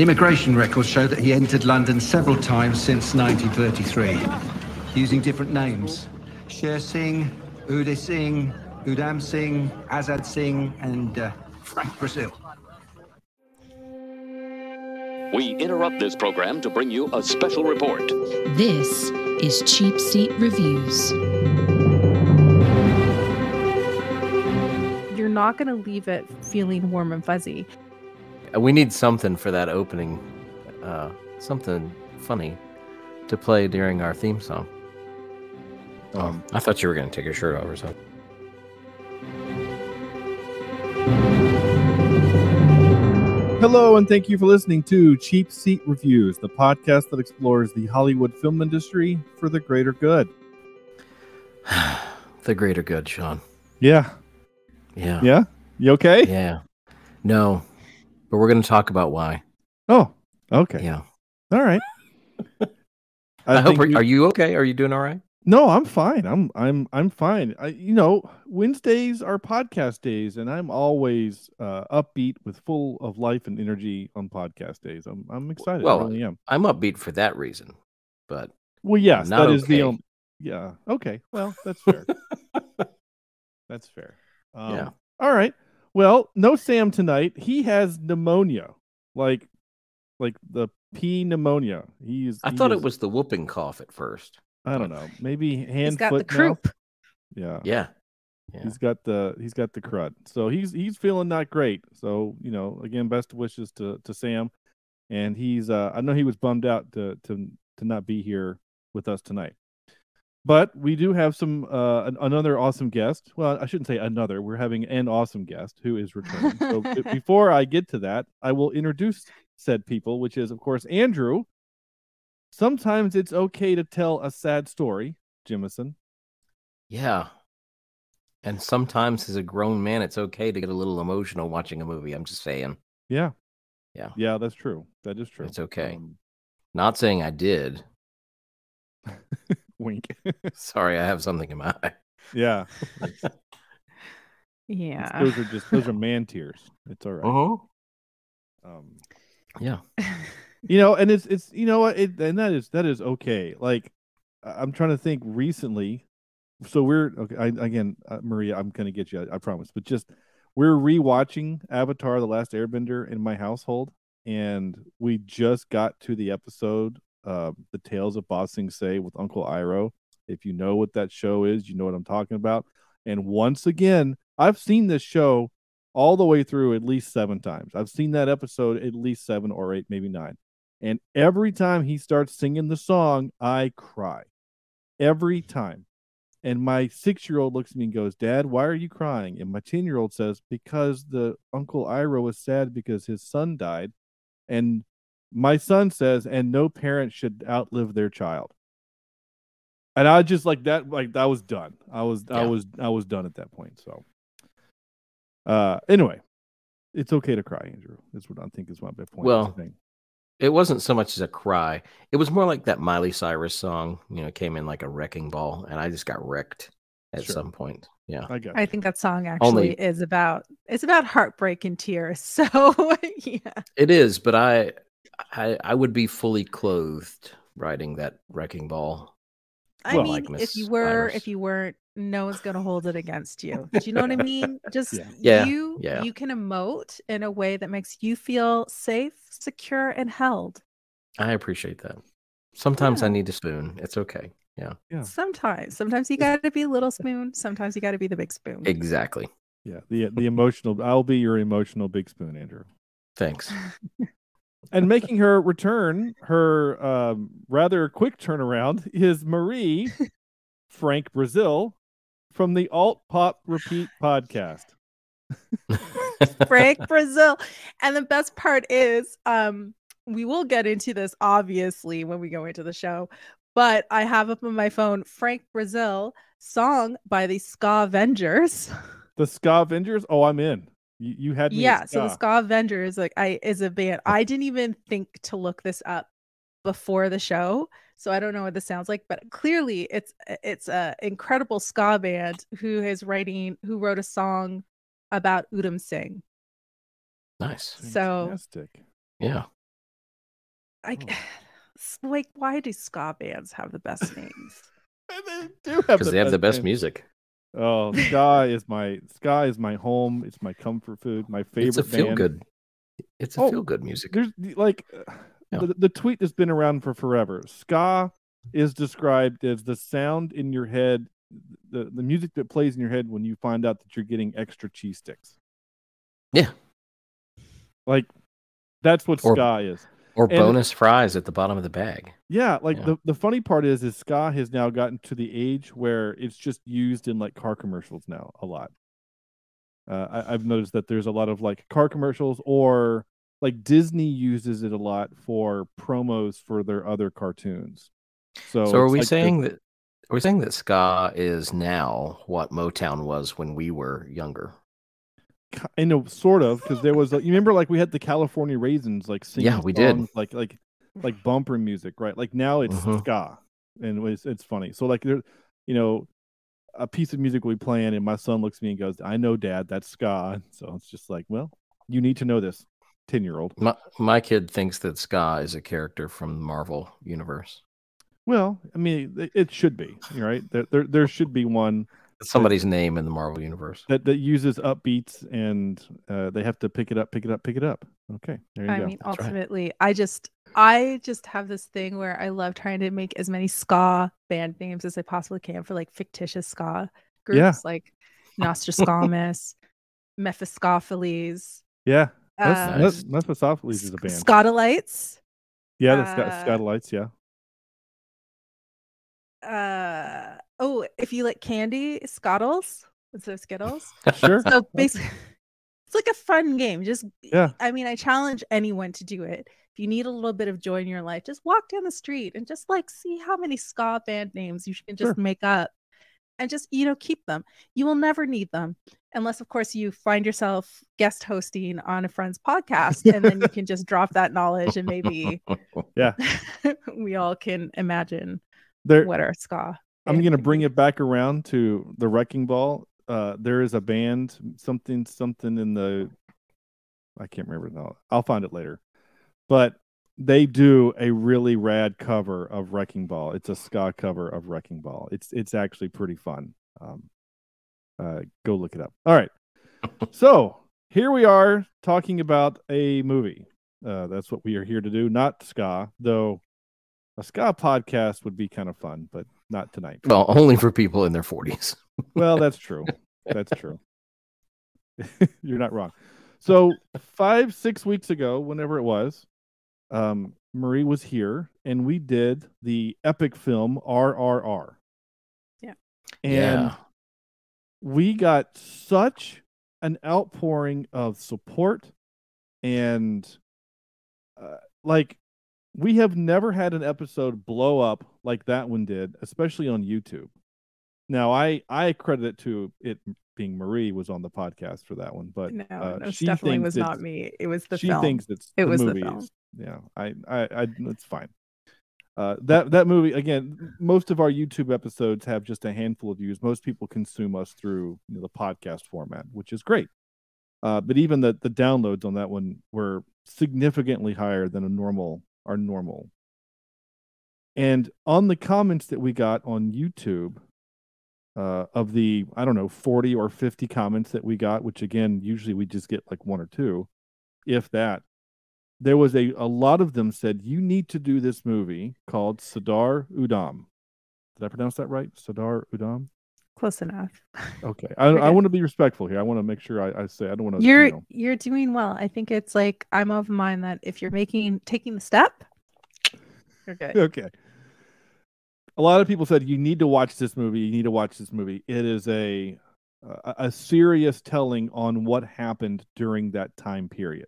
Immigration records show that he entered London several times since 1933, using different names. Sher Singh, Uday Singh, Udham Singh, Azad Singh, and uh, Frank Brazil. We interrupt this program to bring you a special report. This is Cheap Seat Reviews. You're not going to leave it feeling warm and fuzzy. Uh, We need something for that opening, uh, something funny to play during our theme song. Um, I thought you were going to take your shirt off or something. Hello, and thank you for listening to Cheap Seat Reviews, the podcast that explores the Hollywood film industry for the greater good. the greater good, Sean. Yeah. Yeah. Yeah. You okay? Yeah. No, but we're going to talk about why. Oh, okay. Yeah. All right. I, hope. Are, we- are you okay? Are you doing all right? No, I'm fine. I'm I'm I'm fine. I you know, Wednesdays are podcast days and I'm always uh upbeat with full of life and energy on podcast days. I'm I'm excited. Well, I really am. I'm upbeat for that reason, but Well, yes, that is the okay. um, yeah. Okay. Well, that's fair. that's fair. Um, Yeah. All right. Well, no Sam tonight. He has pneumonia, like, like the P pneumonia. He's. I he thought is- it was the whooping cough at first. I don't know. Maybe hand He's got the foot mouth? croup. Yeah. Yeah. Yeah. He's got the he's got the crud. So he's he's feeling not great. So you know, again, best wishes to to Sam. And he's uh I know he was bummed out to to to not be here with us tonight. But we do have some uh an, another awesome guest. Well, I shouldn't say another. We're having an awesome guest who is returning. so b- before I get to that, I will introduce said people, which is of course Andrew. Sometimes it's okay to tell a sad story, Jimison. Yeah. And sometimes as a grown man, it's okay to get a little emotional watching a movie. I'm just saying. Yeah. Yeah. Yeah, that's true. That is true. It's okay. Um, Not saying I did. wink. Sorry, I have something in my eye. yeah. Yeah. Those are just those are man tears. It's all right. Uh-huh. Um Yeah. you know, and it's it's you know what, it, and that is that is okay. Like I- I'm trying to think recently. So we're okay. I, again, uh, Maria, I'm gonna get you. I, I promise. But just we're rewatching Avatar: The Last Airbender in my household, and we just got to the episode, uh, "The Tales of Ba Sing Se with Uncle Iroh. If you know what that show is, you know what I'm talking about. And once again, I've seen this show all the way through at least seven times. I've seen that episode at least seven or eight, maybe nine. And every time he starts singing the song, I cry. Every time. And my six year old looks at me and goes, Dad, why are you crying? And my 10 year old says, Because the Uncle Iroh is sad because his son died. And my son says, And no parent should outlive their child. And I just like that, like I was done. I was, I was, I was done at that point. So, uh, anyway, it's okay to cry, Andrew. That's what I think is my big point. Well, thing. It wasn't so much as a cry. It was more like that Miley Cyrus song, you know, came in like a wrecking ball, and I just got wrecked at Sure. some point. Yeah. I got I think that song actually Only- is about it's about heartbreak and tears. So yeah. It is, but I I I would be fully clothed riding that wrecking ball. I Well, mean, like if you were, Iris. if you weren't, no one's gonna hold it against you. Do you know what I mean? Just Yeah. Yeah, you, yeah. you can emote in a way that makes you feel safe, secure, and held. I appreciate that. Sometimes I need a spoon. It's okay. Yeah. Yeah. Sometimes, sometimes you got to be a little spoon. Sometimes you got to be the big spoon. Exactly. Yeah, the the emotional. I'll be your emotional big spoon, Andrew. Thanks. And making her return, her um, rather quick turnaround is Marie Frank Brazil from the Alt Pop Repeat podcast. Frank Brazil. And the best part is, um, we will get into this obviously when we go into the show, but I have up on my phone Frank Brazil song by the Ska Avengers. The Ska Avengers. Oh, I'm in. You, you had me. yeah, so the ska. Ska Avengers like I is a band. I didn't even think to look this up before the show, so I don't know what this sounds like, but clearly it's it's a incredible ska band who is writing who wrote a song about Udham Singh. nice. So Fantastic. Yeah. I like why do ska bands have the best names? they do have Because they have the best name. music. Oh, ska is my ska is my home. It's my comfort food. My favorite It's a feel band. good. It's a Oh, feel good music. There's like uh, Yeah. the, the tweet has been around for forever. Ska is described as the sound in your head, the, the music that plays in your head when you find out that you're getting extra cheese sticks. Yeah. Like that's what Or- ska is. Or and- bonus fries at the bottom of the bag. Yeah, like Yeah. the, the funny part is is ska has now gotten to the age where it's just used in like car commercials now a lot. Uh, I, I've noticed that there's a lot of like car commercials or like Disney uses it a lot for promos for their other cartoons. So, So are we like the- saying that are we saying that ska is now what Motown was when we were younger? I know sort of because there was like, you remember like we had the California Raisins like singing Yeah, we did. like like like bumper music right like now it's Mhm. ska and it's it's funny so like there you know a piece of music be playing and my son looks at me and goes I know dad that's ska so it's just like well you need to know this 10 year old My my kid thinks that ska is a character from the Marvel universe. well I mean it, it should be right there, there there should be one somebody's name in the Marvel universe. that that uses upbeats and uh, they have to pick it up pick it up pick it up okay there you I go I mean, That's right. ultimately, I just I just have this thing where I love trying to make as many ska band names as I possibly can for like fictitious ska groups Yeah. like Nostradamus, Mephistopheles, yeah that's uh, that's Mephistopheles is a band Skatalites. yeah that's uh, Skatalites yeah Uh oh, if you like candy, Scottles instead of Skittles. sure So basically, it's like a fun game. Just Yeah. I mean, I challenge anyone to do it. If you need a little bit of joy in your life, just walk down the street and just like see how many ska band names you can just Sure. make up, and just you know keep them. You will never need them unless, of course, you find yourself guest hosting on a friend's podcast, and then you can just drop that knowledge, and maybe Yeah. we all can imagine there what our ska. I'm gonna bring it back around to the Wrecking Ball. Uh, there is a band, something, something in the, I can't remember now. I'll find it later, but they do a really rad cover of Wrecking Ball. It's a ska cover of Wrecking Ball. It's it's actually pretty fun. Um, uh, go look it up. All right, so here we are talking about a movie. Uh, that's what we are here to do, not ska, though. A ska podcast would be kind of fun, but not tonight. well, only for people in their forties. Well, that's true. That's true. You're not wrong. So five, six weeks ago, whenever it was, um, Marie was here and we did the epic film RRR. Yeah. And yeah. we got such an outpouring of support and uh, like we have never had an episode blow up like that one did especially on youtube now i i credit it to it being marie was on the podcast for that one but No, uh, no, she definitely was not me. It was the she film. thinks it's It the was the movie film. yeah I, I i it's fine uh that that movie again most of our youtube episodes have just a handful of views most people consume us through you know, the podcast format which is great uh but even the the downloads on that one were significantly higher than a normal our normal and on the comments that we got on youtube uh of the i don't know 40 or 50 comments that we got which again usually we just get like one or two if that there was a a lot of them said you need to do this movie called Sardar Udham. Did I pronounce that right? Sardar Udham. Close enough. Okay, I, I want to be respectful here. I want to make sure I, I say I don't want to. You're you know, you're doing well. I think it's like I'm of mind that if you're making taking the step, you're okay. A lot of people said you need to watch this movie. You need to watch this movie. It is a a, a serious telling on what happened during that time period.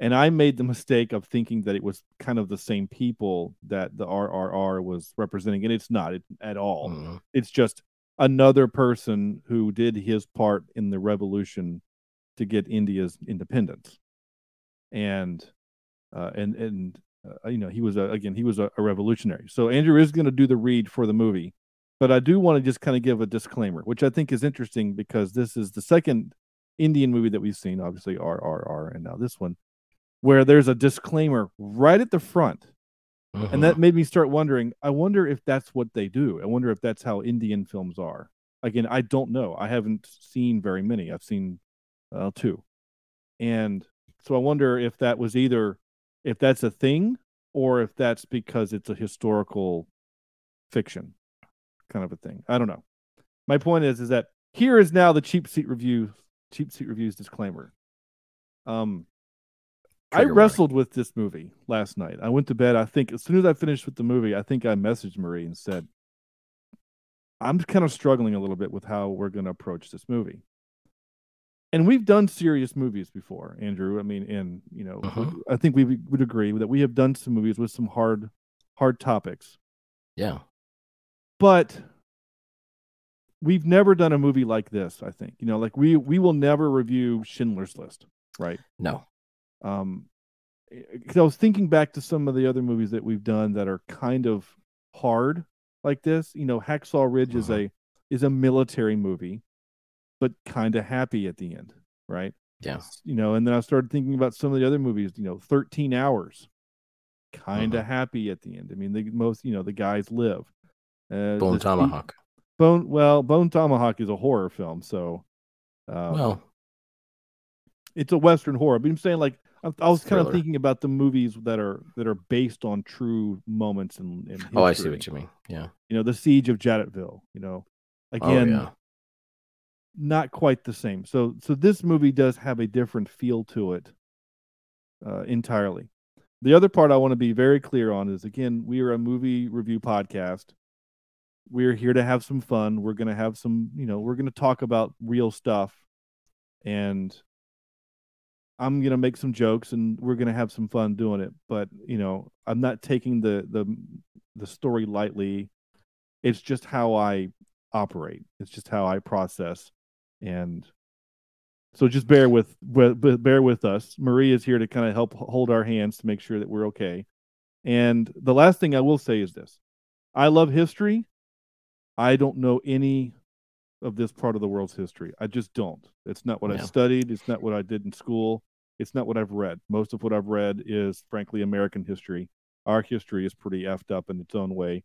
And I made the mistake of thinking that it was kind of the same people that the RRR was representing, and it's not it, at all. Mhm. It's just another person who did his part in the revolution to get India's independence. And uh, and and uh, you know he was a, again he was a, a revolutionary. So Andrew is going to do the read for the movie, but I do want to just kind of give a disclaimer, which I think is interesting because this is the second Indian movie that we've seen. Obviously RRR, and now this one. where there's a disclaimer right at the front. Mhm. And that made me start wondering, I wonder if that's what they do. I wonder if that's how Indian films are. Again, I don't know. I haven't seen very many. I've seen uh, two. And so I wonder if that was either if that's a thing or if that's because it's a historical fiction kind of a thing. I don't know. My point is is that here is now the cheap seat review cheap seat reviews disclaimer. Um I Trigger warning. wrestled with this movie last night. I went to bed. I think as soon as I finished with the movie, I think I messaged Marie and said, I'm kind of struggling a little bit with how we're going to approach this movie. And we've done serious movies before, Andrew. I mean, and you know, Mhm. I think we would agree that we have done some movies with some hard, hard topics, Yeah. but we've never done a movie like this. I think you know, like we we will never review Schindler's List, right? No. um because I was thinking back to some of the other movies that we've done that are kind of hard like this. You know, Hacksaw Ridge is a is a military movie, but kind of happy at the end, right? Yeah. You know, and then I started thinking about some of the other movies. You know, Thirteen Hours, kind of happy at the end. I mean, the most you know the guys live. Uh, Bone Tomahawk. Bone well, Bone Tomahawk is a horror film, so um, well, it's a western horror. But I'm saying like I, I was kind of thinking about the movies that are that are based on true moments in, in oh, I see what you mean. Yeah. You know, the siege of Jadotville. You know, Oh, again, yeah. Not quite the same. So so this movie does have a different feel to it uh, entirely. The other part I want to be very clear on is again, we are a movie review podcast. We're here to have some fun. We're going to have some, you know, we're going to talk about real stuff and I'm going to make some jokes and we're going to have some fun doing it, but, you know, I'm not taking the the the story lightly. It's just how I operate. It's just how I process and so just bear with, bear with us. Marie is here to kind of help hold our hands to make sure that we're okay. And the last thing I will say is this. I love history. I don't know any of this part of the world's history. I just don't. It's not what I studied, it's not what I did in school. It's not what I've read. Most of what I've read is frankly American history. Our history is pretty effed up in its own way.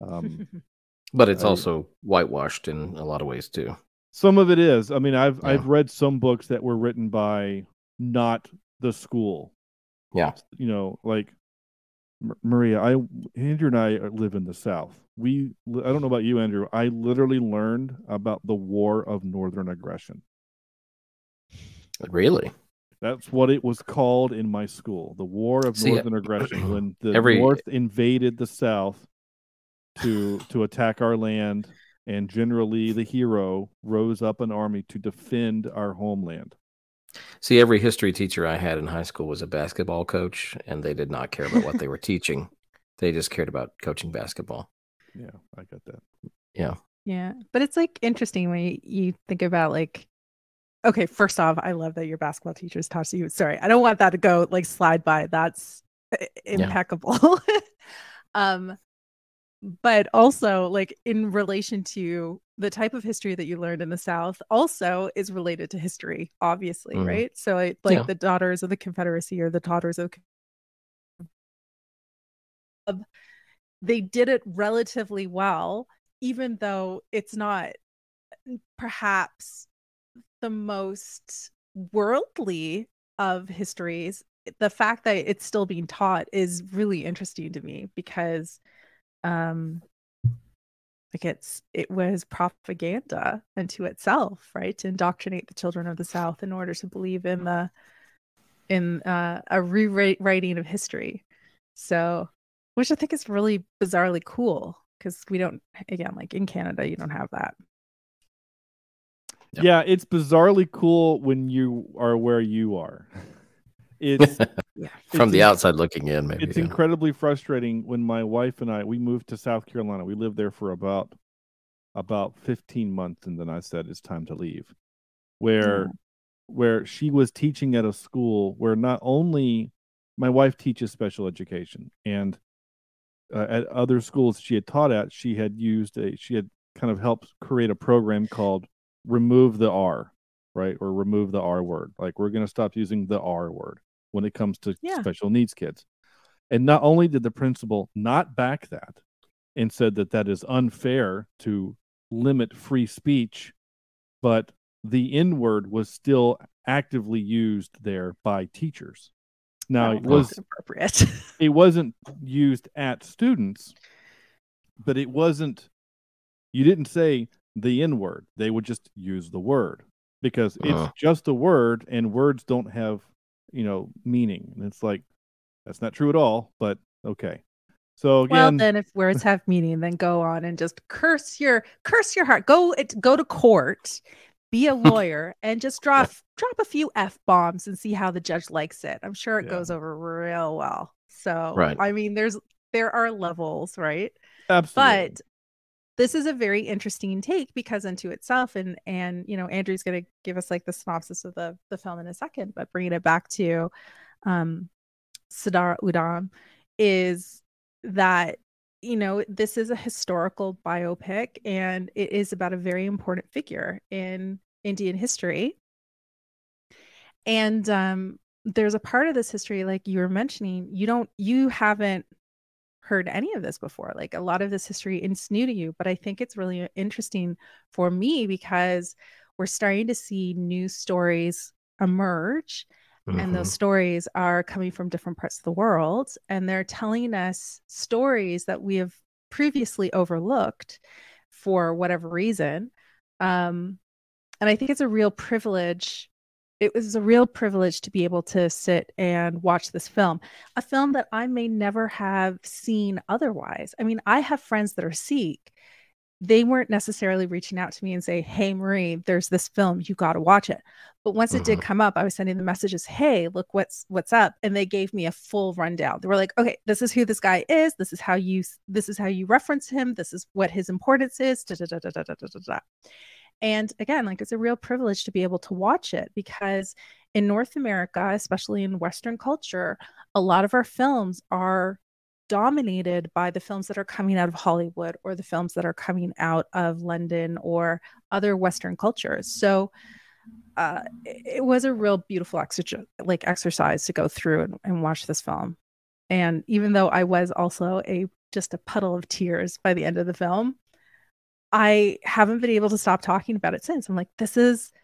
Um, But it's I- also whitewashed in a lot of ways too. Some of it is. I mean, I've Yeah. I've read some books that were written by not the school. Yeah. You know, like Maria, I Andrew and I uh, live in the South. We I don't know about you, Andrew. I literally learned about the War of Northern Aggression. Really? That's what it was called in my school, the War of See, uh, Northern Aggression, when the every- North invaded the South to to attack our land, and General Lee, the hero, rose up an army to defend our homeland. See, every history teacher I had in high school was a basketball coach, and they did not care about what they were teaching. They just cared about coaching basketball. Yeah, I got that. Yeah, Yeah. but it's like interesting when you, you think about like, okay, first off, I love that your basketball teachers taught you. Sorry, I don't want that to go like slide by. That's i- impeccable. um, but also like in relation to the type of history that you learned in the South, also is related to history, obviously, Mhm. right? So it, like Yeah. the daughters of the Confederacy or the daughters of- they did it relatively well even though it's not perhaps the most worldly of histories the fact that it's still being taught is really interesting to me because um like it's it was propaganda unto itself right to indoctrinate the children of the south in order to believe in the in uh, a rewriting of history so which i think is really bizarrely cool because we don't again like in canada you don't have that Yep. Yeah, it's bizarrely cool when you are where you are. It's yeah From It's the outside looking in, maybe. it's yeah. incredibly frustrating when my wife and I we moved to South Carolina. We lived there for about about 15 months and then I said it's time to leave. Where Yeah. where she was teaching at a school where not only my wife teaches special education and uh, at other schools she had taught at she had used a she had kind of helped create a program called remove the r right or remove the r word like we're going to stop using the r word when it comes to Yeah. special needs kids. And not only did the principal not back that and said that that is unfair to limit free speech, but the N word was still actively used there by teachers. Now it was that's appropriate. it wasn't used at students, but it wasn't. You didn't say the N word. They would just use the word because it's Uh. just a word, and words don't have you know meaning. And it's like that's not true at all. But okay. So well, then if words have meaning, then go on and just curse your curse your heart. Go it go to court, be a lawyer, and just drop drop a few f bombs and see how the judge likes it. I'm sure it Yeah. goes over real well. So Right. I mean, there's there are levels, right? absolutely. but this is a very interesting take because unto itself and and you know andrew's going to give us like the synopsis of the the film in a second but bringing it back to um sardar udham is that you know this is a historical biopic and it is about a very important figure in indian history. And um there's a part of this history like you were mentioning you don't you haven't heard any of this before. Like a lot of this history is new to you, but I think it's really interesting for me because we're starting to see new stories emerge. And those Mhm. stories are coming from different parts of the world. And they're telling us stories that we have previously overlooked for whatever reason. Um, and I think it's a real privilege it was a real privilege to be able to sit and watch this film, a film that I may never have seen otherwise. I mean, I have friends that are Sikh. They weren't necessarily reaching out to me and say, "Hey, Marie, there's this film. You got to watch it." But once it did mm-hmm. come up, I was sending the messages, "Hey, look what's what's up," and they gave me a full rundown. They were like, "Okay, this is who this guy is. This is how you this is how you reference him. This is what his importance is." Da, da, da, da, da, da, da, da. And again, like it's a real privilege to be able to watch it because in North America, especially in Western culture, a lot of our films are dominated by the films that are coming out of Hollywood or the films that are coming out of London or other Western cultures. So uh, it was a real beautiful exercise, like exercise to go through and, and watch this film. And even though I was also a just a puddle of tears by the end of the film, I haven't been able to stop talking about it since. I'm like, this is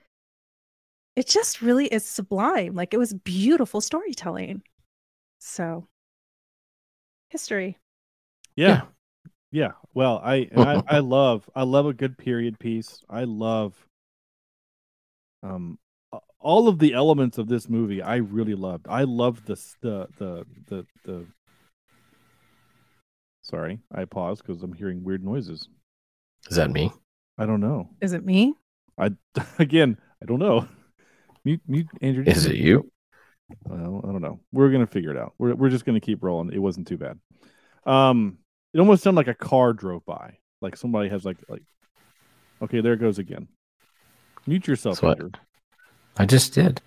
it just really is sublime. Like it was beautiful storytelling. So history. yeah. yeah, Well, I, I I love I love a good period piece. I love um all of the elements of this movie. I really loved. I loved the the the the the. Sorry, I paused because I'm hearing weird noises. Is that me? I don't know. Is it me? I again, I don't know. Mute, mute, Andrew. Is it you? Well, I don't know. We're gonna figure it out. We're we're just gonna keep rolling. It wasn't too bad. Um, it almost sounded like a car drove by. Like somebody has like like. Okay, there it goes again. Mute yourself, That's what- Andrew. I just did.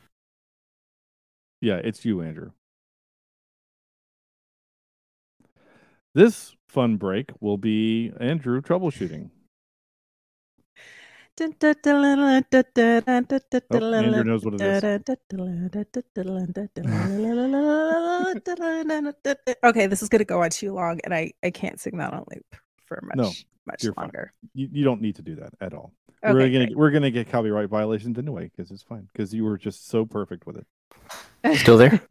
Yeah, it's you, Andrew. This fun break will be Andrew troubleshooting. Andrew Andrew knows what it is. Okay, this is going to go on too long, and I I can't sing that on loop for much No, much you're longer. You, you don't need to do that at all. we're gonna great. we're gonna get copyright violations anyway because it's fine because you were just so perfect with it. Still there?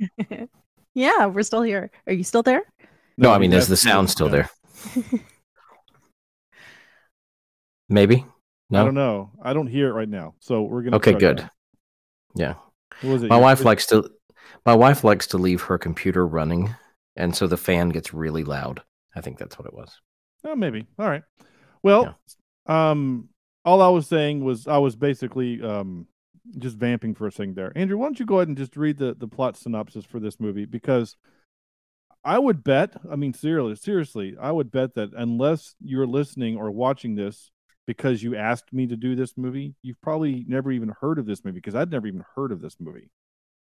yeah, we're still here. Are you still there? No, I mean, is the sound still no. there? Maybe. I don't know. I don't hear it right now. So we're gonna. Okay, good. that. Yeah. What was it? My wife likes to. My wife likes to leave her computer running, and so the fan gets really loud. I think that's what it was. Oh, maybe. All right. Well, um, all I was saying was I was basically um just vamping for a second there. Andrew, why don't you go ahead and just read the the plot synopsis for this movie because I would bet, I mean seriously, seriously, I would bet that unless you're listening or watching this because you asked me to do this movie, you've probably never even heard of this movie because I'd never even heard of this movie.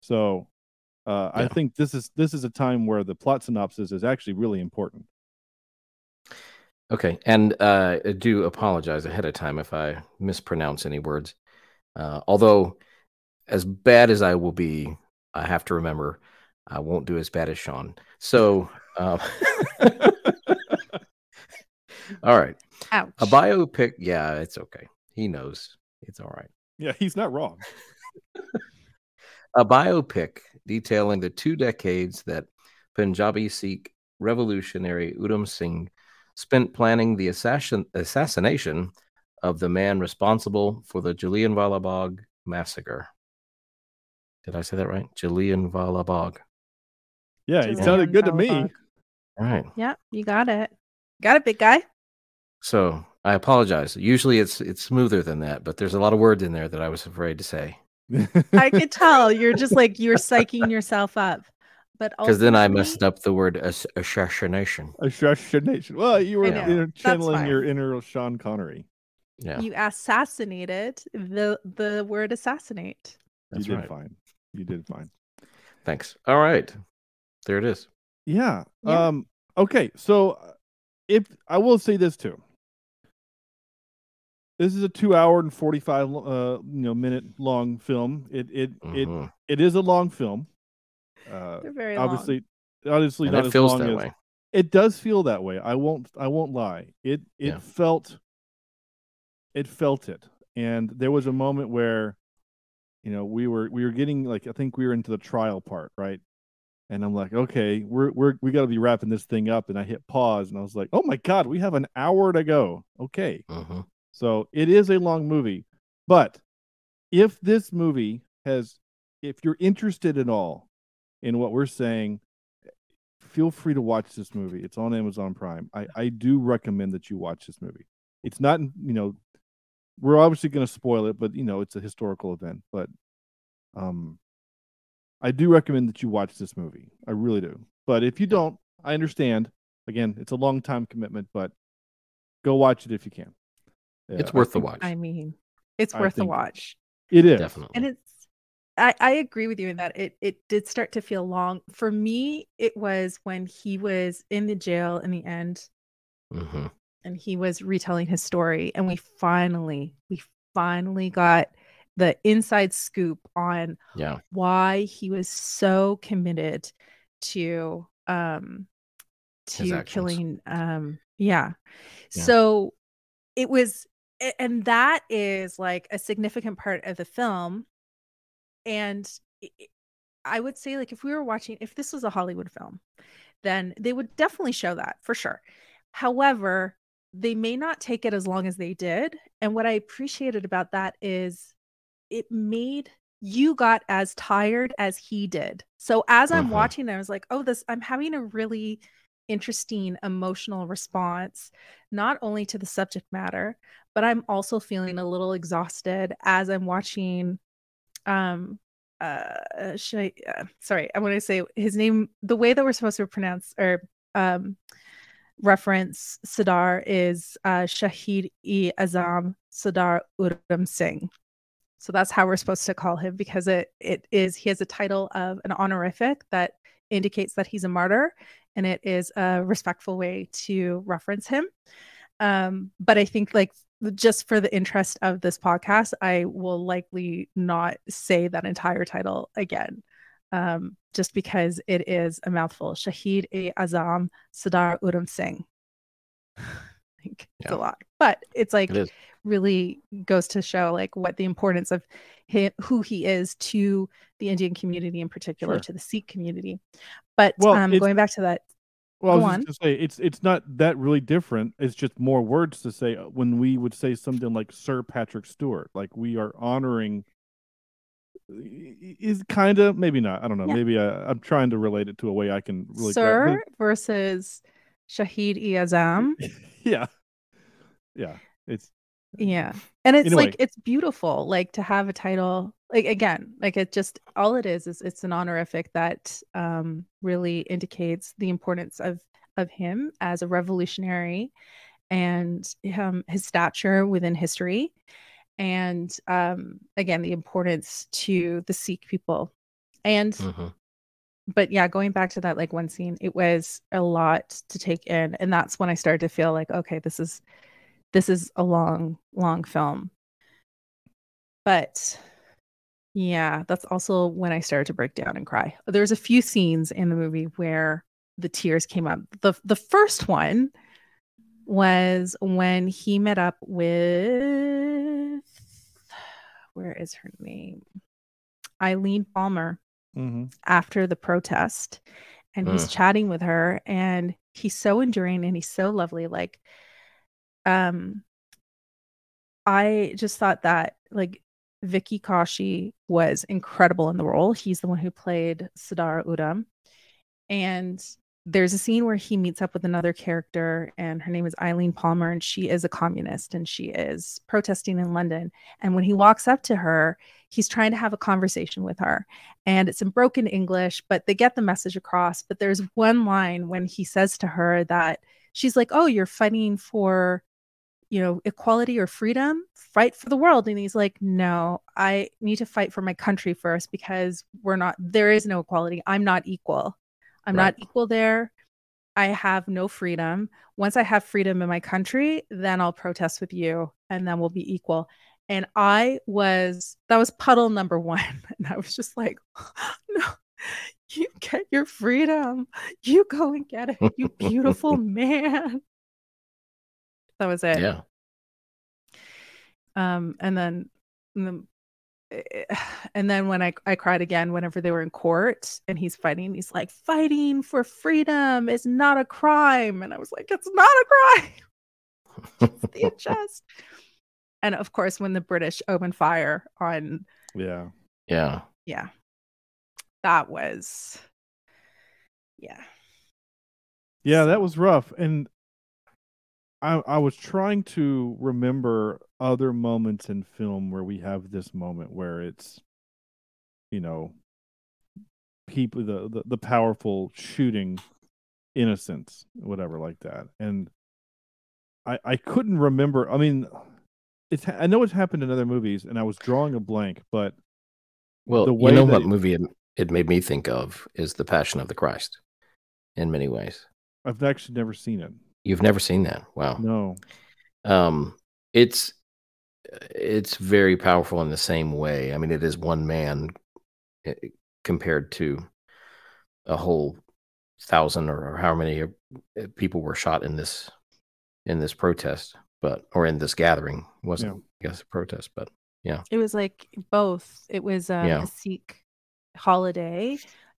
So, uh, I think this is this is a time where the plot synopsis is actually really important. Okay, and uh, I do apologize ahead of time if I mispronounce any words. Uh, although, as bad as I will be, I have to remember I won't do as bad as Sean. So, um, all right. Ouch. A biopic. Yeah, it's okay. He knows. It's all right. Yeah, he's not wrong. A biopic detailing the two decades that Punjabi Sikh revolutionary Udham Singh spent planning the assassin- assassination of the man responsible for the Jallianwala Bagh massacre. Did I say that right? Jallianwala Bagh. Yeah, it Julian sounded good to me. Valabog. All right. Yeah, you got it. Got it, big guy. So I apologize. Usually it's it's smoother than that, but there's a lot of words in there that I was afraid to say I could tell you're just like you're psyching yourself up. But because then I messed up the word ass- assassination. Assassination. Well, you were know. you know, channeling your inner Sean Connery. Yeah, You assassinated the the word assassinate. that's you did right. fine. You did fine. Thanks. All right, there it is. Yeah. Yeah. Um. Okay. So, uh, if I will say this too, this is a two-hour and forty-five, uh, you know, minute long film. It it it Mhm. it is a long film. Uh, They're very long. obviously, obviously And not it as feels long that as way. it does feel that way. I won't. I won't lie. It it Yeah. felt. It felt it, and there was a moment where, you know, we were we were getting like I think we were into the trial part, right? And I'm like, okay, we're we're we got to be wrapping this thing up, and I hit pause, and I was like, oh my god, we have an hour to go. Okay, Mhm. So it is a long movie, but if this movie has, if you're interested at all in what we're saying, feel free to watch this movie. It's on Amazon Prime. I, I do recommend that you watch this movie. It's not, you know, we're obviously going to spoil it, but you know, it's a historical event. But um, I do recommend that you watch this movie. I really do. But if you don't, I understand. Again, it's a long time commitment, but go watch it if you can. Yeah, It's I worth the watch. I mean, it's I worth the watch. It is. Definitely. And it's I, I agree with you in that it it did start to feel long. For me, it was when he was in the jail in the end Mhm. and he was retelling his story and we finally we finally got the inside scoop on Yeah. why he was so committed to um to killing um yeah. Yeah. so it was a- and that is like a significant part of the film and i- would say like if we were watching if this was a hollywood film then they would definitely show that for sure however they may not take it as long as they did and what i appreciated about that is it made you got as tired as he did so as i'm Mhm. watching i was like oh this i'm having a really interesting emotional response not only to the subject matter but i'm also feeling a little exhausted as i'm watching um uh, should I, uh sorry i want to say his name the way that we're supposed to pronounce or um reference sardar is uh shahid e azam sadar udham singh. So that's how we're supposed to call him because it it is he has a title of an honorific that indicates that he's a martyr and it is a respectful way to reference him. Um but i think like just for the interest of this podcast i will likely not say that entire title again um just because it is a mouthful shahid e azam sardar udham singh like, it's Yeah. a lot but it's like It really goes to show like what the importance of him, who he is to the Indian community in particular, Sure. to the Sikh community. But Well, um, going back to that, Well, I was just gonna say it's it's not that really different. It's just more words to say uh, when we would say something like Sir Patrick Stewart, like we are honoring. Is kind of maybe not. I don't know. Yeah. Maybe I, I'm trying to relate it to a way I can really. grab- Sir versus Shahid e Azam. yeah, yeah. It's Yeah. And it's Anyway. like it's beautiful like to have a title like again like it just all it is is it's an honorific that um really indicates the importance of of him as a revolutionary and um his stature within history and um again the importance to the Sikh people and Mhm. but yeah going back to that like one scene it was a lot to take in and that's when i started to feel like okay this is this is a long long film but Yeah, that's also when I started to break down and cry. There's a few scenes in the movie where the tears came up. The the first one was when he met up with where is her name? Eileen Palmer hmm after the protest and he's chatting with her and he's so enduring and he's so lovely like um i just thought that like vicky kaushal was incredible in the role. He's the one who played sadara udham and there's a scene where he meets up with another character and her name is eileen palmer and she is a communist and she is protesting in london. And when he walks up to her he's trying to have a conversation with her. And it's in broken English, but they get the message across. But there's one line when he says to her that she's like, Oh, you're fighting for, you know, equality or freedom, fight for the world. And he's like, No, I need to fight for my country first because we're not, there is no equality. I'm not equal. I'm Right. not equal there. I have no freedom. Once I have freedom in my country, then I'll protest with you and then we'll be equal and I was that was puddle number one, and I was just like, no, you get your freedom, you go and get it, you beautiful man. That was it. Yeah. Um, and then, and then, eh, and then when I I cried again whenever they were in court and he's fighting, he's like, fighting for freedom is not a crime, and I was like, it's not a crime. the chest. And of course, when the British opened fire on, Yeah. Yeah. yeah, that was, yeah, Yeah, that was rough. And I I was trying to remember other moments in film where we have this moment where it's you know people the the, the powerful shooting innocents, whatever like that. And I I couldn't remember. I mean it's I know it's happened in other movies and I was drawing a blank, but Well, The you know what it- movie it, it made me think of is The Passion of the Christ in many ways. I've actually never seen it. You've never seen that. Wow. No. um it's it's very powerful in the same way i mean it is one man eh, compared to a whole thousand or, or how many uh, people were shot in this in this protest but or in this gathering It wasn't i guess a protest but yeah. it was like both. It was um, Yeah. a Sikh holiday,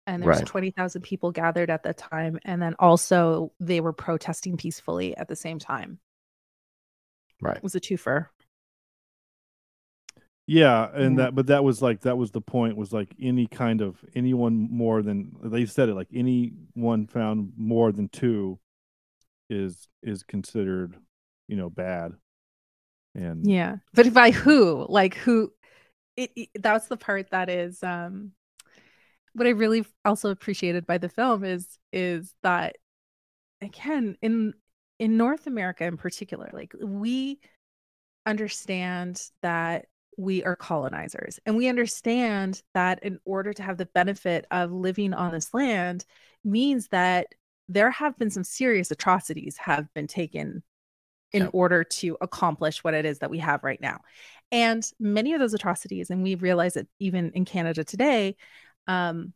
and there's Right. twenty thousand people gathered at the time, and then also they were protesting peacefully at the same time. right It was a twofer. Yeah, and Yeah. that but that was like that was the point was like any kind of anyone more than they said it like anyone found more than two is is considered, you know, bad. And Yeah, but by who? Like who? It, it that's the part that is um what I really also appreciated by the film is is that again in in North America in particular, like we understand that we are colonizers and we understand that in order to have the benefit of living on this land means that there have been some serious atrocities have been taken in Yeah. order to accomplish what it is that we have right now and many of those atrocities and we realize it even in canada today um,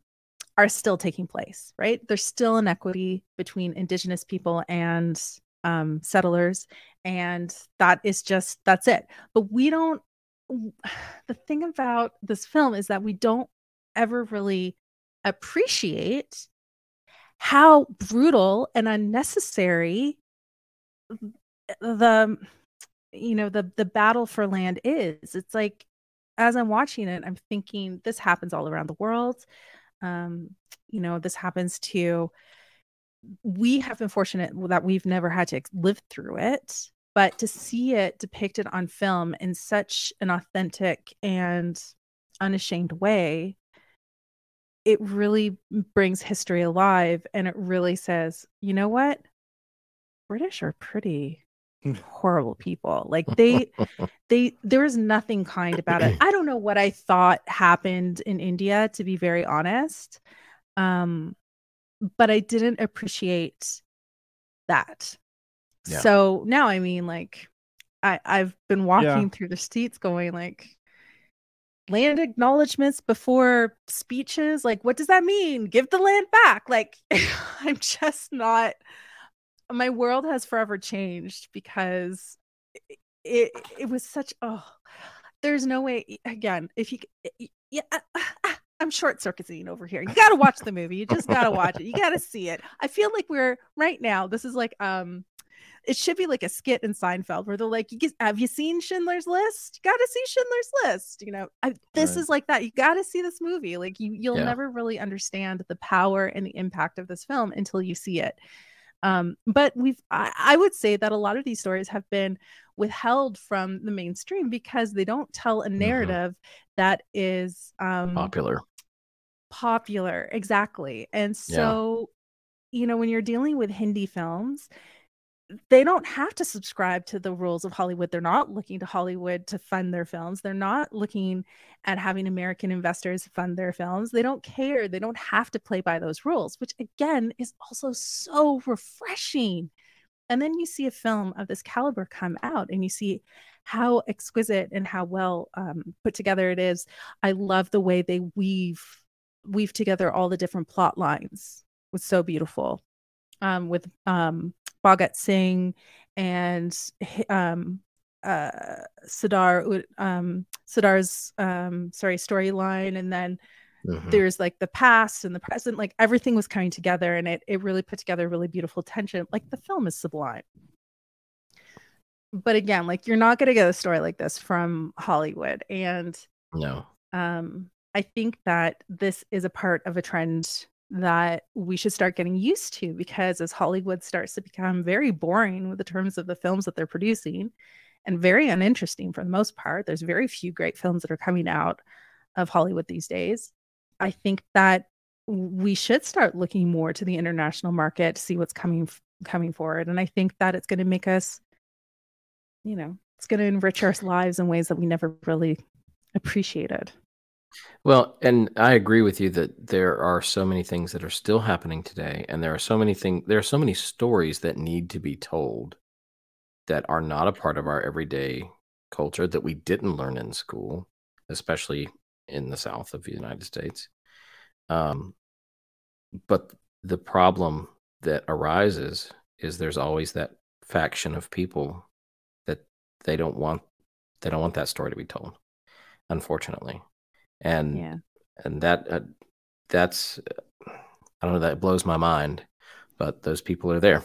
are still taking place right? There's still inequity between indigenous people and um, settlers and that is just that's it. But we don't the thing about this film is that we don't ever really appreciate how brutal and unnecessary the you know the the battle for land is. It's like as i'm watching it i'm thinking this happens all around the world um you know this happens to we have been fortunate that we've never had to live through it but to see it depicted on film in such an authentic and unashamed way it really brings history alive and it really says you know what? British are pretty horrible people like they they there was nothing kind about it i don't know what i thought happened in india to be very honest um but i didn't appreciate that Yeah. so now i mean like i i've been walking Yeah. through the streets going like land acknowledgments before speeches. Like, what does that mean? Give the land back. Like, I'm just not. My world has forever changed because it, it, it was such. Oh, there's no way. Again, if you, yeah, uh, uh, I'm short circuiting over here. You got to watch the movie. You just got to watch it. You got to see it. I feel like we're right now. This is like um it should be like a skit in Seinfeld where they're like, "Have you seen Schindler's List? You got to see Schindler's List." You know, I, this right. is like that. You got to see this movie. Like you, you'll yeah. never really understand the power and the impact of this film until you see it. Um, but we've, I, I would say that a lot of these stories have been withheld from the mainstream because they don't tell a mm-hmm. narrative mm-hmm. that is um, popular. Popular, exactly. And so, yeah. you know, when you're dealing with Hindi films, they don't have to subscribe to the rules of Hollywood. They're not looking to Hollywood to fund their films. They're not looking at having American investors fund their films. They don't care. They don't have to play by those rules, which again is also so refreshing. And then you see a film of this caliber come out and you see how exquisite and how well um, put together it is. I love the way they weave weave together all the different plot lines. It was so beautiful. Um, with um, Bhagat Singh and um, uh, Sardar, um, Sardar's um, sorry storyline, and then mm-hmm. there's like the past and the present. Like everything was coming together, and it it really put together really beautiful tension. Like the film is sublime. But again, like you're not going to get a story like this from Hollywood, and no, um, I think that this is a part of a trend that we should start getting used to because as Hollywood starts to become very boring with the terms of the films that they're producing and very uninteresting for the most part, there's very few great films that are coming out of Hollywood these days. I think that we should start looking more to the international market to see what's coming coming forward and I think that it's going to make us you know, it's going to enrich our lives in ways that we never really appreciated. Well, and I agree with you that there are so many things that are still happening today, and there are so many things, there are so many stories that need to be told that are not a part of our everyday culture that we didn't learn in school, especially in the South of the United States. Um, but the problem that arises is there's always that faction of people that they don't want they don't want that story to be told unfortunately and yeah. and that uh, that's I don't know that blows my mind, but those people are there,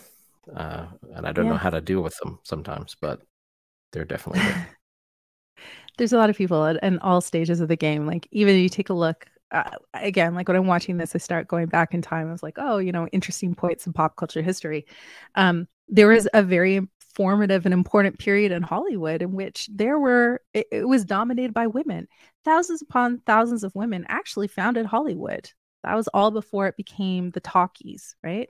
uh, and I don't yeah. know how to deal with them sometimes, but they're definitely there. There's a lot of people at, at all stages of the game. Like even you take a look uh, again, like when I'm watching this, I start going back in time. I was like, oh, you know, interesting points in pop culture history. Um, there was a very formative and important period in Hollywood in which there were it, it, was dominated by women. Thousands upon thousands of women actually founded Hollywood. That was all before it became the talkies, right?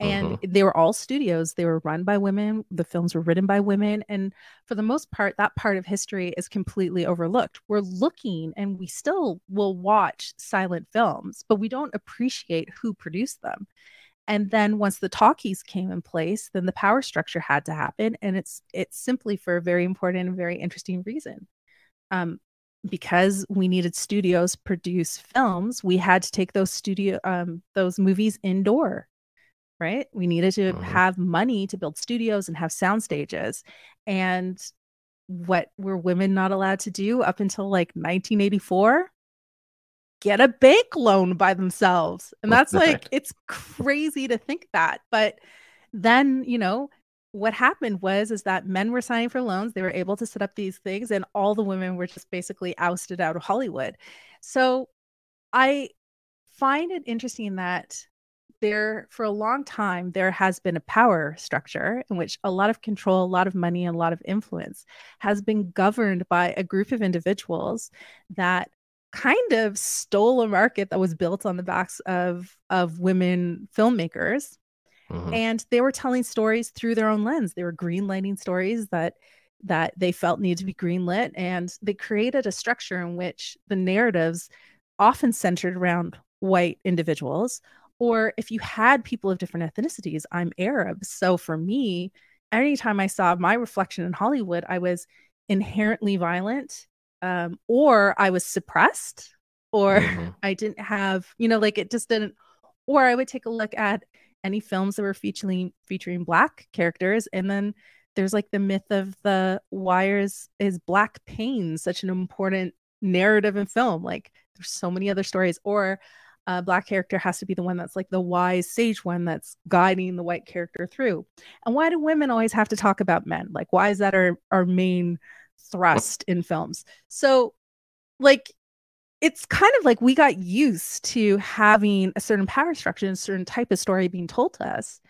And uh-huh. they were all studios. They were run by women. The films were written by women. And for the most part, that part of history is completely overlooked. We're looking and we still will watch silent films, but we don't appreciate who produced them. And then once the talkies came in place, then the power structure had to happen. And it's it's simply for a very important and very interesting reason. Um, because we needed studios produce films, we had to take those studio um, those movies indoor. Right. We needed to mm-hmm. have money to build studios and have sound stages. And what were women not allowed to do up until like 1984? Get a bank loan by themselves. And that's like, it's crazy to think that. But then, you know, what happened was is that men were signing for loans they were able to set up these things and all the women were just basically ousted out of hollywood so i find it interesting that there for a long time there has been a power structure in which a lot of control a lot of money and a lot of influence has been governed by a group of individuals that kind of stole a market that was built on the backs of of women filmmakers. Mm-hmm. and they were telling stories through their own lens. They were greenlighting stories that that they felt needed to be greenlit. And they created a structure in which the narratives often centered around white individuals. Or if you had people of different ethnicities i'm arab. So for me anytime i saw my reflection in hollywood i was inherently violent um, or I was suppressed, or Mhm. I didn't have, you know, like it just didn't. Or I would take a look at any films that were featuring featuring black characters, and then there's like the myth of the why is is black pain such an important narrative in film? Like there's so many other stories, or a black character has to be the one that's like the wise sage one that's guiding the white character through. And why do women always have to talk about men? Like why is that our our main thrust in films? So like it's kind of like we got used to having a certain power structure and a certain type of story being told to us.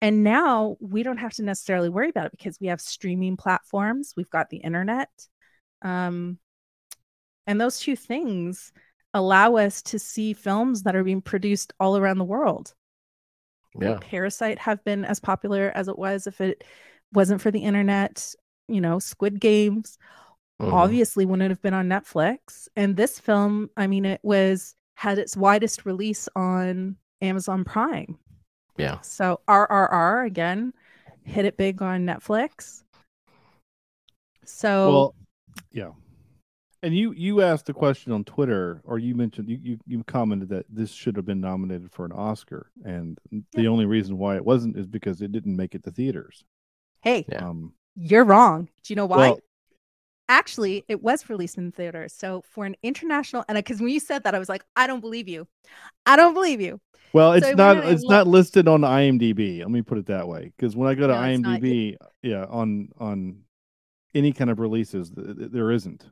And now we don't have to necessarily worry about it because we have streaming platforms, we've got the internet. Um, and those two things allow us to see films that are being produced all around the world. Yeah. Parasite have been as popular as it was if it wasn't for the internet, you know, Squid Games Mhm. obviously wouldn't have been on Netflix. And this film, I mean, it was had its widest release on Amazon Prime. Yeah. So RRR again hit it big on Netflix. So Well, yeah. And you you asked the question on Twitter, or you mentioned you you, you commented that this should have been nominated for an Oscar, and the only reason why it wasn't is because it didn't make it to theaters. hey, Yeah. Um, you're wrong. Do you know why? Well- Actually, it was released in theaters. So for an international, and because when you said that, I was like, I don't believe you. I don't believe you. well, it's I not went and I it's not listed on IMDb. Let me put it that way, because when I go to No, it's not. IMDb, yeah, on on any kind of releases, th- th- there isn't.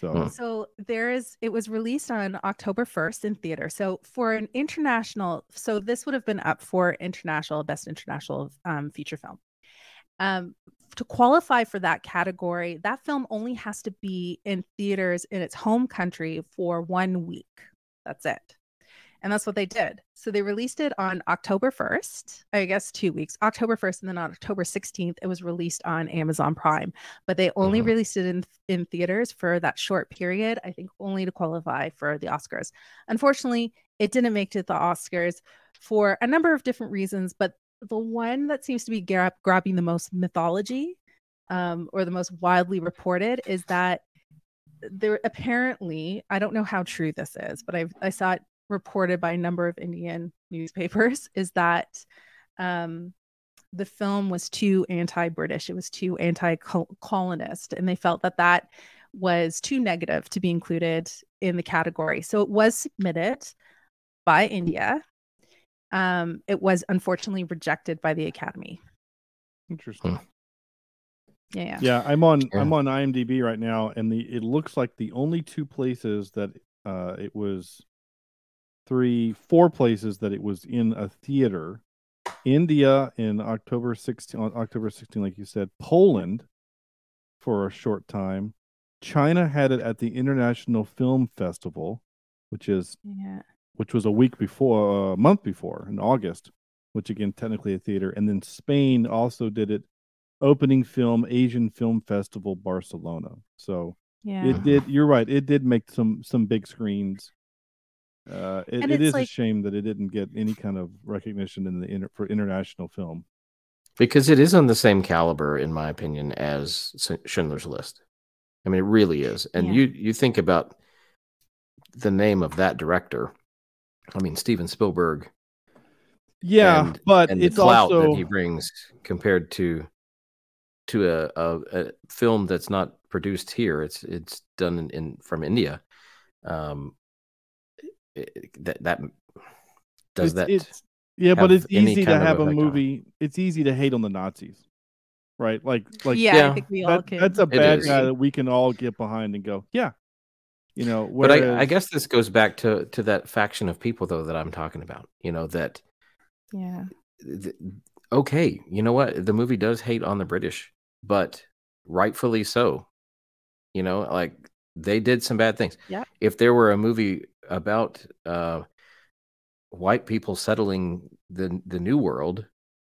So. So there is it was released on October 1st in theater. So for an international, so this would have been up for international best international um, feature film. Um, to qualify for that category, that film only has to be in theaters in its home country for one week. That's it. And that's what they did. So they released it on October 1st, I guess two weeks, October 1st, and then on October 16th, it was released on Amazon Prime. But they only Mhm. released it in, in theaters for that short period, I think only to qualify for the Oscars. Unfortunately, it didn't make it to the Oscars for a number of different reasons, but the one that seems to be grab- grabbing the most mythology um, or the most widely reported is that there apparently, I don't know how true this is, but I've, I saw it reported by a number of Indian newspapers, is that um, the film was too anti-British. It was too anti-colonist, and they felt that that was too negative to be included in the category. So it was submitted by India. Um, it was unfortunately rejected by the Academy. interesting. Yeah, yeah. Yeah, I'm on Yeah. I'm on IMDb right now, and the it looks like the only two places that uh it was three four places that it was in a theater. India in October 16 on October 16, like you said, Poland for a short time. China had it at the International Film Festival, which is yeah. Which was a week before, a month before in August, which again technically a theater, and then Spain also did it opening film Asian Film Festival Barcelona. So Yeah. it did. You're right. It did make some some big screens. Uh, it, it's is a shame that it didn't get any kind of recognition in the inter, for international film. because it is on the same caliber, in my opinion, as Schindler's List. I mean, it really is. And Yeah. you you think about the name of that director. I mean, Steven Spielberg Yeah, and, but and it's the clout also that he brings compared to to a, a, a film that's not produced here. It's it's done in, in from India. Um, it- that that does it's, that it's yeah, but it's easy to have a effect on movie. It's easy to hate on the Nazis, right? Like like yeah, Yeah. I think we all that, can. that's a bad guy that we can all get behind and go, yeah, you know. but I, I guess this goes back to to that faction of people though that I'm talking about. You know that yeah. th- okay, you know what? The movie does hate on the British, but rightfully so. You know, like they did some bad things. Yeah. If there were a movie about uh white people settling the the new world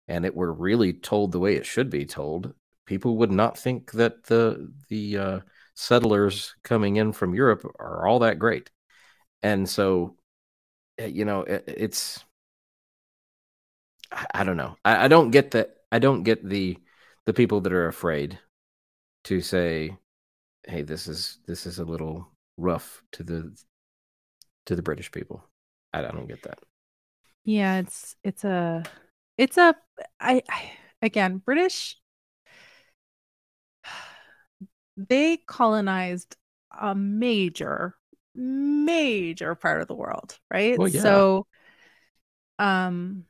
and it were really told the way it should be told, people would not think that the the uh settlers coming in from Europe are all that great. And so uh, you know, it, it's I, I don't know. I, I don't get that. I don't get the the people that are afraid to say, hey, this is this is a little rough to the to the British people. I, I don't get that. Yeah, it's it's a it's a I, I again British they colonized a major major part of the world, right? Well, yeah. So um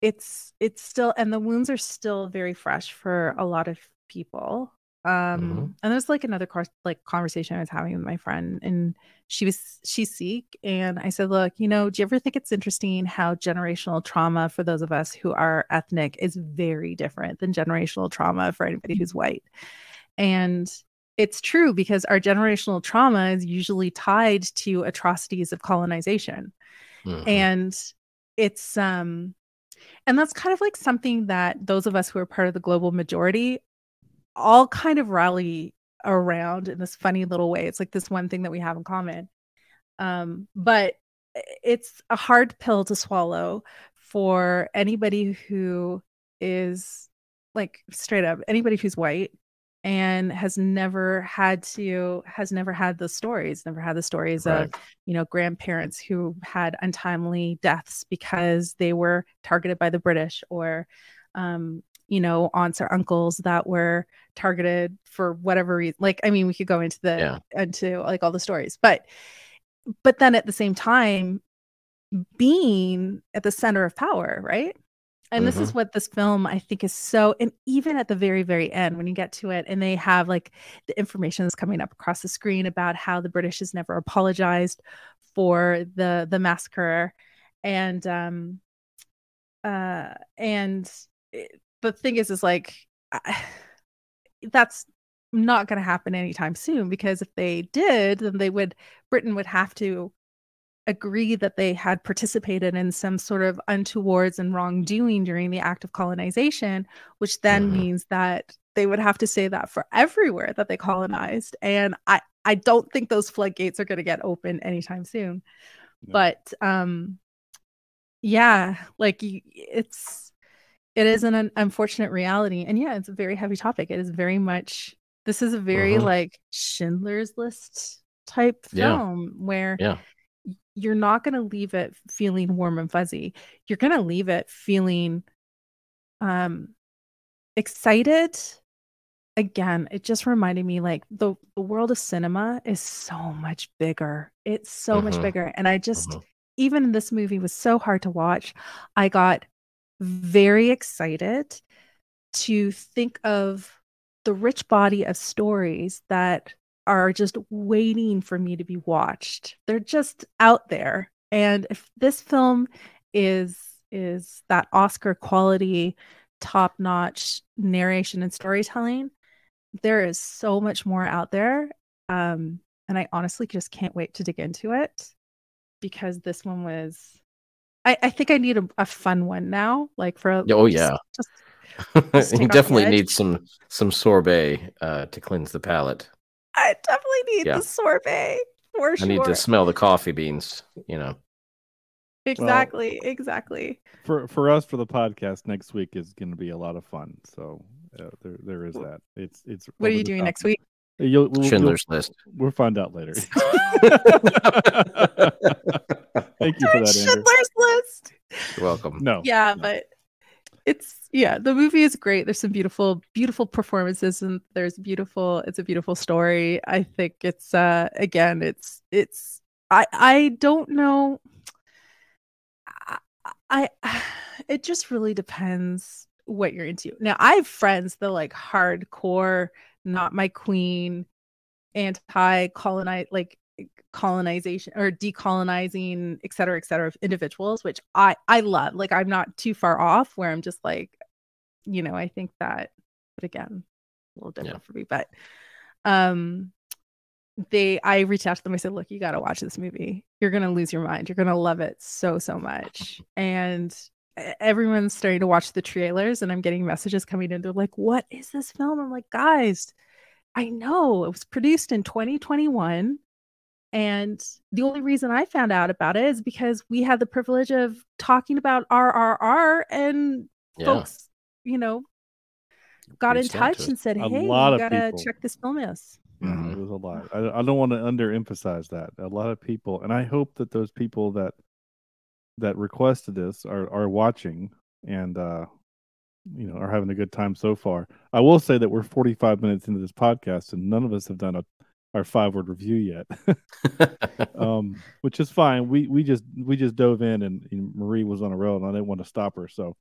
it's it's still and the wounds are still very fresh for a lot of people um Mhm. and there's like another course like conversation i was having with my friend and she was she's sikh and i said look you know do you ever think it's interesting how generational trauma for those of us who are ethnic is very different than generational trauma for anybody who's white and it's true because our generational trauma is usually tied to atrocities of colonization. Mhm. and it's um and that's kind of like something that those of us who are part of the global majority all kind of rally around in this funny little way. It's like this one thing that we have in common. Um but it's a hard pill to swallow for anybody who is like straight up anybody who's white and has never had to has never had the stories never had the stories of you know grandparents who had untimely deaths because they were targeted by the british or um you know aunts or uncles that were targeted for whatever reason like i mean we could go into the Yeah. into like all the stories but but then at the same time being at the center of power right and this is what this film i think is so and even at the very very end when you get to it and they have like the information that's coming up across the screen about how the british has never apologized for the the massacre and um uh and it- the thing is is like I- that's not going to happen anytime soon because if they did then they would britain would have to agree that they had participated in some sort of untowards and wrongdoing during the act of colonization which then Mhm. means that they would have to say that for everywhere that they colonized and i i don't think those floodgates are going to get open anytime soon No. but um yeah like it's it is an unfortunate reality and yeah it's a very heavy topic it is very much this is a very Mhm. like schindler's list type Yeah. film where Yeah. You're not going to leave it feeling warm and fuzzy you're going to leave it feeling um excited again it just reminded me like the the world of cinema is so much bigger it's so much Mhm. bigger and i just Mhm. even this movie was so hard to watch i got very excited to think of the rich body of stories that are just waiting for me to be watched they're just out there and if this film is is that oscar quality top notch narration and storytelling there is so much more out there um and i honestly just can't wait to dig into it because this one was i i think i need a, a fun one now like for Oh, just- yeah. just you definitely need some some sorbet uh, to cleanse the palate. I definitely need Yeah. the sorbet for I sure need to smell the coffee beans. You know. exactly exactly for for us for the podcast next week is going to be a lot of fun. So uh, there there is that. It's it's. what are you doing top. next week You'll, we'll, Schindler's List. We'll, we'll find out later. Thank you for that, Andrew. schindler's list You're welcome. No. yeah no. but it's yeah the movie is great. There's some beautiful beautiful performances and there's beautiful it's a beautiful story. I think it's uh again it's it's i i don't know. I, I it just really depends what you're into. Now i have friends that like hardcore not my queen anti colonize like colonization or decolonizing et cetera et cetera of individuals which i i love. Like i'm not too far off where i'm just like you know i think that but again a little different for me but um they i reached out to them i said look you got to watch this movie. You're gonna lose your mind. You're gonna love it so so much. And everyone's starting to watch the trailers and i'm getting messages coming in. They're like what is this film? I'm like guys i know it was produced in 2021 and the only reason I found out about it is because we had the privilege of talking about RRR and Yeah. folks, you know, got in Reached out to touch us. and said, "Hey, lot you gotta people. check this film out." Yeah, Mhm. it was a lot. I, I don't want to underemphasize that. A lot of people, and I hope that those people that that requested this are are watching and uh you know are having a good time so far. I will say that we're 45 minutes into this podcast and none of us have done a our five word review yet. um which is fine. We we just we just dove in and, and Marie was on a roll and I didn't want to stop her. So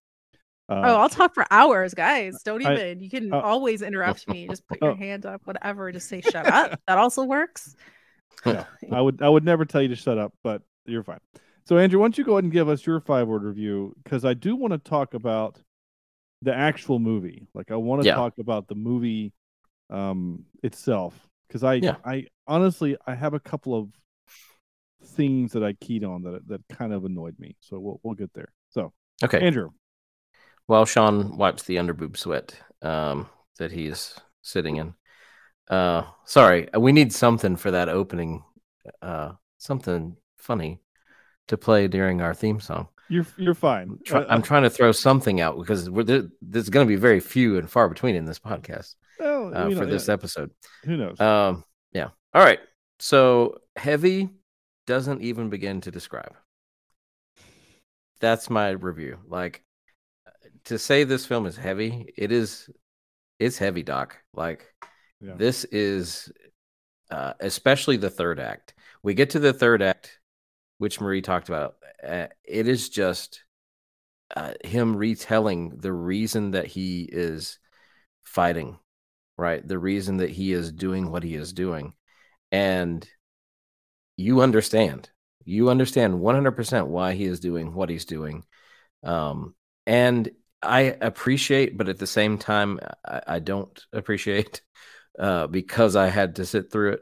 uh, oh, I'll talk for hours, guys. Don't I- even. you can uh, always interrupt me. Just put your oh. hand up, whatever. Just say shut up. That also works. yeah, I would I would never tell you to shut up, but you're fine. So Andrew, why don't you go ahead and give us your five word review? Because I do want to talk about the actual movie. Like I want to Yeah. talk about the movie um itself. Because I Yeah. I honestly I have a couple of things that I keyed on that that kind of annoyed me. So we'll we'll get there. So okay. Andrew, While Sean wipes the underboob sweat um, that he's sitting in. Uh, sorry, we need something for that opening. Uh, something funny to play during our theme song. you're you're fine. Try, Uh, I'm trying to throw something out because we're there, there's going to be very few and far between in this podcast well, uh, for know, this yeah, episode. Who knows? Um, yeah. All right. So heavy doesn't even begin to describe. That's my review. Like to say this film is heavy, it is. It's heavy, Doc. Like Yeah. this is, uh, especially the third act. We get to the third act, which Marie talked about. Uh, it is just uh, him retelling the reason that he is fighting, right? The reason that he is doing what he is doing. And you understand. You understand 100% why he is doing what he's doing. Um, and I appreciate, but at the same time, I, I don't appreciate uh, because I had to sit through it.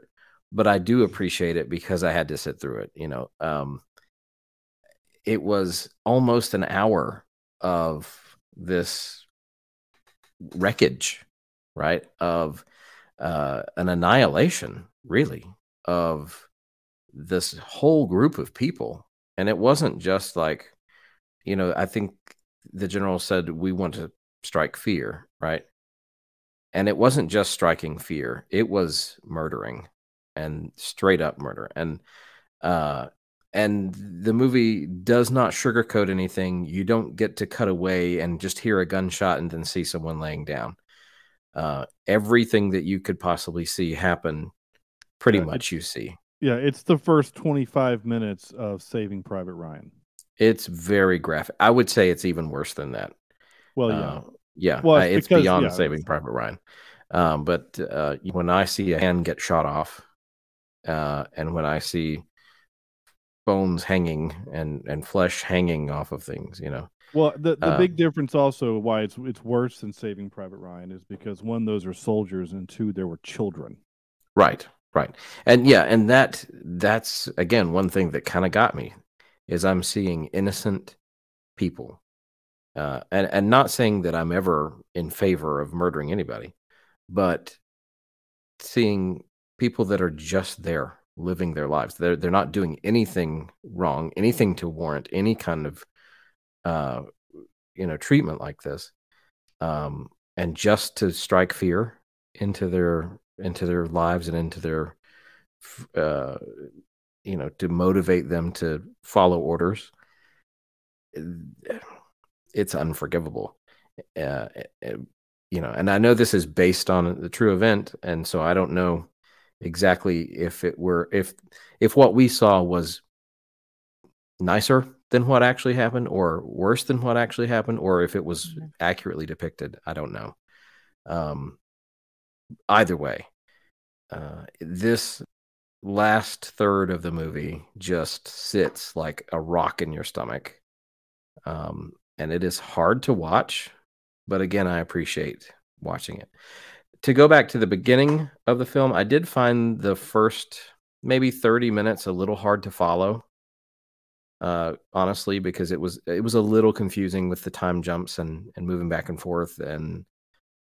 But I do appreciate it because I had to sit through it. You know, um, it was almost an hour of this wreckage, right? Of uh, an annihilation, really, of this whole group of people. And it wasn't just like, you know, I think the general said, we want to strike fear, right? And it wasn't just striking fear, it was murdering and straight up murder. And, uh, and the movie does not sugarcoat anything. You don't get to cut away and just hear a gunshot and then see someone laying down. Uh, everything that you could possibly see happen, pretty Yeah, much you see. yeah, it's the first 25 minutes of Saving Private Ryan. It's very graphic. I would say it's even worse than that. Well, yeah. Uh, yeah, Well, it's it's because- beyond yeah, Saving Private Ryan. Um, but uh, when I see a hand get shot off, uh, and when I see bones hanging and and flesh hanging off of things, you know, Well, the, the Uh, big difference also why it's it's worse than Saving Private Ryan is because one, those are soldiers, and two, there were children. Right, right. And yeah, and that that's again one thing that kind of got me is I'm seeing innocent people. Uh and and not saying that I'm ever in favor of murdering anybody, but seeing people that are just there living their lives. They're they're not doing anything wrong, anything to warrant any kind of uh you know treatment like this. Um and just to strike fear into their into their lives and into their uh you know to motivate them to follow orders it's unforgivable uh, you know and i know this is based on the true event and so i don't know exactly if it were if if what we saw was nicer than what actually happened or worse than what actually happened or if it was Mhm. accurately depicted i don't know um either way uh this last third of the movie just sits like a rock in your stomach. Um and it is hard to watch but again i appreciate watching it. To go back to the beginning of the film i did find the first maybe 30 minutes a little hard to follow uh honestly because it was it was a little confusing with the time jumps and and moving back and forth and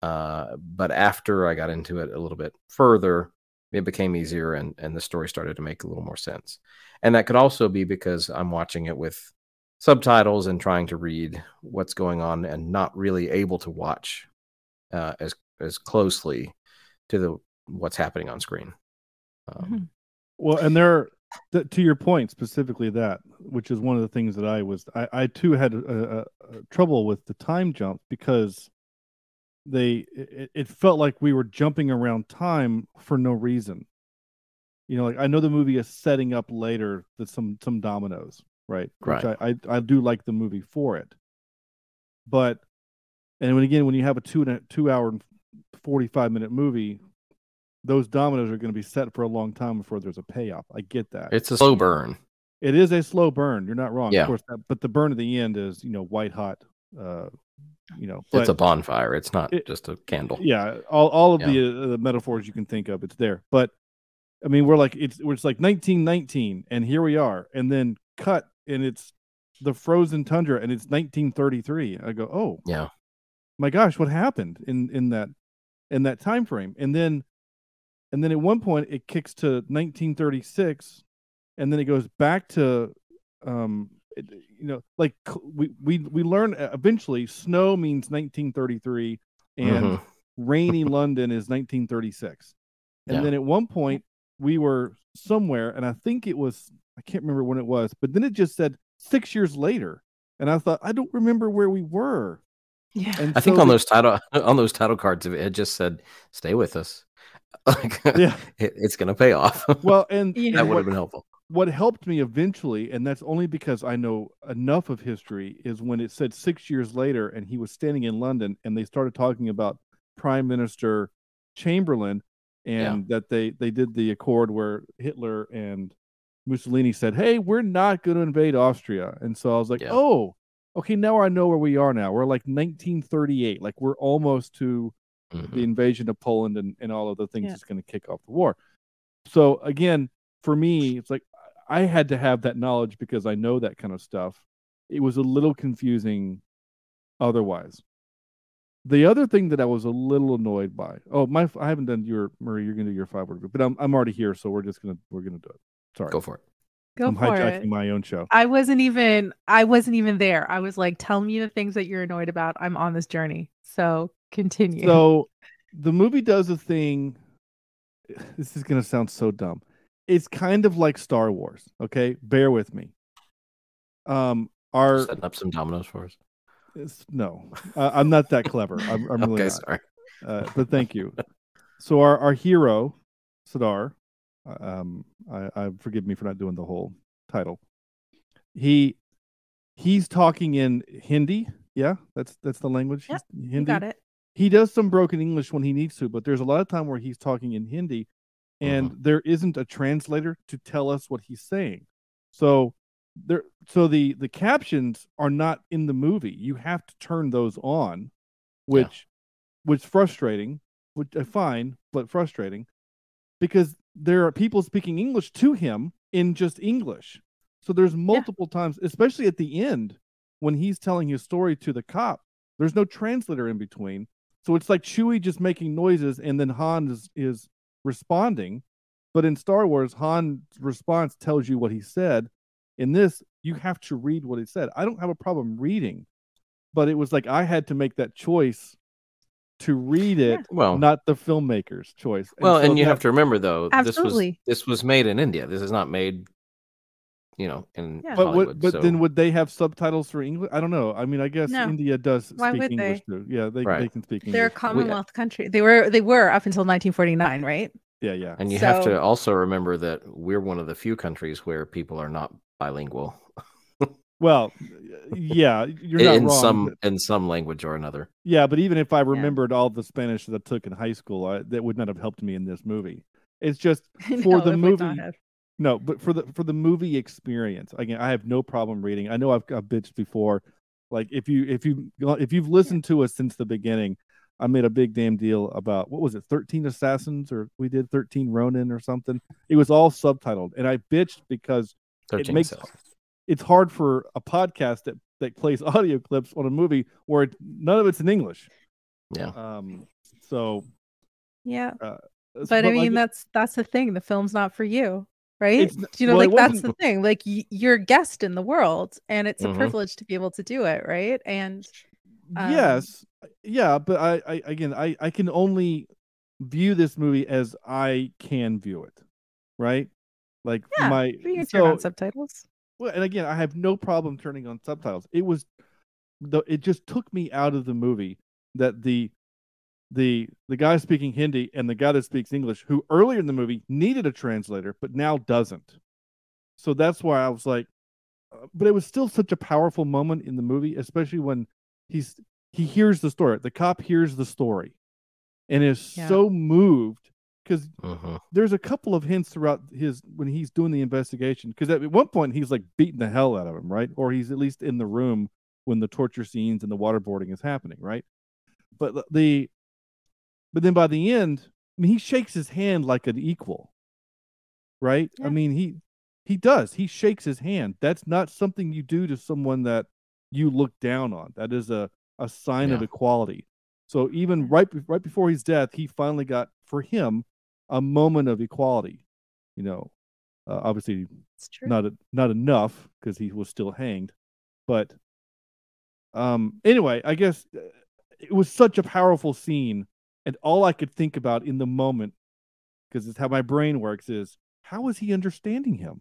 uh but after i got into it a little bit further it became easier and and the story started to make a little more sense and that could also be because i'm watching it with subtitles and trying to read what's going on and not really able to watch uh as as closely to the what's happening on screen. Um, Mhm. Well, and there, th- to your point specifically, that which is one of the things that I was, I, I too had a, a, a trouble with the time jump because they, it, it felt like we were jumping around time for no reason. You know, like I know the movie is setting up later that some some dominoes, right? Which Right. I, I I do like the movie for it, but and when again when you have a two and a, two hour and forty five minute movie, those dominoes are going to be set for a long time before there's a payoff. I get that. it's a slow burn. It is a slow burn. You're not wrong. Yeah. Of course, that, but the burn at the end is, you know, white hot. Uh, you know, it's a bonfire. It's not it- just a candle. yeah, all all of Yeah. the uh, the metaphors you can think of, it's there. But I mean, we're like it's it's like 1919, and here we are, and then cut, and it's the frozen tundra, and it's 1933. I go, oh, Yeah. my gosh, what happened in in that in that time frame? And then and then at one point it kicks to 1936, and then it goes back to um you know like we we we learn uh, eventually snow means 1933 and Mhm. rainy London is 1936. And Yeah. then at one point we were somewhere, and I think it was I can't remember when it was, but then it just said six years later, and I thought I don't remember where we were. Yeah. And I think on the- those title on those title cards, it just said "Stay with us." Like, yeah. it, it's gonna pay off. Well, and, Yeah. and that would have been helpful. What helped me eventually, and that's only because I know enough of history, is when it said six years later, and he was standing in London, and they started talking about Prime Minister Chamberlain, Yeah. and that they they did the accord where Hitler and Mussolini said, "Hey, we're not going to invade Austria," and so I was like, Yeah. "Oh, okay, now I know where we are. Now we're like 1938, like we're almost to Mhm. the invasion of Poland and, and all of the things Yeah. that's going to kick off the war. So again, for me, it's like I had to have that knowledge because I know that kind of stuff. It was a little confusing otherwise. The other thing that I was a little annoyed by. Oh, my I haven't done your Marie, you're going to do your five word group, but I'm I'm already here, so we're just going to we're going to do it. Sorry. Go for it. Go I'm for hijacking it. my own show. I wasn't even I wasn't even there. I was like, tell me the things that you're annoyed about. I'm on this journey. So continue. So the movie does a thing. This is going to sound so dumb. It's kind of like Star Wars. Okay, bear with me. Um, are Setting up some dominoes for us. it's- no, uh, I'm not that clever. I'm, I'm really okay, not. sorry. Uh, but thank you. So our our hero, Sardar, um, I, I forgive me for not doing the whole title. He he's talking in Hindi. Yeah, that's that's the language. Yep, He's- you got it. he does some broken English when he needs to, but there's a lot of time where he's talking in Hindi and uh-huh. there isn't a translator to tell us what he's saying. So there so the the captions are not in the movie. You have to turn those on, which which frustrating, which uh, I find but frustrating because there are people speaking English to him in just English. So there's multiple times, especially at the end when he's telling his story to the cop. There's no translator in between. So it's like Chewie just making noises and then Han is, is responding. But in Star Wars, Han's response tells you what he said. In this, you have to read what he said. I don't have a problem reading, but it was like I had to make that choice to read it, Well, not the filmmaker's choice. well, so and you that- have to remember though, this was this was made in India. This is not made, you know, in Yeah. But Hollywood. what, but so- then would they have subtitles for English? I don't know. I mean, I guess No. India does Why speak would English too. Yeah, they, they can speak English. They're a English. Uh Commonwealth country. They were they were up until 1949, right? Yeah, yeah. and you have to also remember that we're one of the few countries where people are not bilingual Well, yeah, you're in not in wrong. some but- in some language or another. yeah, but even if I remembered all the Spanish that I took in high school, I, that would not have helped me in this movie. It's just No, for the it would not movie. Have. No, but for the for the movie experience, again, I have no problem reading. I know I've, I've bitched before. Like if you if you if you've listened to us since the beginning, I made a big damn deal about what was it, thirteen assassins, or we did thirteen Ronin or something. It was all subtitled, and I bitched because Thirteen makes- cells. it's hard for a podcast that that plays audio clips on a movie where it, none of it's in English. Yeah. Um. So, Yeah. uh, But I mean like, that's that's the thing. The film's not for you. Right? It's you know, well, like that's the thing. Like y- you're a guest in the world, and it's a Mhm. privilege to be able to do it, right? And um, yes, yeah, but I, I again, I I can only view this movie as I can view it, right? Like Yeah, my you can turn on subtitles. well, and again, I have no problem turning on subtitles. It was the it just took me out of the movie that the the the guy speaking Hindi and the guy that speaks English, who earlier in the movie needed a translator, but now doesn't. So that's why I was like, uh, but it was still such a powerful moment in the movie, especially when he's he hears the story. The cop hears the story, and is Yeah. so moved because Mhm. there's a couple of hints throughout his when he's doing the investigation because at one point he's like beating the hell out of him right or he's at least in the room when the torture scenes and the waterboarding is happening right but the- the but then by the end I mean, he shakes his hand like an equal right? I mean he he does. He shakes his hand. That's not something you do to someone that you look down on. That is a a sign of equality. So even right. right before his death he finally got for him a moment of equality you know? Uh, obviously not a, not enough because he was still hanged but um anyway i guess uh, it was such a powerful scene and all i could think about in the moment because it's how my brain works is how is he understanding him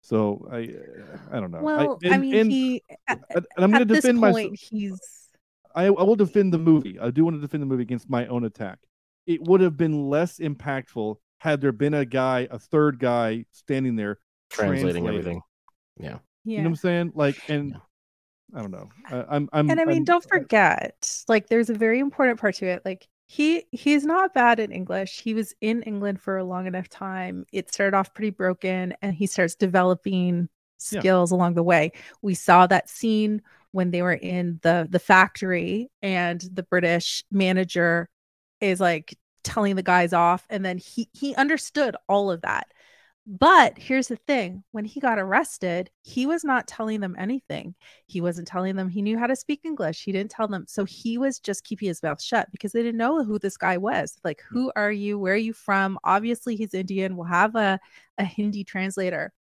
so i uh, i don't know Well, I, and- mean, and- he at, and i'm going at to this defend myself he's I, I will defend the movie. I do want to defend the movie against my own attack. It would have been less impactful had there been a guy, a third guy standing there Translating translating. everything. yeah. You know what I'm saying? Like, and Yeah. I don't know. I, I'm, I'm, and I mean, I'm- don't forget, like, there's a very important part to it. Like, he he's not bad at English. He was in England for a long enough time. It started off pretty broken, and he starts developing Yeah. skills along the way. We saw that scene when they were in the the factory, and the British manager is like telling the guys off, and then he he understood all of that. But here's the thing when he got arrested, he was not telling them anything. He wasn't telling them he knew how to speak English. He didn't tell them. So he was just keeping his mouth shut because they didn't know who this guy was. Like, mm. who are you? Where are you from? Obviously, he's Indian. We'll have a, a Hindi translator.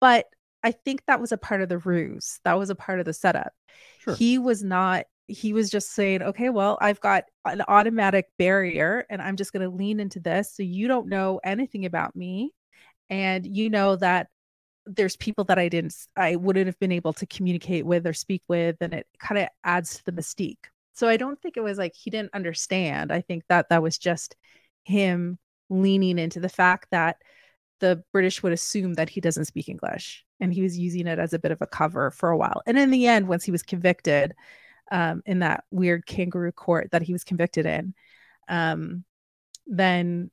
But I think that was a part of the ruse. That was a part of the setup. Sure. He was not, he was just saying, okay, well, I've got an automatic barrier and I'm just going to lean into this. So you don't know anything about me. And you know that there's people that I didn't, I wouldn't have been able to communicate with or speak with. And it kind of adds to the mystique. So I don't think it was like he didn't understand. I think that that was just him leaning into the fact that the British would assume that he doesn't speak English. And he was using it as a bit of a cover for a while. And in the end, once he was convicted um, in that weird kangaroo court that he was convicted in, um, then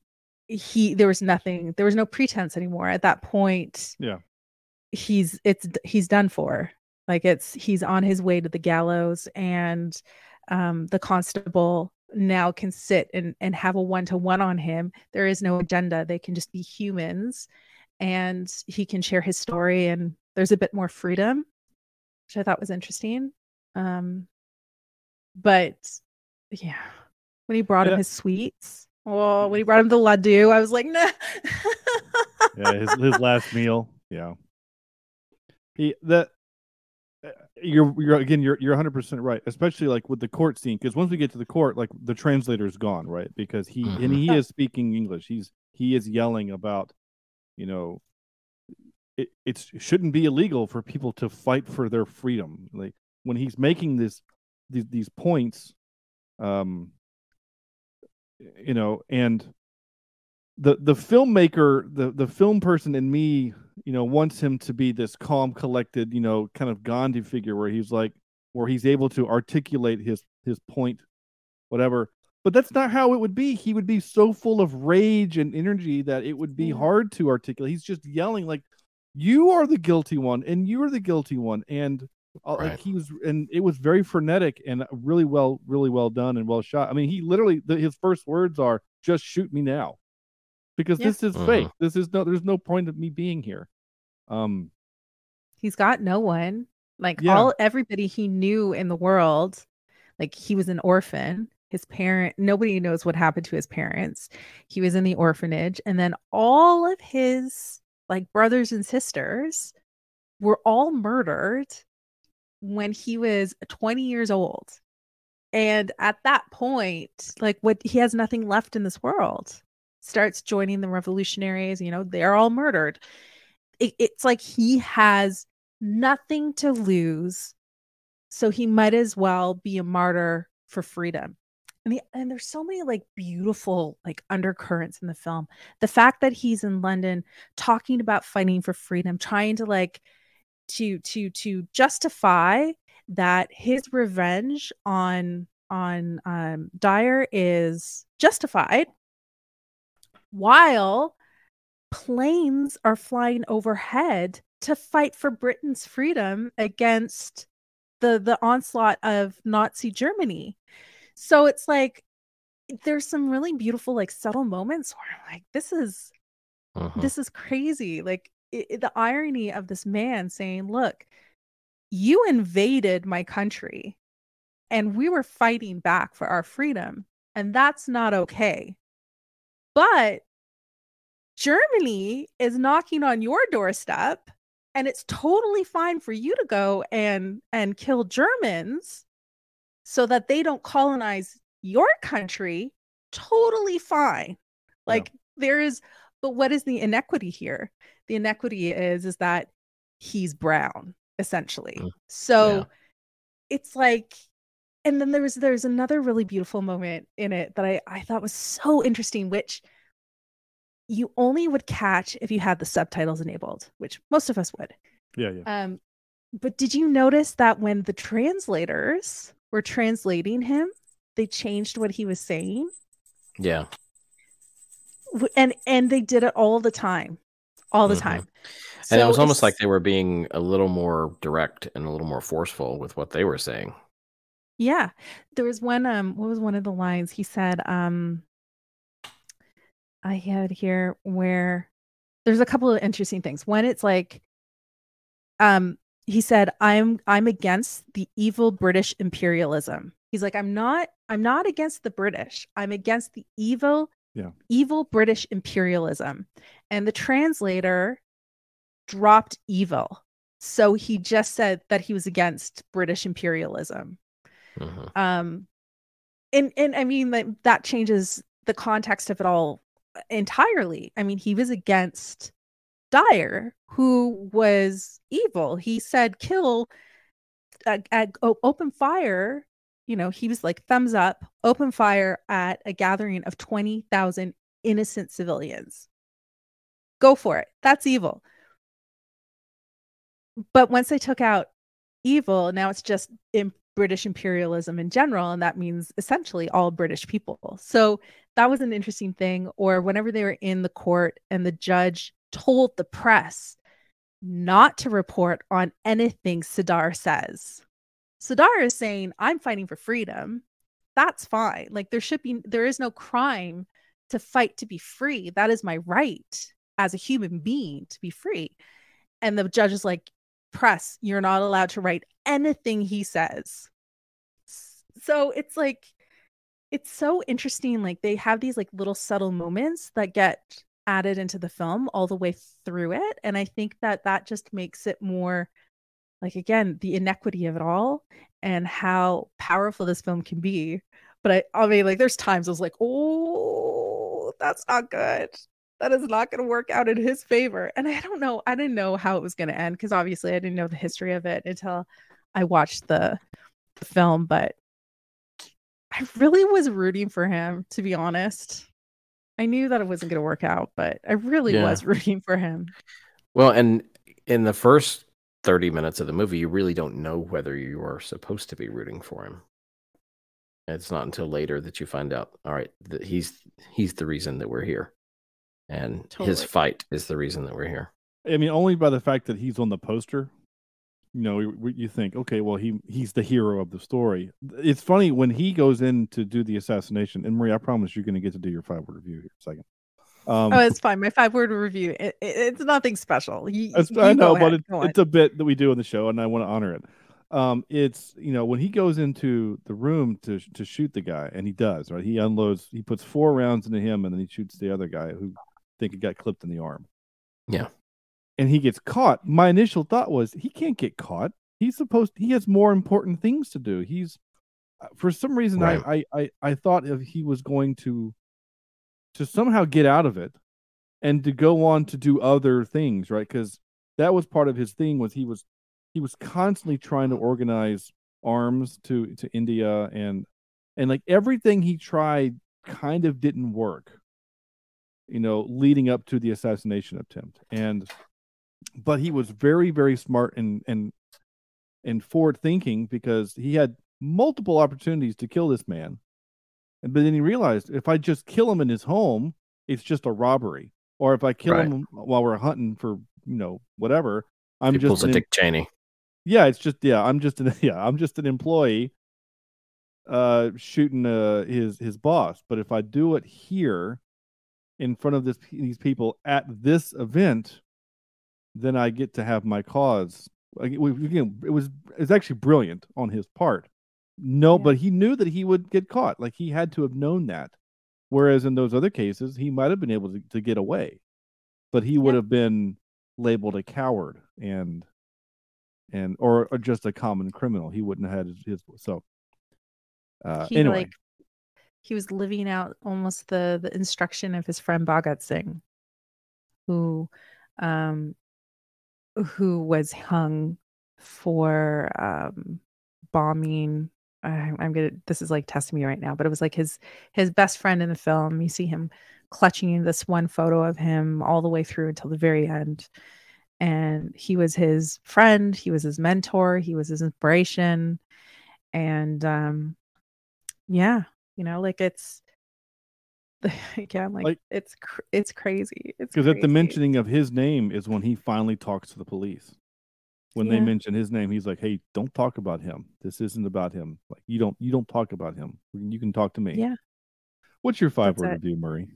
he there was nothing, there was no pretense anymore. At that point, Yeah. he's it's he's done for. Like it's he's on his way to the gallows, and um, the constable now can sit and and have a one to one on him. There is no agenda. They can just be humans, and he can share his story. And there's a bit more freedom, which I thought was interesting. Um, but yeah, when he brought him his sweets, oh, when he brought him the laddu, I was like, no. yeah, his, his last meal. Yeah. He that uh, you're you're again you're you're 100 percent right, especially like with the court scene because once we get to the court, like the translator is gone, right? Because he and Mhm. he is speaking English. He's he is yelling about, you know, it it's, it shouldn't be illegal for people to fight for their freedom. Like when he's making this these these points, um, you know, and the the filmmaker, the the film person in me, you know, wants him to be this calm, collected, you know, kind of Gandhi figure where he's like, where he's able to articulate his his point, whatever. But that's not how it would be. He would be so full of rage and energy that it would be mm-hmm. hard to articulate. He's just yelling like, "You are the guilty one, and you are the guilty one," and uh, like he was, and it was very frenetic and really well, really well done and well shot. I mean, he literally the, his first words are, "Just shoot me now." because Yeah. this is Mhm. fake. This is no. There's no point of me being here. Um. he's got no one like Yeah. all everybody he knew in the world like he was an orphan his parent nobody knows what happened to his parents he was in the orphanage and then all of his like brothers and sisters were all murdered when he was 20 years old and at that point like what he has nothing left in this world. Starts joining the revolutionaries you know they're all murdered. It, it's like he has nothing to lose so he might as well be a martyr for freedom. And, the, and there's so many like beautiful like undercurrents in the film. The fact that he's in london talking about fighting for freedom trying to like to to to justify that his revenge on on um, Dyer is justified, while planes are flying overhead to fight for Britain's freedom against the the onslaught of Nazi Germany. So it's like there's some really beautiful like subtle moments where I'm like this is Uh-huh. this is crazy like it, the irony of this man saying look you invaded my country and we were fighting back for our freedom and that's not okay. But germany is knocking on your doorstep and it's totally fine for you to go and and kill germans so that they don't colonize your country totally fine. Like there is but what is the inequity here the inequity is is that he's brown essentially Mm, so yeah. it's like and then there's there's another really beautiful moment in it that i i thought was so interesting which you only would catch if you had the subtitles enabled which most of us would Yeah, yeah. um but did you notice that when the translators were translating him they changed what he was saying Yeah. And and they did it all the time all the Mhm. time And it was almost like they were being a little more direct and a little more forceful with what they were saying. Yeah. There was one um what was one of the lines he said um I had here where there's a couple of interesting things. One it's like um he said I'm I'm against the evil British imperialism. He's like I'm not I'm not against the British. I'm against the evil Yeah. evil British imperialism. And the translator dropped evil. So he just said that he was against British imperialism Mhm. um and and i mean like that changes the context of it all entirely i mean he was against dyer who was evil he said kill uh, at, open fire you know he was like thumbs up open fire at a gathering of 20,000 innocent civilians. Go for it. That's evil. But once they took out evil now it's just in british imperialism in general and that means essentially all british people. So that was an interesting thing or whenever they were in the court and the judge told the press not to report on anything Sardar says Sardar is saying i'm fighting for freedom. That's fine. Like there should be there is no crime to fight to be free. That is my right as a human being to be free. And the judge is like press you're not allowed to write anything he says. So it's like it's so interesting like they have these like little subtle moments that get added into the film all the way through it. And i think that that just makes it more like again the inequity of it all and how powerful this film can be but i i mean like there's times i was like oh that's not good. That is not going to work out in his favor. And i don't know i didn't know how it was going to end because obviously i didn't know the history of it until i watched the, the film but i really was rooting for him to be honest. I knew that it wasn't going to work out but i really Yeah. was rooting for him. Well, and in the first 30 minutes of the movie, you really don't know whether you are supposed to be rooting for him. It's not until later that you find out, all right, that he's he's the reason that we're here. And his fight is the reason that we're here. I mean, only by the fact that he's on the poster. You know, you, you think, okay, well, he he's the hero of the story. It's funny when he goes in to do the assassination. And Marie, I promise you're going to get to do your five word review here in a second. Um, oh it's fine my five word review it, it- it's nothing special You- It's- you I know, but it, it's a bit that we do on the show, and I want to honor it. Um, it's you know when he goes into the room to to shoot the guy, and he does right. He unloads. He puts four rounds into him, and then he shoots the other guy who think he got clipped in the arm. Yeah. and he gets caught. My initial thought was he can't get caught. He's supposed. He has more important things to do. He's for some reason Right. I, I I I thought if he was going to to somehow get out of it and to go on to do other things, right? Because that was part of his thing was he was he was constantly trying to organize arms to to India and and like everything he tried kind of didn't work. You know, leading up to the assassination attempt. And but he was very very smart and and and forward thinking because he had multiple opportunities to kill this man. And but then he realized if I just kill him in his home, it's just a robbery. Or if I kill Right. him while we're hunting for, you know, whatever, I'm he just an- Dick Cheney. yeah, it's just yeah, I'm just an yeah, I'm just an employee uh shooting uh his his boss. But if I do it here in front of this these people at this event, then I get to have my cause. Again, it was it's actually brilliant on his part. No, Yeah. but he knew that he would get caught. Like he had to have known that. Whereas in those other cases, he might have been able to, to get away, but he would Yeah. have been labeled a coward and and or, or just a common criminal. He wouldn't have had his, his so. Uh, he anyway, like he was living out almost the the instruction of his friend Bhagat Singh, who um who was hung for um bombing I, I'm gonna this is like testing me right now, but it was like his his best friend in the film. You see him clutching this one photo of him all the way through until the very end. And he was his friend, he was his mentor, he was his inspiration. And um yeah, you know, like it's again, like, Like- it's cr- it's crazy. It's because at the mentioning of his name is when he finally talks to the police. When they mention his name, he's like, "Hey, don't talk about him. This isn't about him. Like you don't you don't talk about him. You can talk to me." Yeah. What's your five That's word it. review, Marie?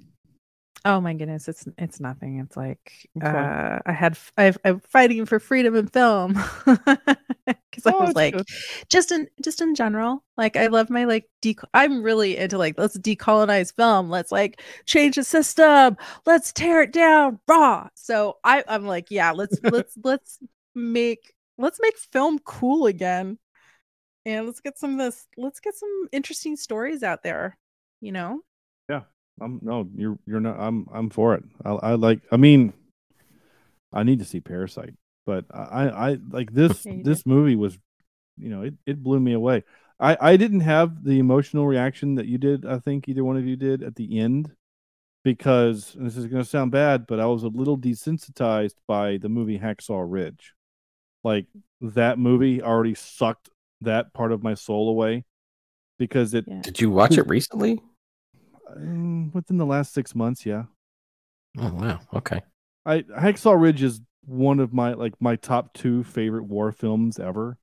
Oh my goodness, it's it's nothing. It's like uh, I had I've, I'm fighting for freedom in film because I Oh, was like good. just in just in general. Like I love my like dec- I'm really into like let's decolonize film. Let's like change the system. Let's tear it down raw. So I I'm like yeah let's let's let's make let's make film cool again, and let's get some of this. Let's get some interesting stories out there. You know. Yeah i'm no, you're you're not. I'm I'm for it. I, I like. I mean, I need to see Parasite, but I I like this. Yeah, this movie was, you know, it it blew me away. I I didn't have the emotional reaction that you did. I think either one of you did at the end, because this is going to sound bad, but I was a little desensitized by the movie Hacksaw Ridge. Like that movie already sucked that part of my soul away because it Yeah. Did you watch it recently? um, within the last six months, yeah. Oh wow. Okay. I Hacksaw Ridge is one of my like my top two favorite war films ever.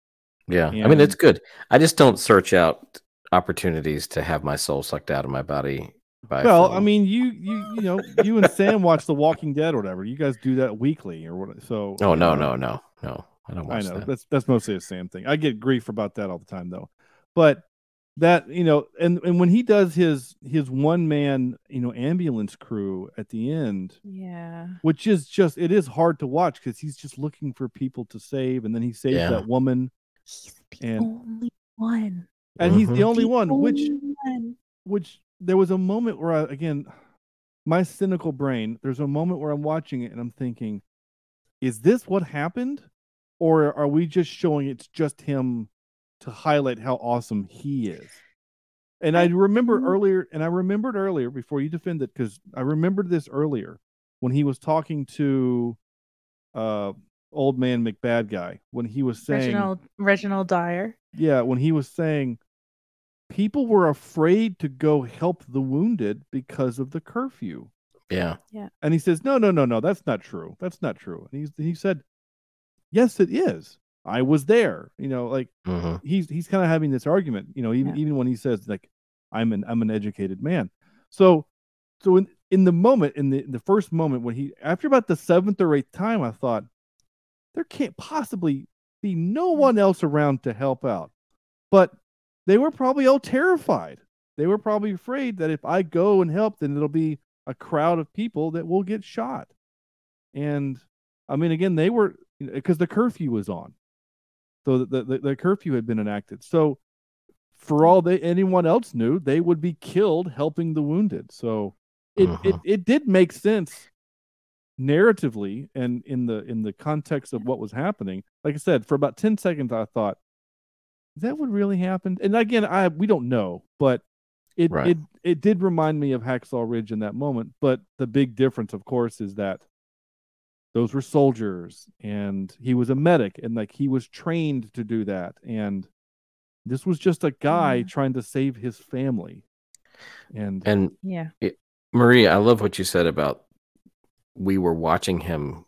Yeah. I mean, it's good. I just don't search out opportunities to have my soul sucked out of my body. By well, I mean, you you you know, you and Sam watch The Walking Dead or whatever. You guys do that weekly or what? So oh no, no, no, no. I don't I know that. that's that's mostly a Sam thing. I get grief about that all the time though. But that you know, and and when he does his his one man you know ambulance crew at the end, Yeah. which is just it is hard to watch because he's just looking for people to save, and then he saves Yeah. that woman, He's the And- only one. and he's the mm-hmm. only The one. Which one. which there was a moment where I, again my cynical brain there's a moment where i'm watching it and i'm thinking is this what happened or are we just showing it's just him to highlight how awesome he is and i I- remember Mhm. earlier and i remembered earlier before you defend it because i remembered this earlier when he was talking to uh old man mcbad guy when he was saying Reginald Reginald Dyer. yeah, when he was saying people were afraid to go help the wounded because of the curfew. yeah. Yeah. And he says, "No, no, no, no, that's not true. That's not true." And he's he said, "Yes, it is. I was there." You know, like hmm he's he's kind of having this argument, you know, even Yeah. even when he says like I'm an I'm an educated man. So so in in the moment in the in the first moment when he after about the seventh or eighth time I thought there can't possibly be no one else around to help out. But they were probably all terrified. They were probably afraid that if I go and help then it'll be a crowd of people that will get shot. And I mean again they were because the curfew was on. So the, the the curfew had been enacted. So for all they anyone else knew, they would be killed helping the wounded. So it it, Mhm. it did make sense narratively and in the in the context of what was happening. Like I said, for about 10 seconds I thought that would really happen. And again, I we don't know, but it Right. it it did remind me of Hacksaw Ridge in that moment. But the big difference, of course, is that those were soldiers and he was a medic and like he was trained to do that. And this was just a guy Yeah. trying to save his family. And And Yeah. Maria, I love what you said about we were watching him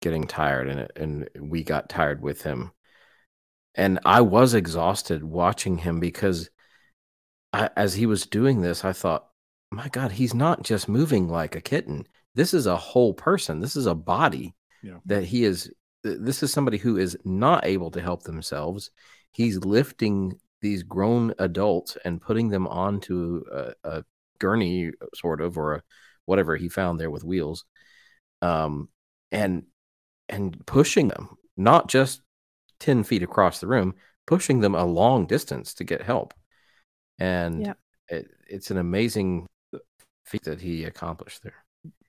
getting tired and and we got tired with him. And I was exhausted watching him because I, as he was doing this, I thought, my God, he's not just moving like a kitten. This is a whole person. This is a body Yeah. that he is. This is somebody who is not able to help themselves. He's lifting these grown adults and putting them onto a, a gurney, sort of, or a, whatever he found there with wheels, um, and and pushing them, not just ten feet across the room, pushing them a long distance to get help. And Yep. it, it's an amazing feat that he accomplished there.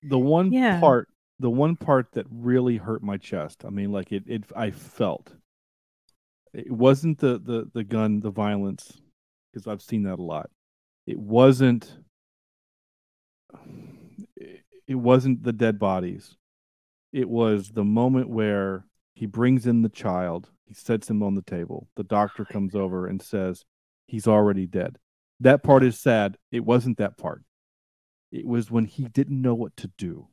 The one Yeah. part the one part that really hurt my chest i mean like it, it i felt. It wasn't the the the gun the violence because i've seen that a lot. It wasn't it, it wasn't the dead bodies. It was the moment where he brings in the child he sets him on the table. The doctor oh, comes over and says he's already dead. That part is sad. It wasn't that part it was when he didn't know what to do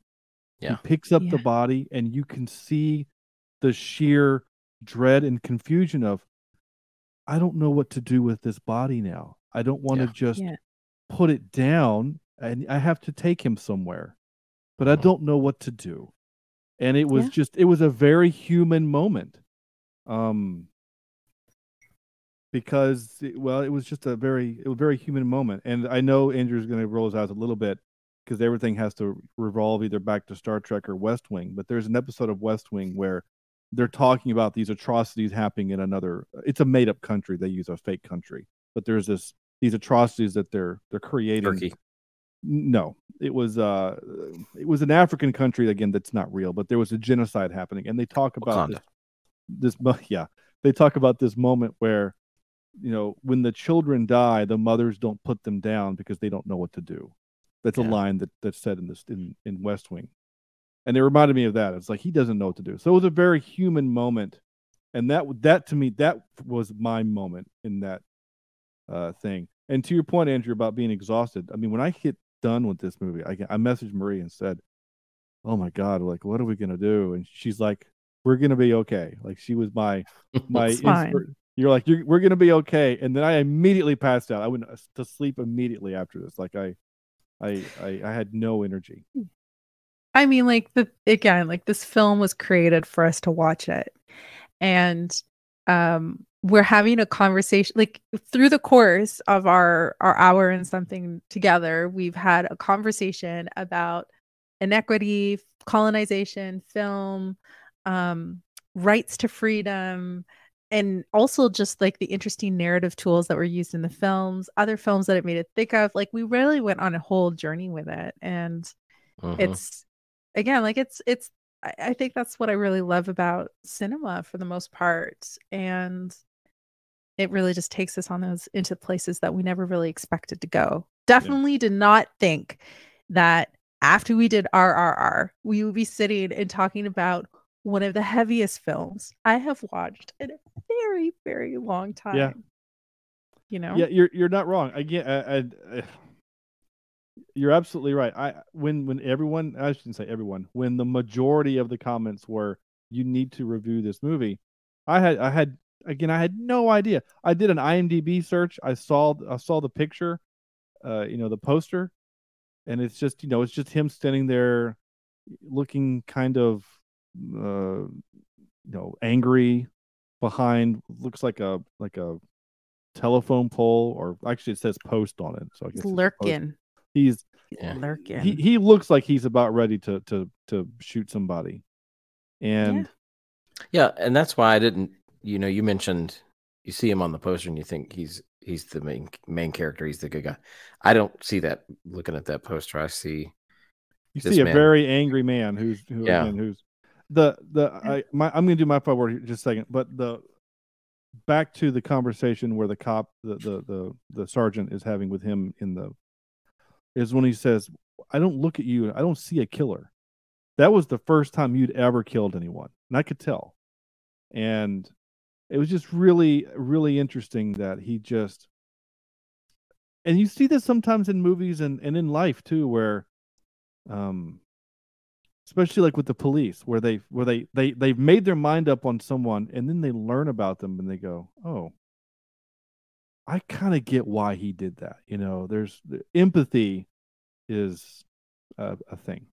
Yeah. he picks up the body and you can see the sheer dread and confusion of i don't know what to do with this body now i don't want to Yeah. just Yeah. put it down and i have to take him somewhere but i Mhm. don't know what to do and it was Yeah. just it was a very human moment um because it- well it was just a very it was a very human moment and i know andrew's going to roll his eyes a little bit because everything has to revolve either back to star trek or west wing but there's an episode of west wing where they're talking about these atrocities happening in another it's a made up country they use a fake country but there's this these atrocities that they're they're creating Turkey. no it was uh it was an african country again that's not real but there was a genocide happening and they talk about Wakanda. this, this yeah they talk about this moment where you know when the children die the mothers don't put them down because they don't know what to do that's a line that that's said in this in in west wing. And it reminded me of that. It's like he doesn't know what to do. So it was a very human moment. And that that to me that was my moment in that uh thing. And to your point andrew about being exhausted i mean when i hit done with this movie i, I messaged marie and said oh my god like what are we gonna do? And she's like we're gonna be okay. Like she was my my inspir- you're like you're, we're gonna be okay. And then i immediately passed out. I went uh, to sleep immediately after this. Like i i i, I had no energy I mean, like the again, like this film was created for us to watch it, and um, we're having a conversation. Like through the course of our our hour and something together, we've had a conversation about inequity, colonization, film, um, rights to freedom, and also just like the interesting narrative tools that were used in the films, other films that it made it think of. Like we really went on a whole journey with it, and Mhm. it's again like it's it's I, I think that's what i really love about cinema for the most part and it really just takes us on those into places that we never really expected to go definitely did not think that after we did rrr we would be sitting and talking about one of the heaviest films i have watched in a very very long time Yeah. you know? Yeah you're you're not wrong. Again I, I, I- you're absolutely right. I when when everyone i shouldn't say everyone when the majority of the comments were you need to review this movie i had i had again i had no idea. I did an imdb search. I saw i saw the picture uh you know the poster and it's just you know it's just him standing there looking kind of uh you know angry behind looks like a like a telephone pole or actually it says post on it so i guess he's it's lurking he's Yeah. lurking he, he looks like he's about ready to to to shoot somebody and Yeah, and that's why I didn't. You know, you mentioned you see him on the poster and you think he's he's the main main character. He's the good guy. I don't see that looking at that poster. I see You see a man- very angry man who's who, Yeah. again, who's the the I my I'm gonna do my part word here just a second, but the back to the conversation where the cop the the the, the sergeant is having with him in the is when he says, I don't look at you, I don't see a killer. That was the first time you'd ever killed anyone. And I could tell. And it was just really, really interesting that he just and you see this sometimes in movies and, and in life too, where um especially like with the police where they where they they they've made their mind up on someone and then they learn about them and they go oh i kind of get why he did that you know there's the empathy is a, a thing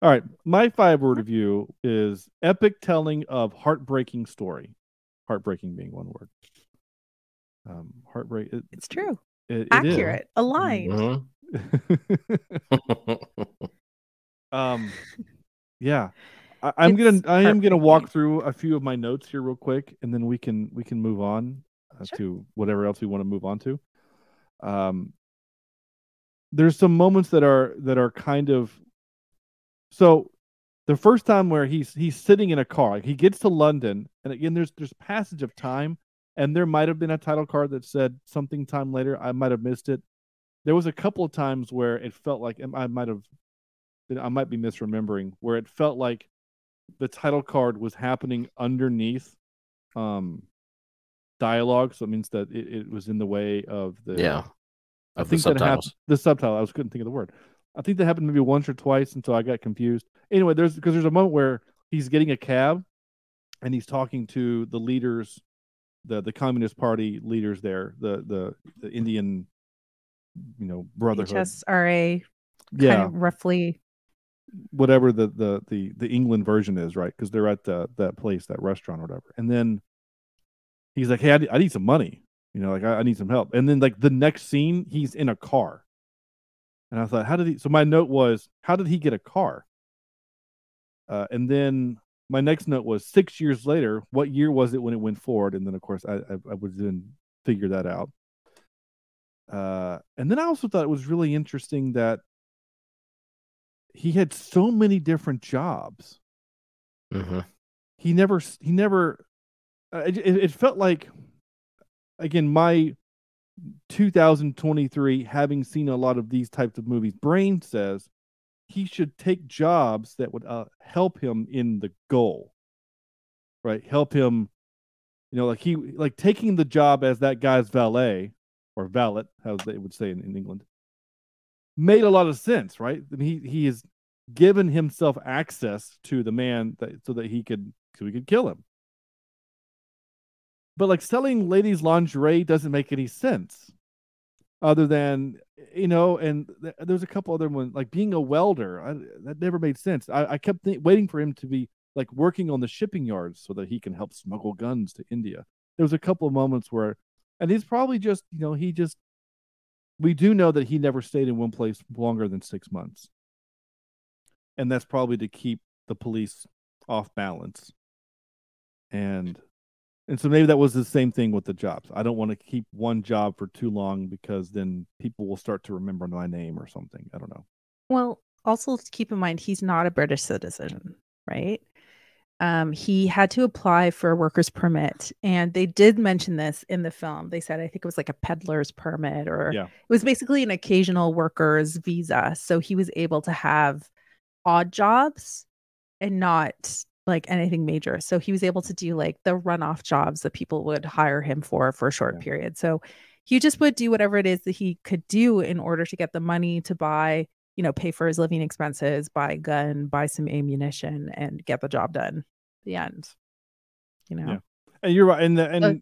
all right my five word review is epic telling of heartbreaking story heartbreaking being one word um heartbreak it- It's true. it- it is. Accurate. Aligned. Mhm. um yeah. I, i'm gonna i am gonna walk through a few of my notes here real quick and then we can we can move on uh, Sure. to whatever else we want to move on to. Um there's some moments that are that are kind of so the first time where he's he's sitting in a car like he gets to london and again there's there's passage of time and there might have been a title card that said something time later i might have missed it. There was a couple of times where it felt like i might have I might be misremembering where it felt like the title card was happening underneath um dialogue so it means that it, it was in the way of the yeah. I Of the think that happened. The subtitle. I was couldn't think of the word. I think that happened maybe once or twice until I got confused. Anyway, there's because there's a moment where he's getting a cab, and he's talking to the leaders, the the Communist Party leaders there, the the the Indian, you know, Brotherhood. HSRA yeah, kind of roughly. Whatever the the the the England version is, right? Because they're at the that place, that restaurant, or whatever. And then he's like, "Hey, I I need some money. You know, like I, I need some help." And then like the next scene, he's in a car. And I thought, how did he? So my note was, how did he get a car? Uh, and then my next note was six years later. What year was it when it went forward? And then of course I I, I would then figure that out. Uh, and then I also thought it was really interesting that he had so many different jobs. hmm He never he never. Uh, it, it it felt like, again, my 2023 having seen a lot of these types of movies. Brain says he should take jobs that would uh, help him in the goal, right? Help him, you know, like he like taking the job as that guy's valet or valet, how they would say in, in England, made a lot of sense, right? I mean, he he has given himself access to the man that, so that he could so he could kill him. But like selling ladies lingerie doesn't make any sense, other than you know. And th- there's a couple other ones like being a welder. I, that never made sense. I, I kept th- waiting for him to be like working on the shipping yards so that he can help smuggle guns to India. There was a couple of moments where, and he's probably just you know he just. We do know that he never stayed in one place longer than six months. And that's probably to keep the police off balance. And and so maybe that was the same thing with the jobs. I don't want to keep one job for too long because then people will start to remember my name or something. I don't know. Well, also keep in mind, he's not a British citizen, right? Um, he had to apply for a worker's permit, and they did mention this in the film. They said I think it was like a peddler's permit, or Yeah. it was basically an occasional worker's visa. So he was able to have odd jobs and not like anything major. So he was able to do like the runoff jobs that people would hire him for for a short Yeah. period. So he just would do whatever it is that he could do in order to get the money to buy you know, pay for his living expenses, buy a gun, buy some ammunition, and get the job done. The end. You know, Yeah. and you're right and the, and Uh,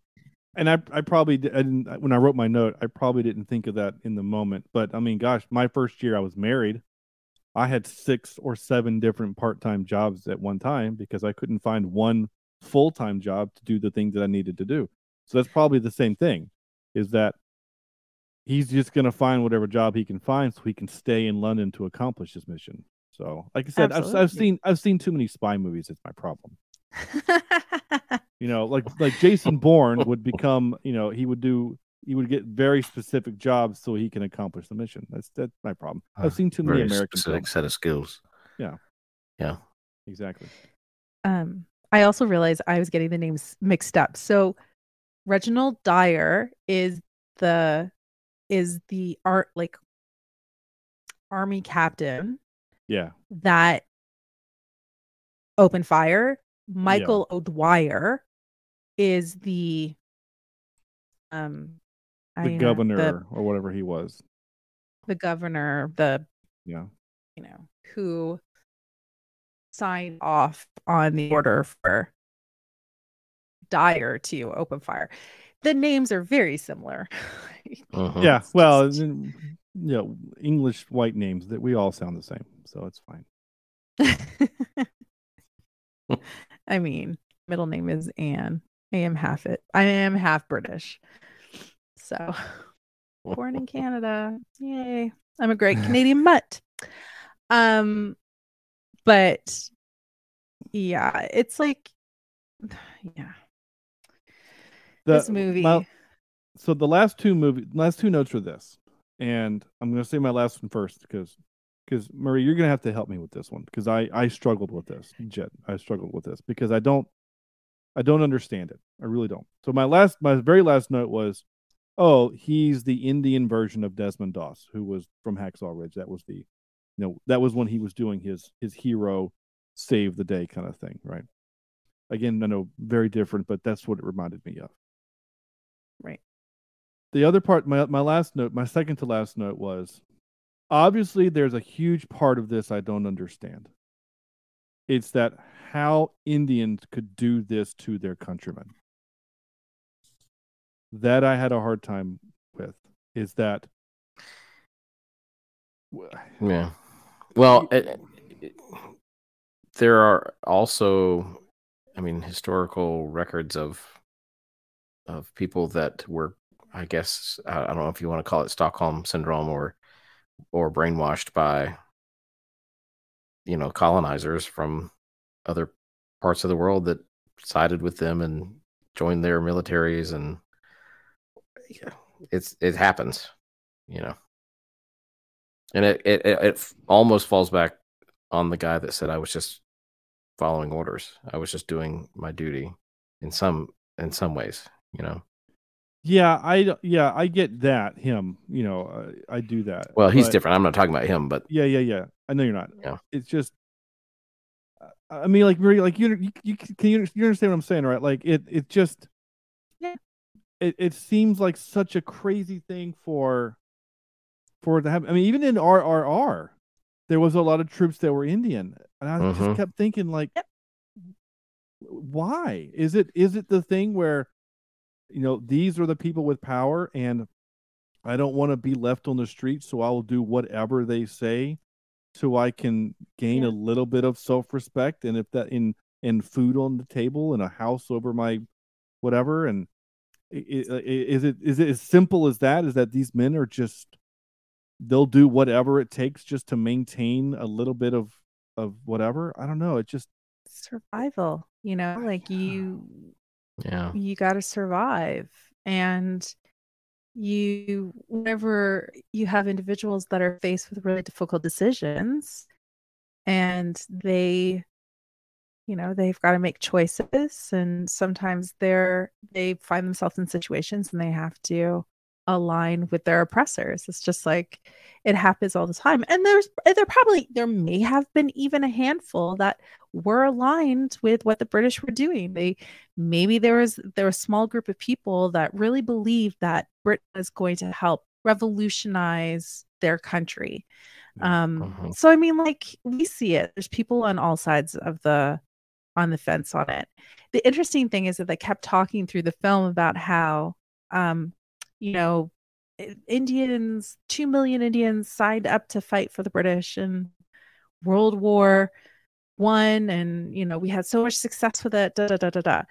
and i i probably didn't, when i wrote my note i probably didn't think of that in the moment but i mean gosh my first year i was married i had six or seven different part-time jobs at one time because i couldn't find one full-time job to do the things that i needed to do so that's probably the same thing is that he's just going to find whatever job he can find so he can stay in london to accomplish his mission so like i said I've, I've seen i've seen too many spy movies it's my problem you know like like jason bourne would become you know he would do he would get very specific jobs so he can accomplish the mission. That's that's my problem. I've seen too many Very American specific films. set of skills. Yeah. Yeah. Exactly. Um, I also realized I was getting the names mixed up. So Reginald Dyer is the is the art like army captain Yeah. that opened fire. Michael O'Dwyer is the um I The know, governor the, or whatever he was. the governor, the Yeah. you know, who signed off on the order for Dyer to open fire. The names are very similar. Mhm. Yeah. Well, just- then, you know, English white names that we all sound the same, so it's fine. I mean, middle name is Anne. I am half it. I am half British. So born in Canada. Yay. I'm a great Canadian mutt. Um but yeah, it's like yeah. The- this movie. my- so the last two movie, last two notes are this, and I'm going to say my last one first because because Marie, you're going to have to help me with this one because I I struggled with this, Jet. I struggled with this because I don't I don't understand it. I really don't. So my last my very last note was, oh, he's the Indian version of Desmond Doss, who was from Hacksaw Ridge. That was the, you know, that was when he was doing his his hero save the day kind of thing, right? Again, I know very different, but that's what it reminded me of right. the other part my my last note my second to last note was obviously there's a huge part of this i don't understand it's that how indians could do this to their countrymen that i had a hard time with is that Yeah. Well, it, it- there are also, I mean, historical records of of people that were, I guess, I don't know if you want to call it Stockholm syndrome or or brainwashed by, you know, colonizers from other parts of the world that sided with them and joined their militaries, and yeah, it's it happens, you know and it, it it it almost falls back on the guy that said I was just following orders. I was just doing my duty in some in some ways, you know. yeah I yeah i get that him you know uh, i do that Well, he's but- different. I'm not talking about him, but yeah yeah yeah i know you're not Yeah. it's just i mean like Marie, like you you, you can you, you understand what i'm saying right like it it just Yeah. it, it seems like such a crazy thing for for it to have i mean even in rrr there was a lot of troops that were indian and i Mhm. just kept thinking like Yep. why is it is it the thing where you know these are the people with power and i don't want to be left on the street so i will do whatever they say so i can gain Yeah. a little bit of self-respect and if that in and food on the table and a house over my whatever and uh, i- is it is it as simple as that? Is that these men are just they'll do whatever it takes just to maintain a little bit of of whatever? I don't know it just Survival, you know, like you yeah. you got to survive and you whenever you have individuals that are faced with really difficult decisions and they you know they've got to make choices and sometimes they're they find themselves in situations and they have to align with their oppressors. It's just like it happens all the time. And there's there probably there may have been even a handful that were aligned with what the british were doing. They maybe there was there was a small group of people that really believed that britain was going to help revolutionize their country. Um Mhm. so i mean like we see it. There's people on all sides of the on the fence on it. The interesting thing is that they kept talking through the film about how um you know indians 2 million indians signed up to fight for the british in world war one and you know we had so much success with it da da da da da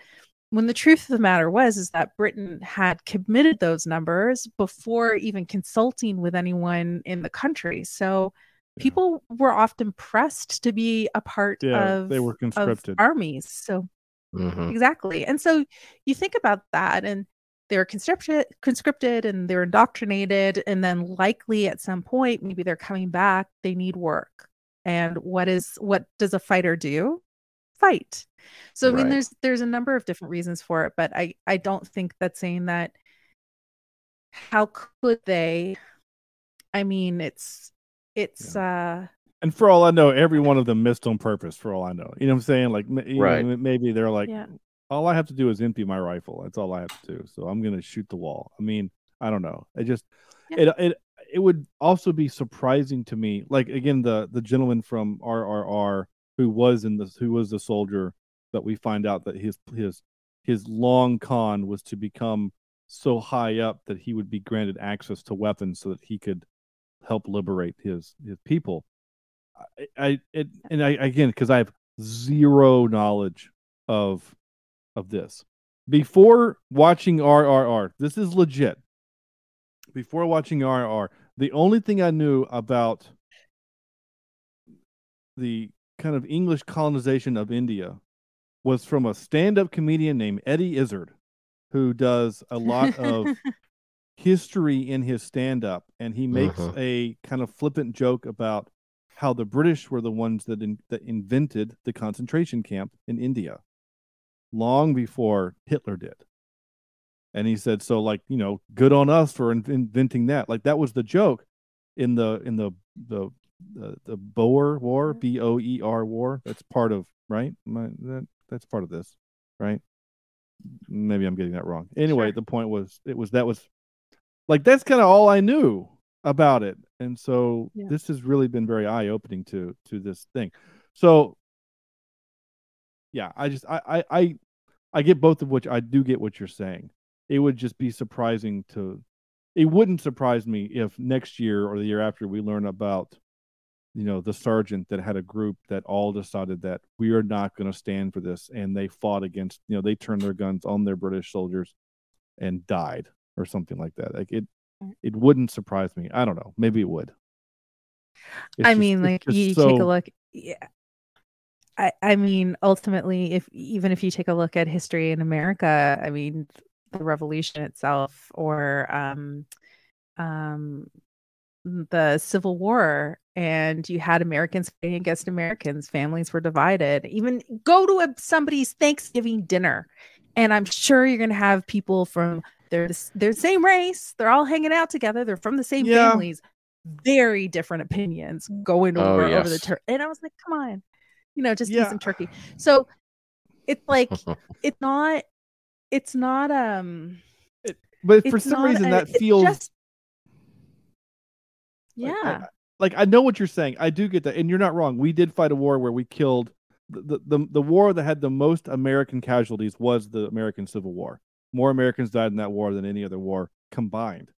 when the truth of the matter was is that britain had committed those numbers before even consulting with anyone in the country so Yeah. people were often pressed to be a part Yeah, of they were of conscripted. armies so Mhm. exactly and so you think about that and they're conscripted conscripted and they're indoctrinated and then likely at some point maybe they're coming back they need work and what is what does a fighter do fight so i mean Right. there's there's a number of different reasons for it but i i don't think that saying that how could they i mean it's it's uh And for all I know, every one of them missed on purpose. For all I know, you know what I'm saying? Like, ma- you know, Right. maybe they're like, yeah all I have to do is empty my rifle. That's all I have to do. So I'm gonna shoot the wall. I mean, I don't know. It just Yeah. it it it would also be surprising to me. Like again, the the gentleman from RRR who was in this who was the soldier that we find out that his his his long con was to become so high up that he would be granted access to weapons so that he could help liberate his his people. I, I it, and I again because I have zero knowledge of of this before watching RRR. This is legit. Before watching RRR, the only thing I knew about the kind of English colonization of India was from a stand-up comedian named Eddie Izzard, who does a lot of history in his stand-up, and he makes Mhm. a kind of flippant joke about how the British were the ones that in, that invented the concentration camp in India, long before Hitler did. And he said, "So, like, you know, good on us for in- inventing that. Like, that was the joke in the in the the the, the Boer War, mm-hmm. B O E R War. That's part of right. My, that that's part of this, right? Maybe I'm getting that wrong. Anyway, Sure. the point was it was that was like that's kind of all I knew about it, and so Yeah. this has really been very eye opening to to this thing. So, yeah, I just I I I, I get both of which I do get what you're saying. It would just be surprising to. It wouldn't surprise me if next year or the year after we learn about you know the sergeant that had a group that all decided that we are not going to stand for this and they fought against you know they turned their guns on their british soldiers and died or something like that like it mm. it wouldn't surprise me i don't know maybe it would It's I just- mean, like you take a look. Yeah. I I mean, ultimately, if even if you take a look at history in America, I mean, the Revolution itself, or um, um, the Civil War, and you had Americans fighting against Americans. Families were divided. Even go to a, somebody's Thanksgiving dinner, and I'm sure you're going to have people from they're the, they're the same race. They're all hanging out together. They're from the same Yeah. families. Very different opinions going Oh, over over the yes. turkey. And I was like, come on, you know, just Yeah. eat some turkey. So it's like it's not it's not um but for some reason a- that feels just- Like, yeah I, like I know what you're saying. I do get that, and you're not wrong. We did fight a war where we killed the, the the the war that had the most American casualties was the American Civil War. More Americans died in that war than any other war combined,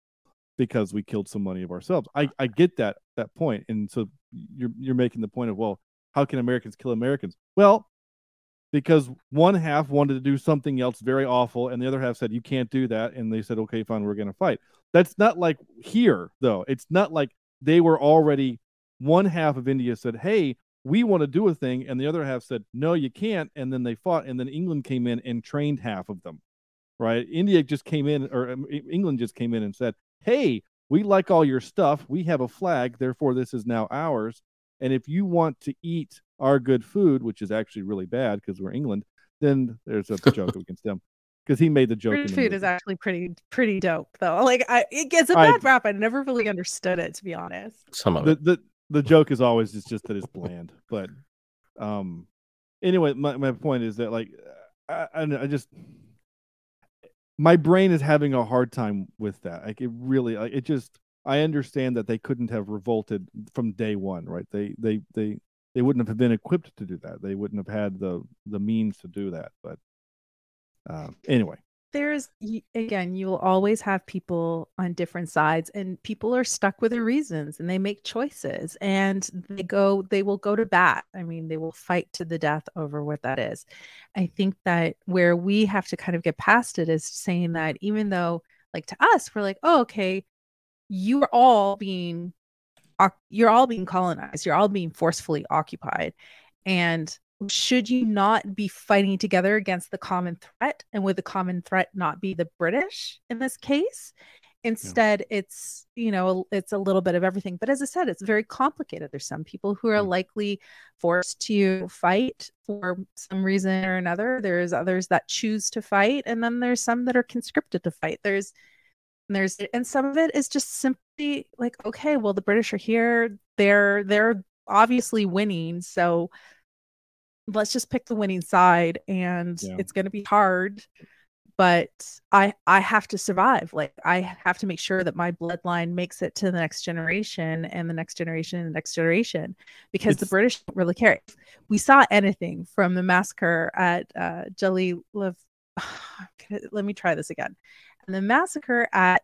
because we killed so many of ourselves. I I get that that point, and so you're you're making the point of well, how can Americans kill Americans? Well, because one half wanted to do something else very awful, and the other half said you can't do that, and they said okay, fine, we're going to fight. That's not like here though. It's not like they were already one half of India said, "Hey, we want to do a thing," and the other half said, "No, you can't." And then they fought, and then England came in and trained half of them. Right? India just came in, or um, England just came in and said, "Hey, we like all your stuff. We have a flag, therefore this is now ours. And if you want to eat our good food, which is actually really bad because we're England, then there's a joke against them." Because he made the joke. in British the food is actually pretty pretty dope though. Like I it gets a bad rap. I never really understood it to be honest. Some of the, it. the the joke is always it's just that it's bland but um anyway my, my point is that like I, I, I just my brain is having a hard time with that like it really like it just i understand that they couldn't have revolted from day one right? They they they they wouldn't have been equipped to do that. They wouldn't have had the the means to do that but um anyway. There's again you will always have people on different sides and people are stuck with their reasons and they make choices and they go they will go to bat. I mean they will fight to the death over what that is. I think that where we have to kind of get past it is saying that even though like to us we're like oh okay you are all being you're all being colonized you're all being forcefully occupied. And should you not be fighting together against the common threat and would the common threat not be the british in this case? Instead it's you know it's a little bit of everything. But as i said it's very complicated. There's some people who are likely forced to fight for some reason or another. There's others that choose to fight and then there's some that are conscripted to fight. There's there's and some of it is just simply like okay well the british are here. They're they're obviously winning so let's just pick the winning side and Yeah. it's going to be hard but i i have to survive. Like i have to make sure that my bloodline makes it to the next generation and the next generation and the next generation because the british don't really care. If we saw anything from the massacre at uh Jali let me try this again and the massacre at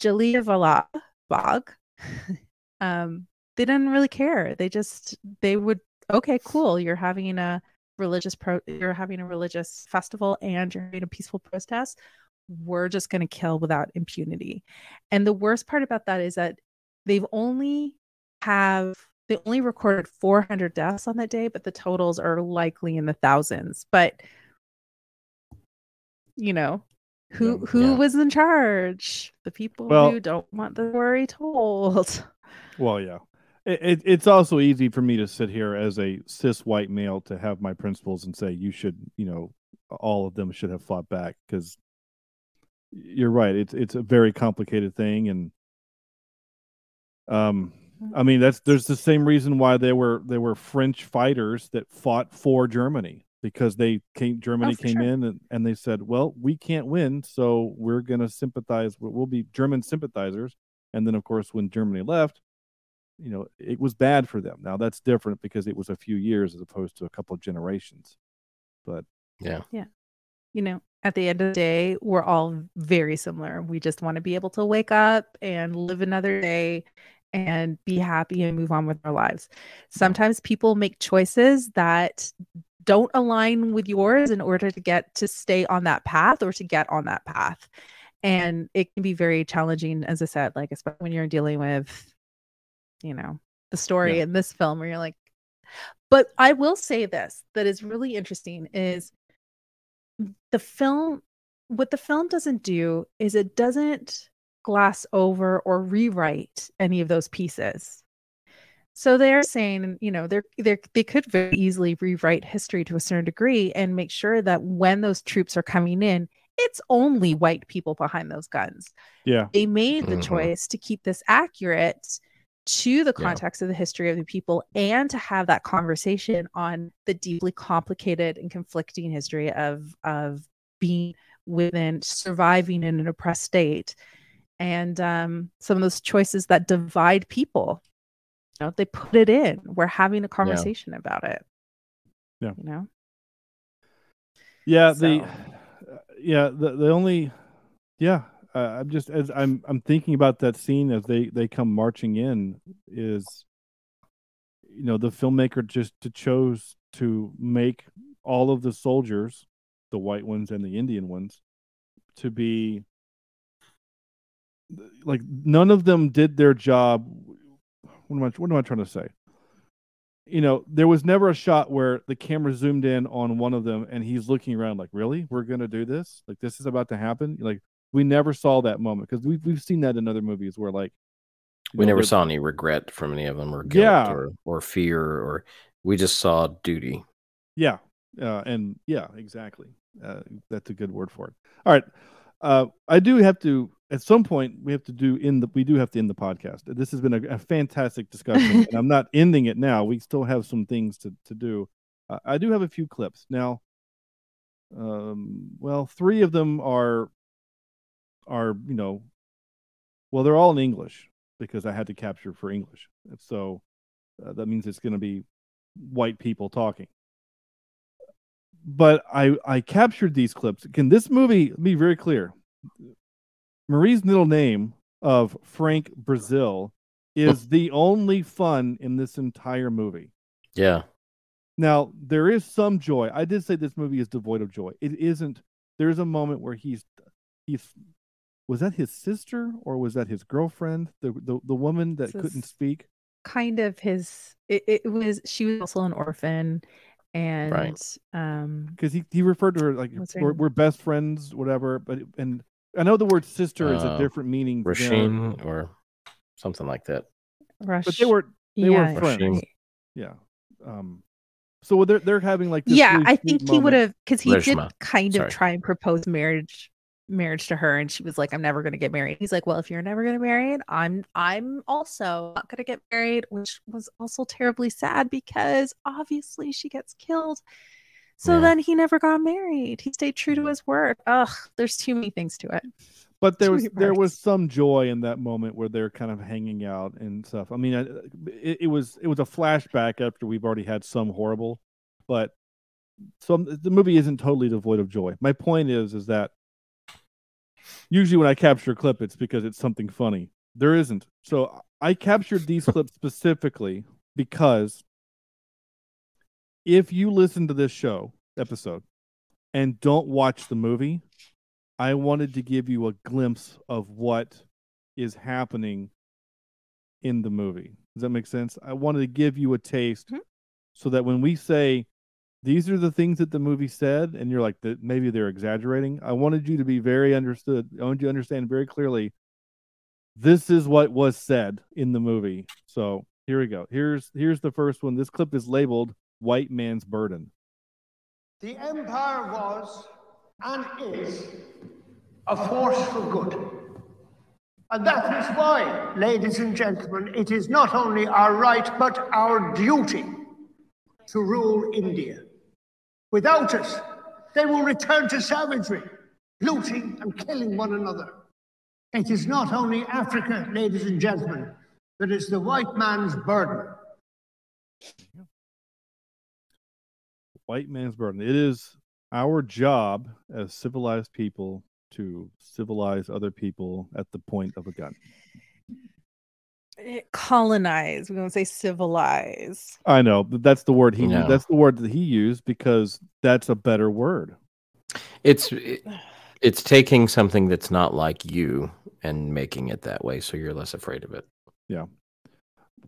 Jallianwala Bagh um they didn't really care. They just they would okay cool you're having a religious pro you're having a religious festival and you're having a peaceful protest. We're just going to kill without impunity. And the worst part about that is that they've only have they only recorded 400 deaths on that day but the totals are likely in the thousands. But you know who who Yeah. was in charge the people Well- who don't want the story told Well, yeah. It, it, it's also easy for me to sit here as a cis white male to have my principles and say you should, you know, all of them should have fought back because you're right. It's it's a very complicated thing, and um, I mean that's there's the same reason why they were they were French fighters that fought for Germany because they came Germany oh, for came sure. in and, and they said, well, we can't win, so we're gonna sympathize. We'll be German sympathizers, and then of course when Germany left you know it was bad for them now that's different because it was a few years as opposed to a couple of generations but yeah, Yeah. you know, at the end of the day, we're all very similar. We just want to be able to wake up and live another day and be happy and move on with our lives. Sometimes people make choices that don't align with yours in order to get to stay on that path or to get on that path. And it can be very challenging, as I said, like, especially when you're dealing with, you know, the story Yeah. in this film where you're like, but I will say this that is really interesting is the film what the film doesn't do is it doesn't glass over or rewrite any of those pieces so they're saying you know they're they they could very easily rewrite history to a certain degree and make sure that when those troops are coming in it's only white people behind those guns yeah they made the Mhm. choice to keep this accurate to the Yeah. context of the history of the people and to have that conversation on the deeply complicated and conflicting history of of being within surviving in an oppressed state and um, some of those choices that divide people you know they put it in. We're having a conversation about it. Yeah. you know? Yeah the So- uh, yeah the the only yeah uh, i'm just as i'm i'm thinking about that scene as they they come marching in is you know the filmmaker just to chose to make all of the soldiers the white ones and the indian ones to be like none of them did their job what am i what am i trying to say you know there was never a shot where the camera zoomed in on one of them and he's looking around like really we're going to do this like this is about to happen like we never saw that moment because we've, we've seen that in other movies where like We know, never saw any regret from any of them or guilt Yeah. or, or fear or we just saw duty. Yeah, uh, and yeah, exactly. Uh, that's a good word for it. All right, uh, I do have to at some point we have to do in the we do have to end the podcast. This has been a, a fantastic discussion, and I'm not ending it now. We still have some things to to do. Uh, I do have a few clips now. Um, well, three of them are are you know, well, they're all in English because I had to capture for English, so uh, that means it's going to be white people talking but I I captured these clips. Can this movie be very clear? Marie's middle name of Frank Brazil is the only fun in this entire movie. Yeah. Now there is some joy. I did say this movie is devoid of joy. It isn't. There's a moment where he's he's was that his sister or was that his girlfriend? The the, the woman that This couldn't speak. kind of his it, it was she was also an orphan and um because he, he referred to her like her we're, we're best friends, whatever. But and I know the word sister is a Uh, different meaning. there, Rasheen or something like that. Rush. but they were they yeah, were friends. Rasheen. Yeah. Um. So they're they're having like this yeah really i think he would have because he did Rishma. kind Sorry. of try and propose marriage marriage to her and she was like i'm never going to get married he's like well if you're never going to marry it, i'm i'm also not going to get married which was also terribly sad because obviously she gets killed so Yeah. then he never got married he stayed true to mm. his word ugh there's too many things to it But there too was there was some joy in that moment where they're kind of hanging out and stuff. I mean, it, it was it was a flashback after we've already had some horrible, but some the movie isn't totally devoid of joy. My point is is that usually when I capture a clip, it's because it's something funny. There isn't. So I captured these clips specifically because if you listen to this show episode and don't watch the movie, I wanted to give you a glimpse of what is happening in the movie. Does that make sense? I wanted to give you a taste Mhm. so that when we say these are the things that the movie said, and you're like that maybe they're exaggerating. I wanted you to be very understood. I wanted you to understand very clearly this is what was said in the movie. So here we go. Here's here's the first one. This clip is labeled White Man's Burden. The empire was and is a force for good. And that is why, ladies and gentlemen, it is not only our right but our duty to rule India. Without us, they will return to savagery, looting and killing one another. It is not only Africa, ladies and gentlemen, that is the white man's burden. white man's burden. It is our job as civilized people to civilize other people at the point of a gun. Eh, colonize we're going to say civilize I know but that's the word he No. that's the word that he used because that's a better word. It's it- it's taking something that's not like you and making it that way, so you're less afraid of it. Uh,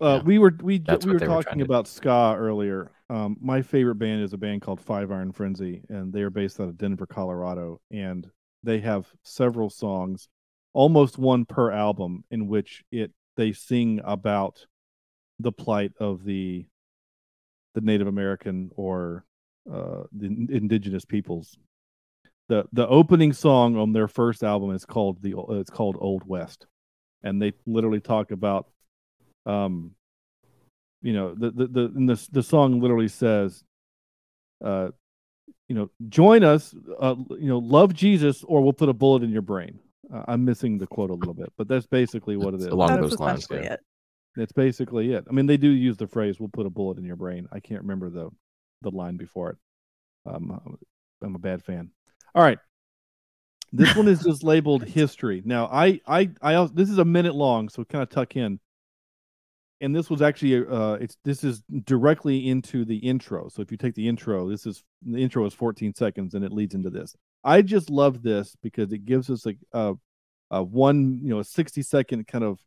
Yeah. we were we That's we were were talking to- about ska earlier. Um, my favorite band is a band called Five Iron Frenzy, and they are based out of Denver, Colorado, and they have several songs, almost one per album, in which it they sing about the plight of the the Native American or uh, the indigenous peoples. the The opening song on their first album is called the it's called Old West, and they literally talk about um you know the the the and the, the song literally says uh you know join us uh you know love jesus or we'll put a bullet in your brain. Uh, i'm missing the quote a little bit but that's basically what it It's along that's those lines, yeah. it. That's basically it. I mean they do use the phrase we'll put a bullet in your brain. I can't remember the the line before it. Um i'm a bad fan. All right this one is just labeled history. Now i i i this is a minute long so kind of tuck in. And this was actually uh it's this is directly into the intro. So if you take the intro this is the intro is 14 seconds and it leads into this. I just love this because it gives us a a, a one you know a 60 second kind of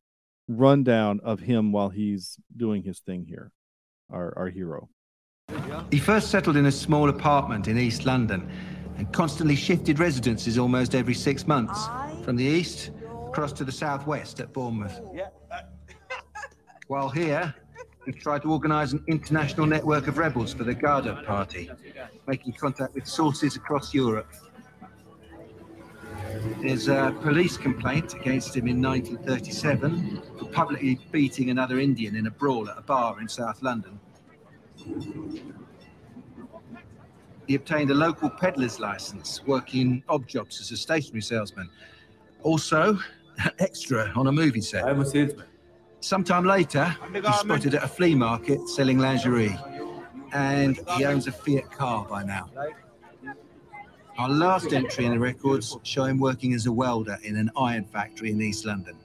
rundown of him while he's doing his thing here our our hero. He first settled in a small apartment in East London and constantly shifted residences almost every six months. From the east across to the southwest at Bournemouth. While here, he tried to organise an international network of rebels for the Ghadar Party, making contact with sources across Europe. There's a police complaint against him in 1937 for publicly beating another Indian in a brawl at a bar in South London. He obtained a local peddler's license, working odd jobs as a stationery salesman. Also, extra on a movie set. I'm a salesman. Sometime later, he's spotted at a flea market selling lingerie. And he owns a Fiat car by now. Our last entry in the records show him working as a welder in an iron factory in East London.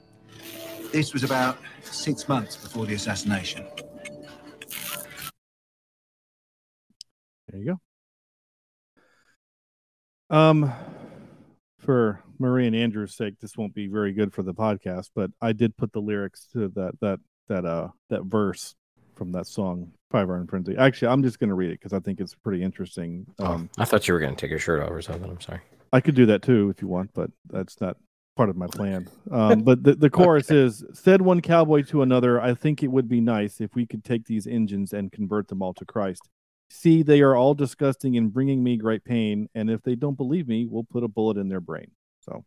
This was about six months before the assassination. there you go um for marie and andrew's sake this won't be very good for the podcast but i did put the lyrics to that that that uh that verse from that song Five Iron Frenzy. Actually, I'm just going to read it because I think it's pretty interesting. Um, oh, I thought you were going to take your shirt off or something. I'm sorry. I could do that too if you want, but that's not part of my plan. Um, but the, the chorus okay. is said one cowboy to another, I think it would be nice if we could take these Indians and convert them all to Christ. See, they are all disgusting and bringing me great pain. And if they don't believe me, we'll put a bullet in their brain. So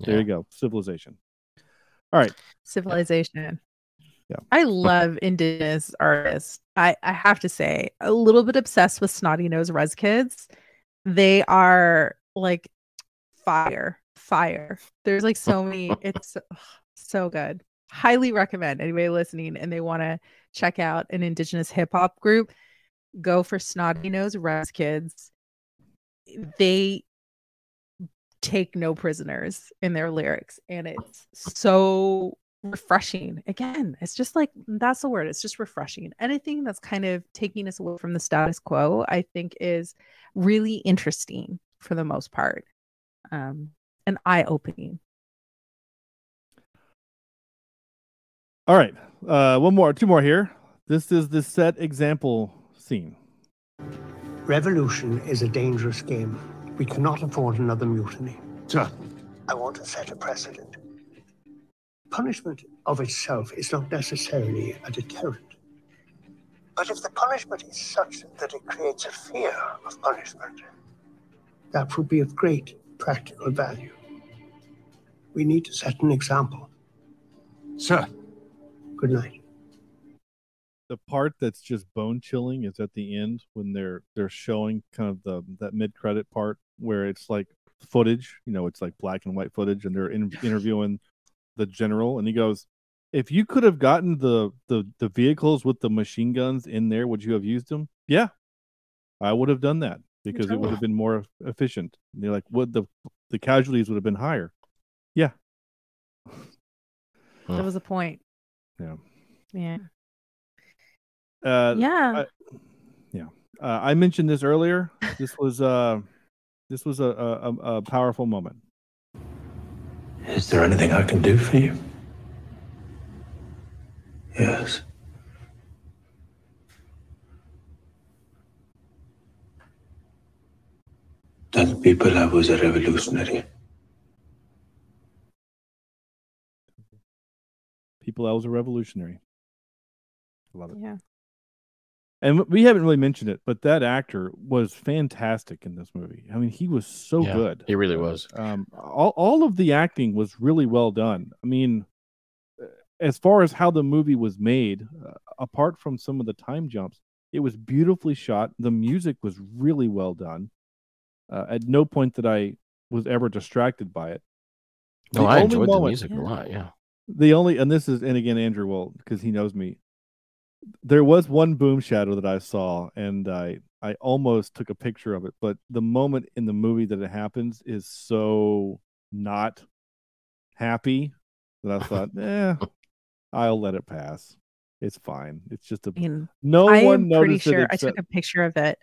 yeah. there you go. Civilization. All right. Civilization. Yeah. I love indigenous artists. I, I have to say, a little bit obsessed with Snotty Nose Rez Kids. They are like fire, fire. There's like so many. It's so good. Highly recommend anybody listening and they want to check out an indigenous hip hop group go for snotty nose Rez Kids. They take no prisoners in their lyrics, and it's so refreshing. Again, it's just like that's the word. It's just refreshing. Anything that's kind of taking us away from the status quo, I think, is really interesting for the most part, um, and eye opening. All right, uh, one more, two more here. This is the set example scene. Revolution is a dangerous game. We cannot afford another mutiny. Sir. I want to set a precedent. Punishment of itself is not necessarily a deterrent. But if the punishment is such that it creates a fear of punishment, that would be of great practical value. We need to set an example. Sir. Good night the part that's just bone chilling is at the end when they're they're showing kind of the that mid credit part where it's like footage, you know, it's like black and white footage, and they're in, interviewing the general, and he goes, "If you could have gotten the the the vehicles with the machine guns in there, would you have used them? Yeah, I would have done that because it would have been more efficient." And they're like, "Would the the casualties would have been higher?" Yeah, that was a point. Yeah. Yeah. Uh, yeah. I, yeah. Uh, I mentioned this earlier. This was uh, this was a, a, a powerful moment. Is there anything I can do for you? Yes. Tell people I was a revolutionary. People, I was a revolutionary. I love it. Yeah and we haven't really mentioned it, but that actor was fantastic in this movie. I mean, he was so yeah, good. He really was. Um, all all of the acting was really well done. I mean, uh, as far as how the movie was made, uh, apart from some of the time jumps, it was beautifully shot. The music was really well done. Uh, at no point that I was ever distracted by it. No, I enjoyed moment, the music yeah. a lot. Yeah. The only, and this is, and again, Andrew will, because he knows me there was one boom shadow that I saw, and I I almost took a picture of it, but the moment in the movie that it happens is so not happy that I thought, eh, I'll let it pass. It's fine. It's just a I mean, no I one pretty sure I took a picture of it.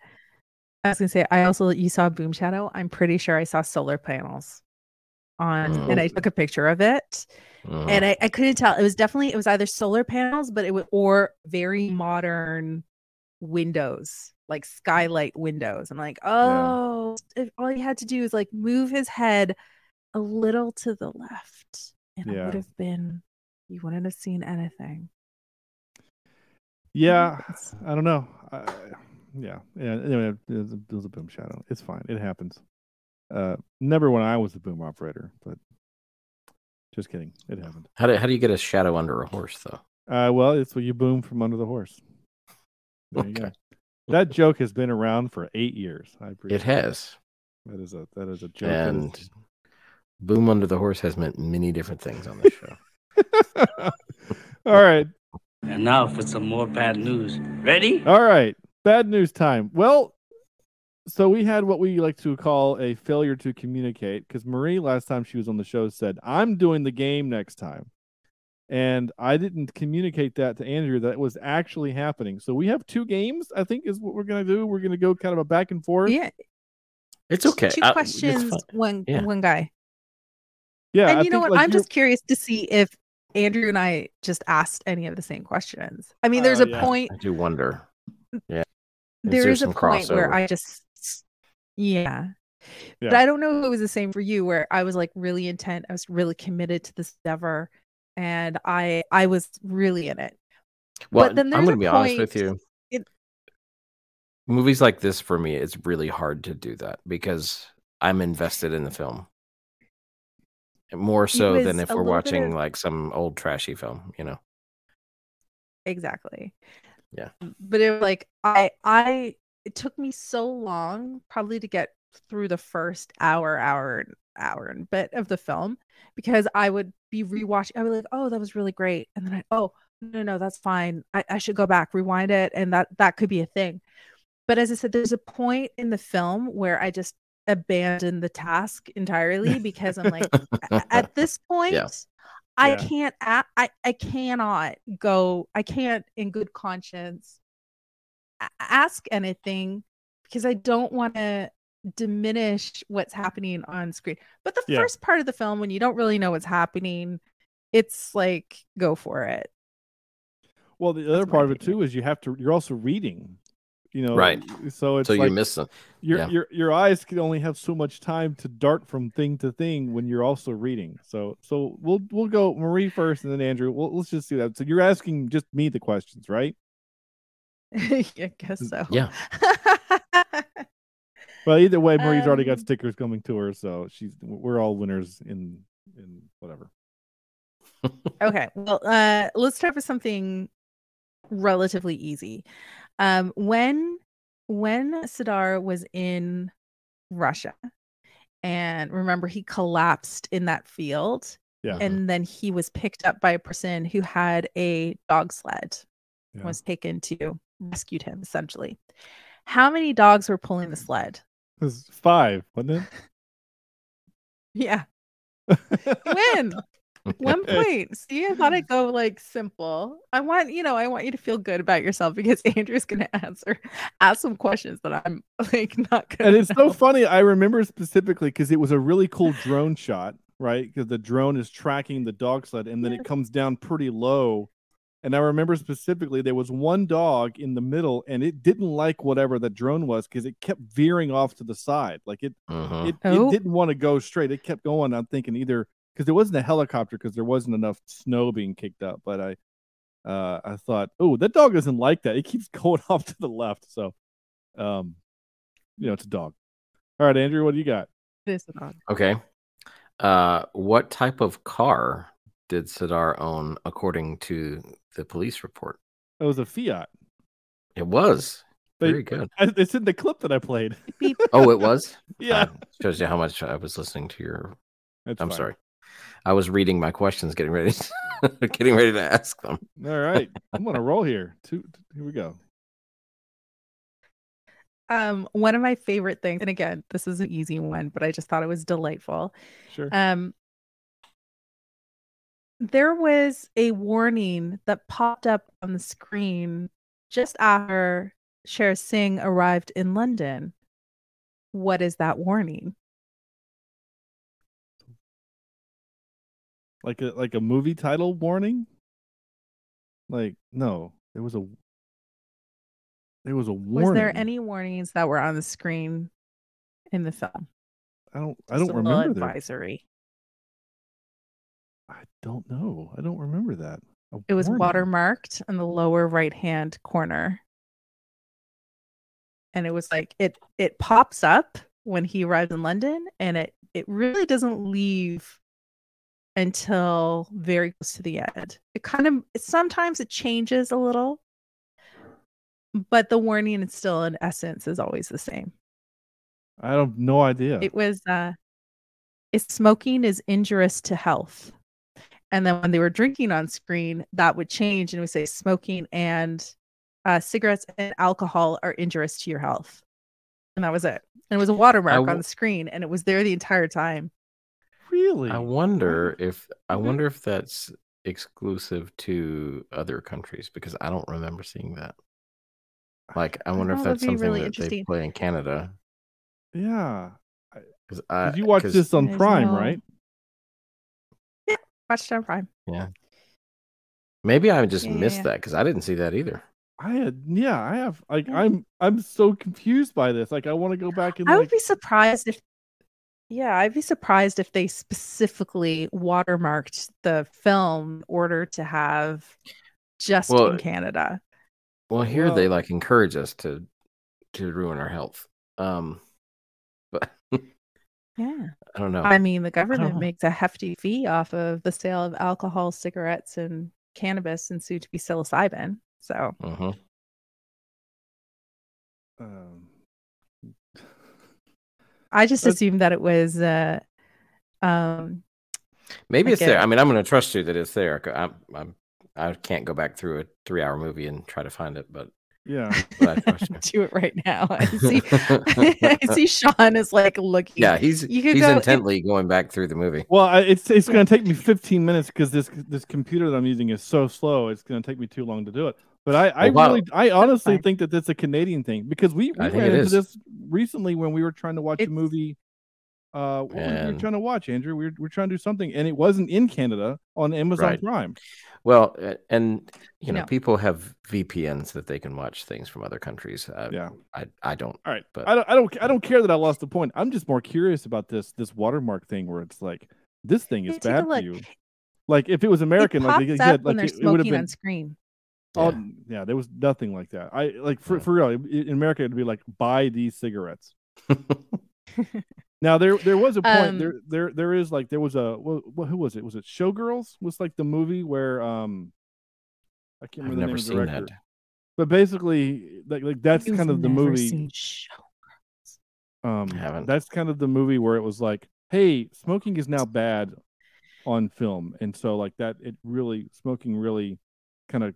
I was gonna say I also you saw boom shadow. I'm pretty sure I saw solar panels on, and I took a picture of it uh-huh. And I, I couldn't tell. It was definitely it was either solar panels, but it was or very modern windows, like skylight windows. I'm like, oh, yeah. all he had to do is like move his head a little to the left, and yeah. it would have been you wouldn't have seen anything. Yeah, I don't know. I, yeah, yeah. Anyway, it was, a, it was a boom shadow. It's fine. It happens. Uh, never when I was a boom operator, but just kidding. It happened. How do how do you get a shadow under a horse though? Uh, well, it's when you boom from under the horse. There okay. you go. That joke has been around for eight years. I appreciate it has. That is a that is a joke. And boom under the horse has meant many different things on this show. All right. And now for some more bad news. Ready? All right. Bad news time. Well, so we had what we like to call a failure to communicate because Marie last time she was on the show said I'm doing the game next time, and I didn't communicate that to Andrew that was actually happening. So we have two games. I think is what we're gonna do. We're gonna go kind of a back and forth. Yeah, it's okay. 2 uh, questions, one yeah. one guy. Yeah, and you know what? Like I'm just curious to see if Andrew and I just asked any of the same questions. I mean, there's Oh, a yeah. point I do wonder. Yeah. there there is a some point where? I just yeah. But I don't know if it was the same for you where I was like really intent. I was really committed to this endeavor and I I was really in it. Well, then I'm going to be honest with you. in- Movies like this for me, it's really hard to do that because I'm invested in the film more so than if we're watching of- like some old trashy film. You know. Exactly. Yeah. But it was like I I it took me so long probably to get through the first hour, hour, and hour and bit of the film because I would be mm. rewatching. I would like, oh, that was really great. And then I oh no, no, that's fine. I, I should go back, rewind it, and that that could be a thing. But as I said, there's a point in the film where I just abandon the task entirely because I'm like, at this point, I Yeah. can't I, I cannot go I can't in good conscience ask anything because I don't want to diminish what's happening on screen. But the Yeah. first part of the film when you don't really know what's happening, it's like go for it. Well, the other my part of it too is you have to. You're also reading. You know, Right. So it's so like you miss them. your yeah. your your eyes can only have so much time to dart from thing to thing when you're also reading. So so we'll we'll go Marie first and then Andrew. Well, let's just do that. So you're asking just me the questions, right? I guess so. Yeah. Well, either way, Marie's already got Um, stickers coming to her, so she's we're all winners in in whatever. okay well uh let's start with something relatively easy um when when Sardar was in Russia and remember he collapsed in that field Yeah. and then he was picked up by a person who had a dog sled Yeah. was taken to rescued him essentially how many dogs were pulling the sled It was five, wasn't it? yeah win one point see i thought i'd go like simple i want you know i want you to feel good about yourself because andrew's gonna answer ask some questions that i'm like not gonna and it's so funny. I remember specifically because it was a really cool drone shot, right? Because the drone is tracking the dog sled, and then it comes down pretty low. And I remember specifically there was one dog in the middle, and it didn't like whatever the drone was because it kept veering off to the side, like it Mhm. it, Oh. it didn't want to go straight. It kept going. I'm thinking either because there wasn't a helicopter because there wasn't enough snow being kicked up. But I, uh, I thought, oh, that dog doesn't like that. It keeps going off to the left. So, um, you know, it's a dog. All right, Andrew, what do you got? This is odd. Okay. Uh, what type of car did Sardar own, according to the police report? It was a Fiat. It was They- very good. I, it's in the clip that I played. Beep. Oh, it was. Yeah, Uh, shows you how much I was listening to your. That's I'm fine. sorry. I was reading my questions, getting ready, getting ready to ask them. All right, I'm gonna roll here. Two, here we go. um one of my favorite things and again this is an easy one but i just thought it was delightful Sure. um there was a warning that popped up on the screen just after Sher Singh arrived in London. What is that warning? like a like a movie title warning. Like no, there was a there was a warning. Was there any warnings that were on the screen in the film? I don't I don't a remember advisory. I don't know. I don't remember that. A It was warning. watermarked in the lower right hand corner. And it was like it it pops up when he arrives in London and it it really doesn't leave until very close to the end. It kind of it, sometimes it changes a little, but the warning is still in essence is always the same. I have no idea. It was uh is smoking is injurious to health. And then when they were drinking on screen, that would change and we say smoking and uh, cigarettes and alcohol are injurious to your health. And that was it. And it was a watermark on the screen and it was there the entire time. really? I wonder if I Mhm. wonder if that's exclusive to other countries because I don't remember seeing that. Like, I wonder Oh, if that's something really that they play in Canada. yeah. 'Cause I, Did you watch this on Prime, no- right? Watched it on Prime. Yeah, Maybe I just Yeah, yeah, missed yeah. that because I didn't see that either. I had yeah, I have like I'm I'm so confused by this. Like I want to go back and I would be surprised if yeah, I'd be surprised if they specifically watermarked the film in order to have just Well, in Canada. Well, here they like encourage us to to ruin our health. Um, but Yeah. I don't know. I mean, the government makes a hefty fee off of the sale of alcohol, cigarettes, and cannabis, and soon to be psilocybin. So Mhm. um, I just assumed that it was uh um Maybe like it's there. a- I mean, I'm going to trust you that it's there. 'cause I'm, I'm, I can't go back through a three-hour movie and try to find it, but, yeah. but I trust you. do it right now. I see I see Sean is like looking. yeah, he's You he's go- intently going back through the movie. Well, I, it's it's going to take me 15 minutes because this this computer that I'm using is so slow. It's going to take me too long to do it. But I I Oh, wow. really I honestly think that that's a Canadian thing because we, we ran into is. this recently when we were trying to watch a movie. Uh, what was we were And- trying to watch, Andrew. We were, we were trying to do something, and it wasn't in Canada on Amazon Right. Prime. Well, uh, and you know, No. people have VPNs that they can watch things from other countries. Uh, Yeah. I, I don't. All right, But- I don't I don't I don't care that I lost the point. I'm just more curious about this this watermark thing where it's like this thing is Hey, take a bad for you. Like if it was American, it like pops said, like it, it would have been on screen. Oh Yeah. yeah, there was nothing like that. I like for Yeah. for real in America it'd be like buy these cigarettes. Now there there was a point Um, there there there is like there was a what, who was it was it Showgirls was like the movie where um I can't I've remember the never name of the seen director. that. But basically like like that's You've kind of the never movie seen show. um Haven't. that's kind of the movie where it was like hey smoking is now bad on film and so like that it really smoking really kind of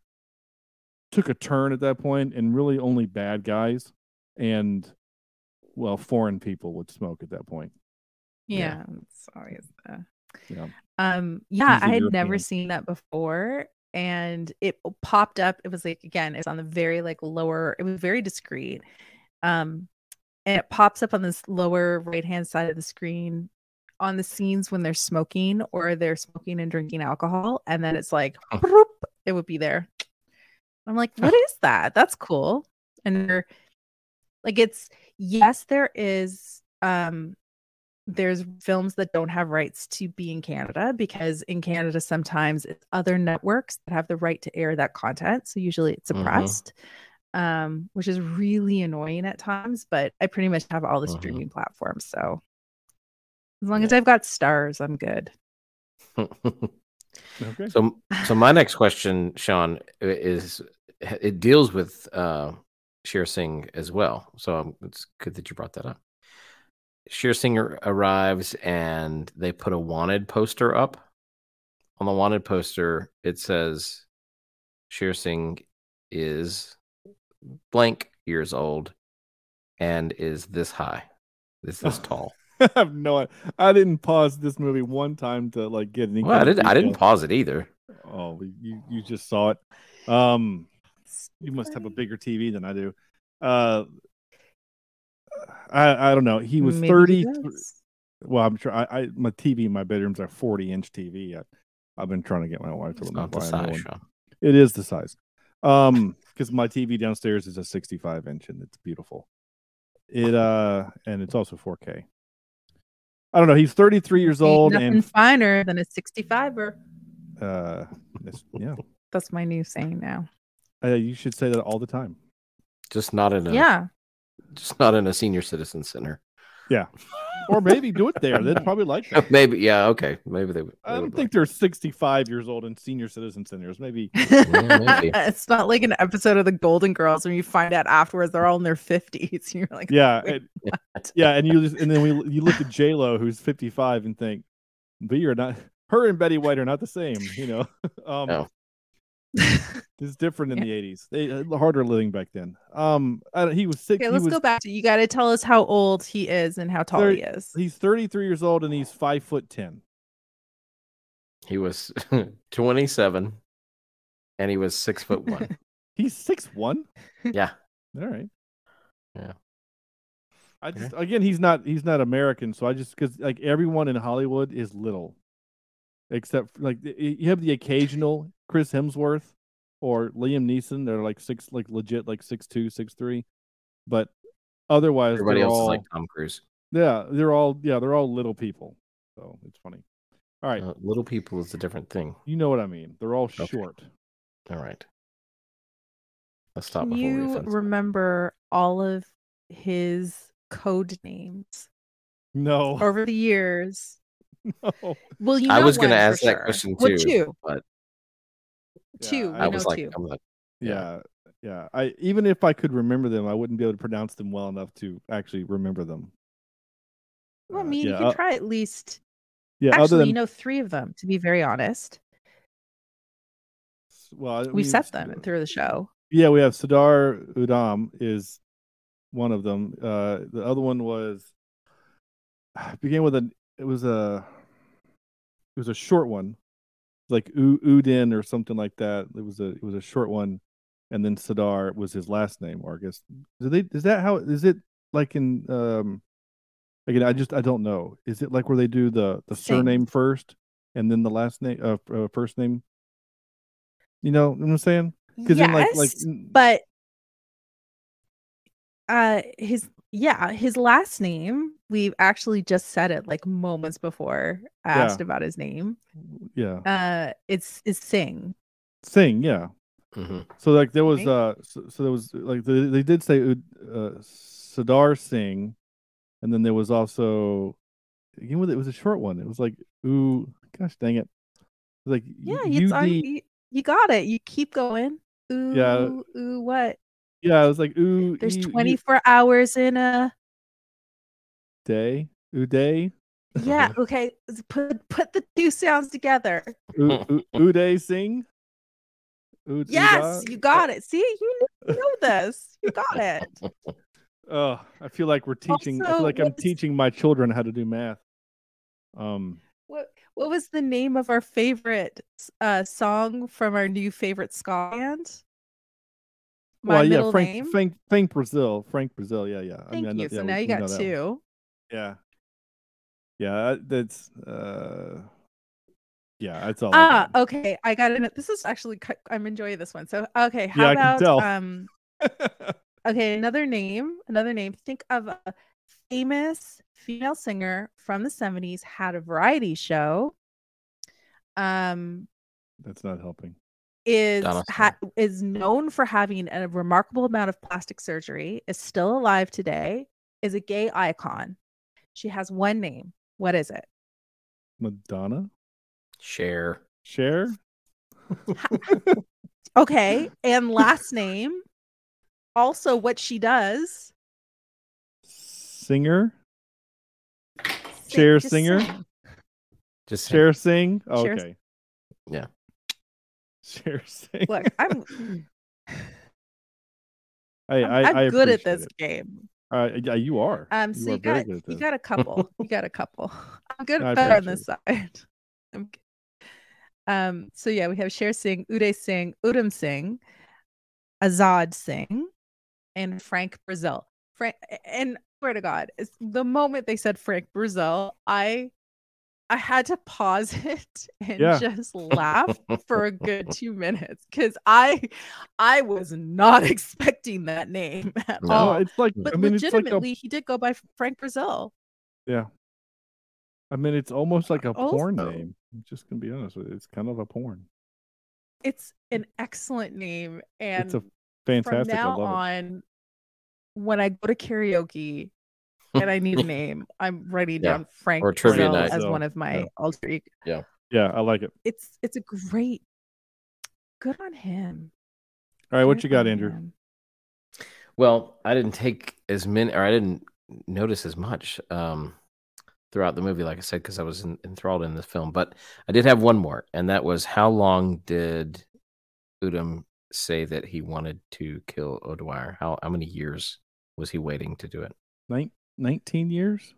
took a turn at that point and really only bad guys and well foreign people would smoke at that point Yeah, it's always the yeah Um, yeah, I had never seen that before, and it popped up. It was like again, it's on the very like lower. It was very discreet. Um, and it pops up on this lower right hand side of the screen on the scenes when they're smoking or they're smoking and drinking alcohol, and then it's like, Huh. bloop, it would be there. I'm like, what is that? That's cool. And they're like, it's yes, there is. Um, there's films that don't have rights to be in Canada because in Canada sometimes it's other networks that have the right to air that content. So usually it's Mhm. suppressed, um, which is really annoying at times. But I pretty much have all the Mhm. streaming platforms, so as long as I've got stars, I'm good. okay so, so my next question, Sean, is it deals with uh, Sher Singh as well. So um, it's good that you brought that up. Sher Singh arrives and they put a wanted poster up. On the wanted poster, it says Sher Singh is blank years old and is this high, is this tall. I have no i- I didn't pause this movie one time to like get any Well, I didn't. I didn't pause it either. oh you you just saw it um you must have a bigger tv than i do. Uh i i don't know. He was Maybe 30 does. well i'm sure i, I my tv in my bedroom's a 40 inch tv I, i've been trying to get my wife to It's let me not the buy a new size, one. It is the size. Um because my tv downstairs is a 65 inch and it's beautiful. It uh and it's also 4k i don't know. He's 33 years Ain't old nothing and finer than a 65er. uh yeah. That's my new saying now. Uh, you should say that all the time Just not in a. Yeah. Just not in a senior citizen center. Yeah. Or maybe do it there they'd probably like that Maybe. Yeah. Okay. Maybe they. would- I they don't would think they're 65 years old in senior citizen centers. Maybe maybe. it's not like an episode of the Golden Girls when you find out afterwards they're all in their 50s. You're like, yeah, and, yeah, and you just, and then we you look at J Lo who's 55 and think, but you're not. Her and Betty White are not the same. You know, um, No. it's different in the 80s. They uh, harder living back then. Um, I, he was six. Okay, let's was, go back to you. Got to tell us how old he is and how tall Thir- he is. He's 33 years old and he's five foot ten. He was 27 and he was six foot one. He's six one. yeah. All right. Yeah. I just again he's not he's not American, so I just because like everyone in Hollywood is little, except for, like you have the occasional Chris Hemsworth or Liam Neeson. They're like six, like legit, like six two, six three. But otherwise, Everybody else all, is like Tom Cruise. yeah, they're all yeah, they're all little people. So it's funny. All right, Uh, little people is a different thing. you know what I mean. They're all Okay. short. All right. Let's stop Can before we you remember all of his code names No, over the years? no. Well, you I was going to one for ask that sure. question Well, too, two, but two. I we I know was like, two. I'm like, Yeah, yeah. I even if I could remember them, I wouldn't be able to pronounce them well enough to actually remember them. Well, I Uh, mean, you can uh, try at least. Yeah, other Actually, than you know three of them. To be very honest, well, I we've set them through the show. Yeah, we have Sardar Udham is one of them. Uh, the other one was began with a. It was a. It was a short one, like U- Udin or something like that. It was a. It was a short one, and then Sardar was his last name. Or I guess do they? Is that how? Is it like in? Um, again, I just I don't know. Is it like where they do the the Same. surname first and then the last name, uh, uh first name? You know what I'm saying? Because yes, like like but uh, his yeah, his last name. We've actually just said it like moments before I Yeah. asked about his name. yeah. Uh, it's is Singh. Sing, yeah. mhm. So like there was Right. uh so, so there was like they, they did say uh Sardar Singh and then there was also again with it was a short one. It was like ooh gosh dang it. It like Yeah, U- it's on, you, you got it. You keep going. Ooh, Yeah. ooh, what? Yeah, it was like ooh There's E- U- 24 hours in a day. Ooh, day. yeah. Okay, put put the two sounds together. U- U- Uday Singh. Ud- Yes, Uda? you got it. See, you know this. You got it. Oh, I feel like we're teaching I feel like I'm what's- teaching my children how to do math. Um What what was the name of our favorite uh song from our new favorite ska band? My well, yeah, middle Frank, name. Frank, Frank Brazil, Frank Brazil, yeah, yeah. I Thank mean, I know- you. So yeah, now we- you got that one. two. Yeah. Yeah, that's uh yeah, that's all. Ah, got. okay. I got it. This is actually I'm enjoying this one. So okay, how Yeah, I can about tell. um okay, another name, another name. Think of a famous female singer from the 70s had a variety show. Um that's not helping. Is ha- is known for having a remarkable amount of plastic surgery, is still alive today, is a gay icon. She has one name. What is it? Madonna? Cher. Cher? Okay, and last name. Also, what she does. Singer? Sing- Cher singer? sing. Just Cher sing? Oh, okay. Yeah. Sing. Look, I'm I, I'm, I, I'm I good at this it. game. Uh, yeah, you are. Um, you so you very got you got a couple. You got a couple. I'm good at better on this side. I'm um. So yeah, we have Sher Singh, Uday Singh, Udham Singh, Azad Singh, and Frank Brazil. Frank and swear to God, it's the moment they said Frank Brazil, I I had to pause it and Yeah. just laugh for a good two minutes because I I was not expecting that name at No, all. it's like But I mean, it's like a legitimately, he did go by Frank Brazil. yeah. I mean, it's almost like a porn name. I'm just gonna be honest with you. It's kind of a porn. It's an excellent name, and it's a fantastic. from now love it. on, when I go to karaoke and I need a name, I'm writing Yeah, down Frank or trivia night. as Brazil, one of my yeah. alter ego. Yeah, yeah, I like it. It's it's a great, good on him. All right, what you got, Andrew? him. Well, I didn't take as many, or I didn't notice as much um, throughout the movie, like I said, because I was en- enthralled in this film. But I did have one more, and that was how long did Udham say that he wanted to kill O'Dwyer? How how many years was he waiting to do it? Nin- 19 years?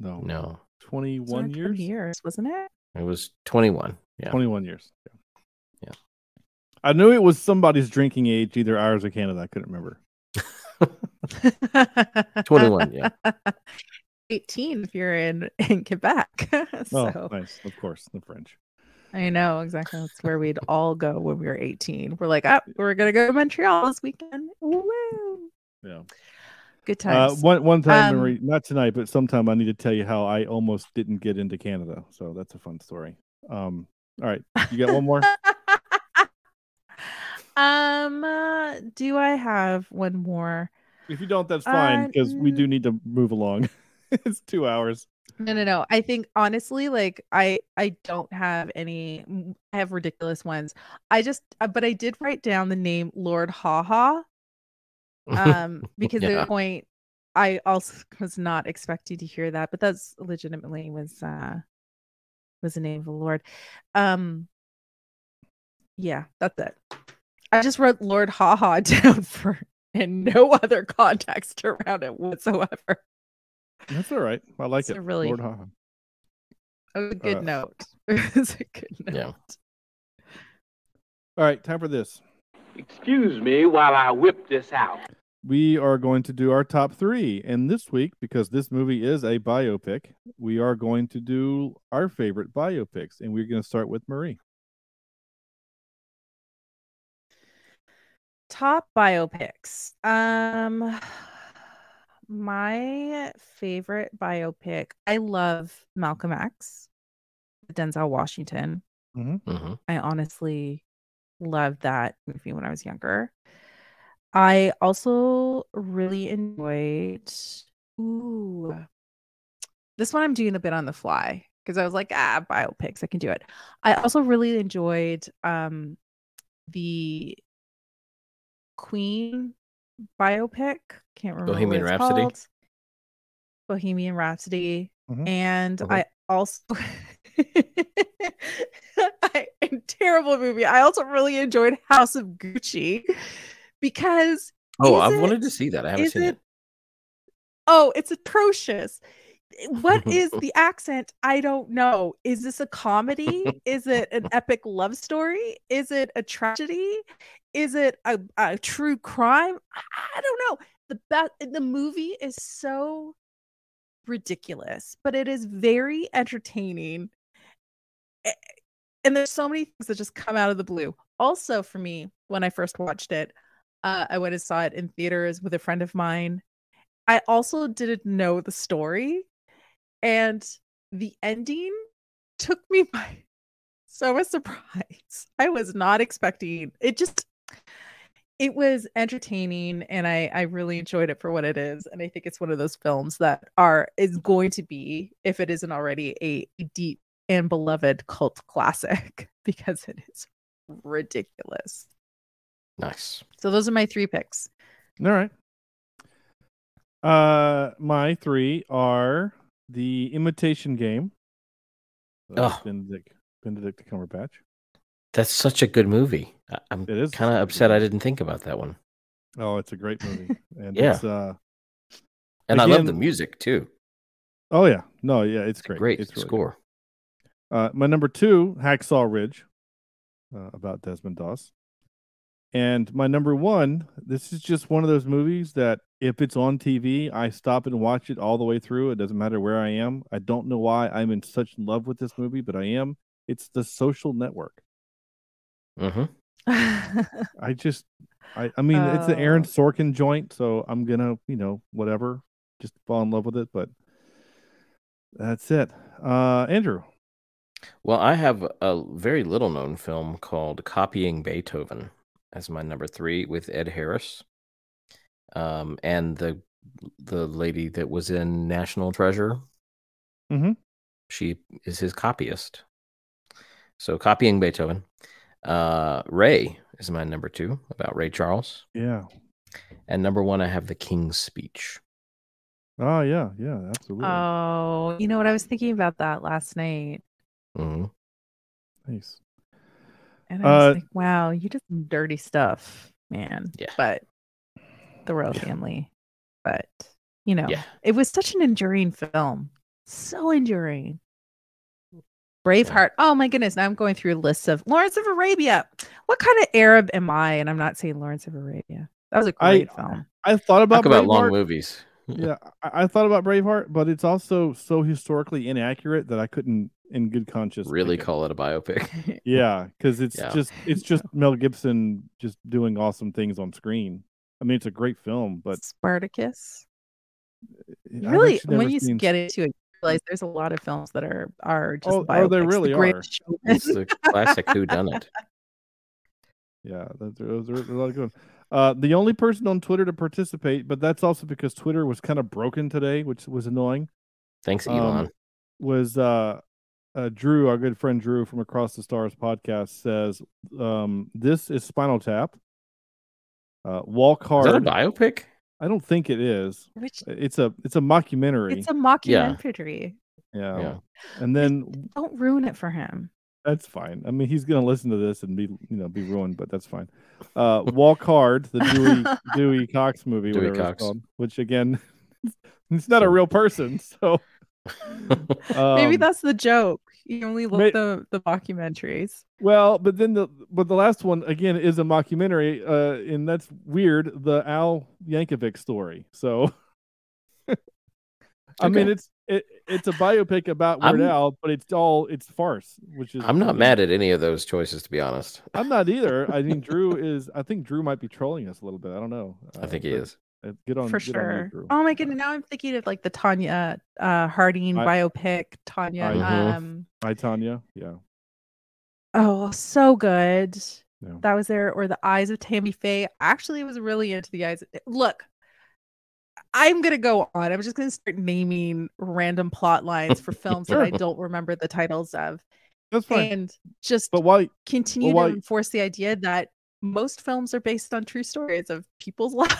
No, No, 21 around 20 years? years, wasn't it? it was twenty one. Yeah, 21 years. Yeah. Yeah. I knew it was somebody's drinking age, either ours or Canada. I couldn't remember. 21, yeah. 18 if you're in in Quebec. Oh, nice. Of course, the French. I know exactly. That's where we'd all go when we were 18. We're like, oh, we're gonna go to Montreal this weekend. Woo. Yeah. Good Uh, times. one one time, Um, Marie, not tonight, but sometime I need to tell you how I almost didn't get into Canada. So that's a fun story. Um, all right, you got one more? um, uh, do I have one more? if you don't, that's fine Uh, because we do need to move along. it's two hours. No, no, no. I think honestly, like I, I don't have any. I have ridiculous ones. I just, uh, but I did write down the name Lord Haha, um, because Yeah. the point I also was not expecting to hear that, but that's legitimately was uh was the name of the Lord. Um, yeah, that's it. I just wrote Lord Haha down for and no other context around it whatsoever. That's all right. I like It's it. really- Lord Haha. A good Uh, note. It was a good note. Yeah. All right, time for this. Excuse me while I whip this out. We are going to do our top three, and this week, because this movie is a biopic, we are going to do our favorite biopics, and we're going to start with Marie. Top biopics. Um my favorite biopic. I love Malcolm X, Denzel Washington. Mhm. I honestly loved that movie when I was younger. I also really enjoyed ooh. This one I'm doing a bit on the fly because I was like, ah, biopics, I can do it. I also really enjoyed um the Queen biopic. Can't remember Bohemian what it's Rhapsody? called. Bohemian Rhapsody. Mhm. And Mhm. I also terrible movie. I also really enjoyed House of Gucci because Oh, I've wanted to see that. I haven't seen it. Oh, it's atrocious. What is the accent? I don't know. Is this a comedy? Is it an epic love story? Is it a tragedy? Is it a, a true crime? I, I don't know. The best the movie is so ridiculous, but it is very entertaining. A- And there's so many things that just come out of the blue. Also, for me, when I first watched it, uh, I went and saw it in theaters with a friend of mine. I also didn't know the story, and the ending took me by so much surprise. I was not expecting it. Just it was entertaining, and I I really enjoyed it for what it is. And I think it's one of those films that are is going to be, if it isn't already, a, a deep and beloved cult classic because it is ridiculous. Nice. So those are my three picks. All right. Uh, my three are the Imitation Game. Oh. Benedict Benedict Cumberbatch. That's such a good movie. I- I'm It is kind of good upset I didn't think about that one. Oh, it's a great movie, and Yeah. it's uh, And I love the music too. oh yeah, no, yeah, it's great. Great it's really good. score. Uh, my number two, Hacksaw Ridge, uh, about Desmond Doss. And my number one, this is just one of those movies that if it's on TV, I stop and watch it all the way through. It doesn't matter where I am. I don't know why I'm in such love with this movie, but I am. It's The Social Network. hmm I just, I, I mean, it's an Aaron Oh. Sorkin joint, so I'm gonna, you know, whatever, just fall in love with it. But that's it. Uh, Andrew, Well, I have a very little known film called Copying Beethoven as my number three with Ed Harris. Um, and the the lady that was in National Treasure. Mhm. She is his copyist. So copying Beethoven. Uh, Ray is my number two about Ray Charles. yeah. And number one, I have The King's Speech. Oh yeah, yeah, absolutely. oh, you know what? I was thinking about that last night. Hmm nice. And I was Uh, like, wow, you did some dirty stuff, man. Yeah. But the royal Yeah. family. But, you know, Yeah. it was such an enduring film. So enduring. Braveheart. Oh my goodness. Now I'm going through lists of Lawrence of Arabia. What kind of Arab am I? And I'm not saying Lawrence of Arabia. That was a great film. I thought about Talk about long movies. Yeah, I, I thought about Braveheart, but it's also so historically inaccurate that I couldn't, in good conscience, really pick it. call it a biopic. Yeah, because it's Yeah. just it's just Mel Gibson just doing awesome things on screen. I mean, it's a great film, but Spartacus. I've really, when you seen- get into it, you realize there's a lot of films that are are just Oh, oh biopics. oh, they really Greatest are. It's the classic Who Done It. Yeah, those are, those are a lot of good. ones. Uh, the only person on Twitter to participate, but that's also because Twitter was kind of broken today, which was annoying. Thanks, um, Elon. was uh, uh, Drew, our good friend Drew from Across the Stars podcast, says um, this is Spinal Tap. Uh, Walk Is that a biopic? I don't think it is. Which It's a it's a mockumentary. it's a mockumentary. yeah. Yeah. and then Don't ruin it for him. That's fine. I mean, he's gonna listen to this and be, you know, be ruined, but that's fine. Uh, Walk Hard, the Dewey Dewey Cox movie, Dewey whatever Cox. it's called, which again, it's not a real person. So Maybe um, that's the joke. You only look may- the the documentaries. well. But then the but the last one again is a mockumentary, uh, and that's weird. The Al Yankovic story. So, I mean, it's it, it's a biopic about Weird I'm- Al, but it's all it's farce, which is I'm not mad at any of those choices, to be honest. I'm not either. I mean, Drew is. I think Drew might be trolling us a little bit. I don't know. I think he but, is. Get on for good on you, sure. Oh my goodness! Now I'm thinking of like the Tonya uh, Harding I- biopic. Tonya. I- Mhm. Um. Hi, Tonya. Yeah. Oh, so good. Yeah. That was there, or the Eyes of Tammy Faye. Actually, was really into the eyes. Of, look, I'm gonna go on. I'm just gonna start naming random plot lines for films that I don't remember the titles of, That's fine. and just but why? continue well, why- to enforce the idea that most films are based on true stories of people's lives.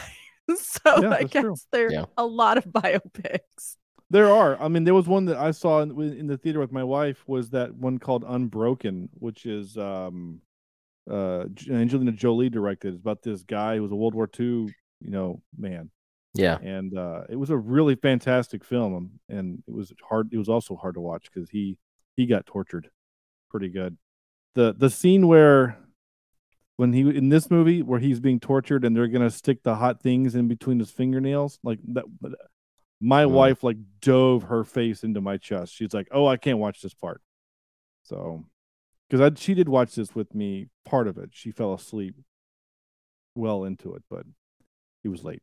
so Yeah, I guess true. there are Yeah. a lot of biopics. There are. I mean, there was one that I saw in, in the theater with my wife. Was that one called Unbroken, which is um, uh, Angelina Jolie directed. It's about this guy who was a World War II, you know, man, Yeah. and uh, it was a really fantastic film. And it was hard. It was also hard to watch because he he got tortured pretty good. The the scene where when he in this movie where he's being tortured and they're gonna stick the hot things in between his fingernails, like that. My Mm. wife like dove her face into my chest. She's like, "Oh, I can't watch this part." So, because I she did watch this with me, part of it. She fell asleep well into it, but he was late.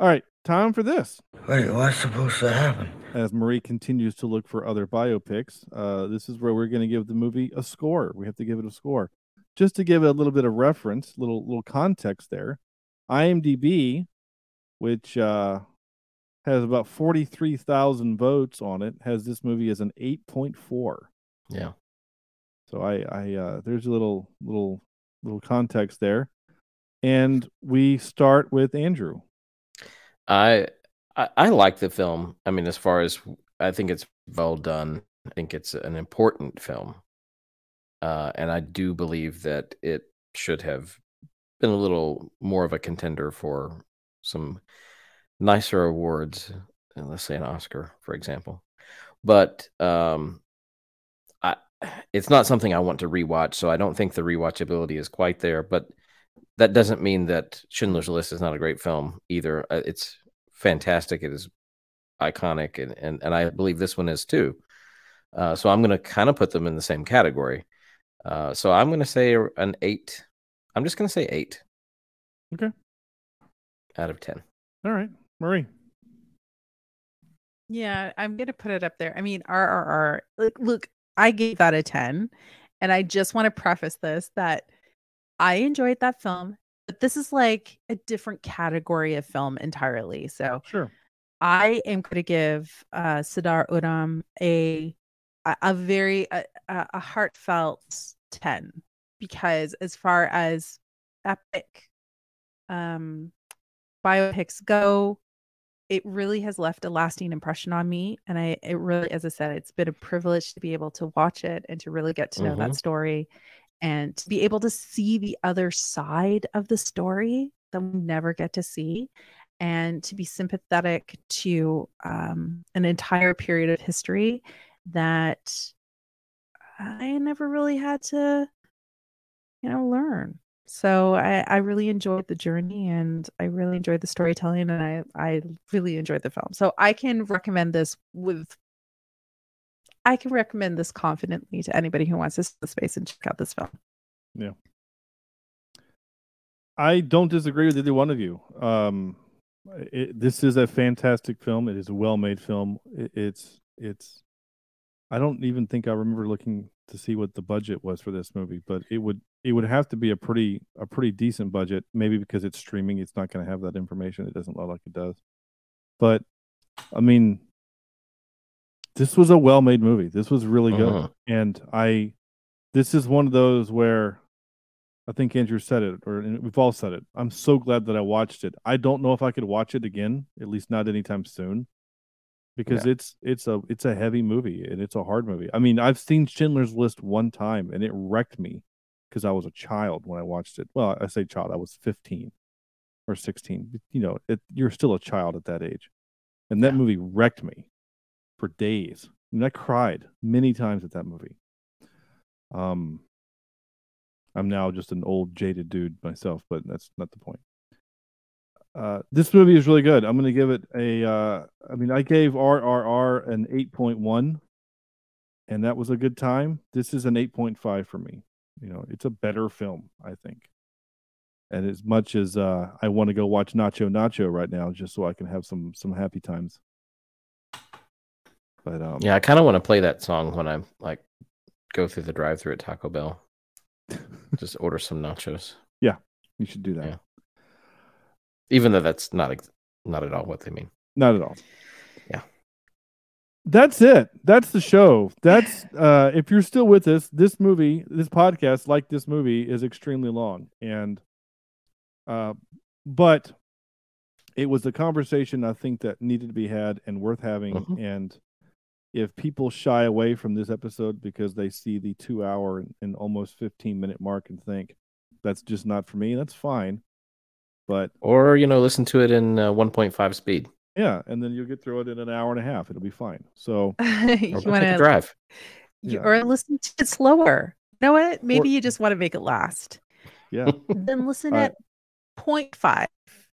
All right, time for this. Wait, what's supposed to happen? As Marie continues to look for other biopics, uh, this is where we're going to give the movie a score. We have to give it a score, just to give it a little bit of reference, little little context there. IMDb, which uh, has about forty three thousand votes on it, has this movie as an eight point four. Yeah. So I, I uh, there's a little little little context there, and we start with Andrew. I, I I like the film. I mean, as far as I think it's well done. I think it's an important film, uh, and I do believe that it should have been a little more of a contender for some nicer awards. Let's say an Oscar, for example. But um, I, it's not something I want to rewatch, so I don't think the rewatchability is quite there. But that doesn't mean that Schindler's List is not a great film either. Uh, It's fantastic. It is iconic, and and, and I believe this one is too. Uh, so I'm going to kind of put them in the same category. Uh, so I'm going to say an eight. I'm just going to say eight. Okay. Out of ten. All right, Marie. Yeah, I'm gonna put it up there. I mean, RRR. Look, look, I gave that a 10, and I just want to preface this that I enjoyed that film, but this is like a different category of film entirely. So Sure. I am going to give uh, Sardar Udham a a, very a, a heartfelt 10 because as far as epic um biopics go it really has left a lasting impression on me and i it really as i said it's been a privilege to be able to watch it and to really get to know that Mhm. story and to be able to see the other side of the story that we never get to see and to be sympathetic to um, an entire period of history that I never really had to, you know, learn. So I, I really enjoyed the journey and I really enjoyed the storytelling and I, I really enjoyed the film. So I can recommend this with I can recommend this confidently to anybody who wants to see the space and check out this film. Yeah. I don't disagree with either one of you. Um, it, this is a fantastic film. It is a well-made film. It, it's it's. I don't even think I remember looking to see what the budget was for this movie, but it would it would have to be a pretty a pretty decent budget. Maybe because it's streaming, it's not going to have that information. It doesn't look like it does. But I mean, this was a well-made movie. This was really good, Uh-huh. and I. This is one of those where I think Andrew said it, or we've all said it. I'm so glad that I watched it. I don't know if I could watch it again, at least not anytime soon, because Yeah. it's it's a it's a heavy movie and it's a hard movie. I mean, I've seen Schindler's List one time and it wrecked me because I was a child when I watched it. Well, I say child, I was 15 or 16. You know, it, you're still a child at that age, and that movie wrecked me for days. I mean, I cried many times at that movie. Um, I'm now just an old jaded dude myself, but that's not the point. Uh, this movie is really good. I'm going to give it a. Uh, I mean, I gave RRR an 8.1, and that was a good time. This is an 8.5 for me. You know, it's a better film, I think. And as much as uh, I want to go watch Nacho Nacho right now, just so I can have some some happy times. But um, Yeah, I kind of want to play that song when I like go through the drive-through at Taco Bell. Just order some nachos, yeah, you should do that. Yeah. even though that's not ex- not at all what they mean. Not at all. Yeah. That's it. That's the show. That's uh if you're still with us, this movie, this podcast, like this movie, is extremely long. And uh but it was a conversation I think that needed to be had and worth having. Mhm. And if people shy away from this episode because they see the two hour and, and almost 15 minute mark and think that's just not for me, that's fine. But Or you know, listen to it in uh, 1.5 speed. yeah, and then you'll get through it in an hour and a half. It'll be fine. So you want go take a want drive. you, Yeah. or listen to it slower. You know what? Maybe Or- you just want to make it last. yeah. Then listen I- at 0.5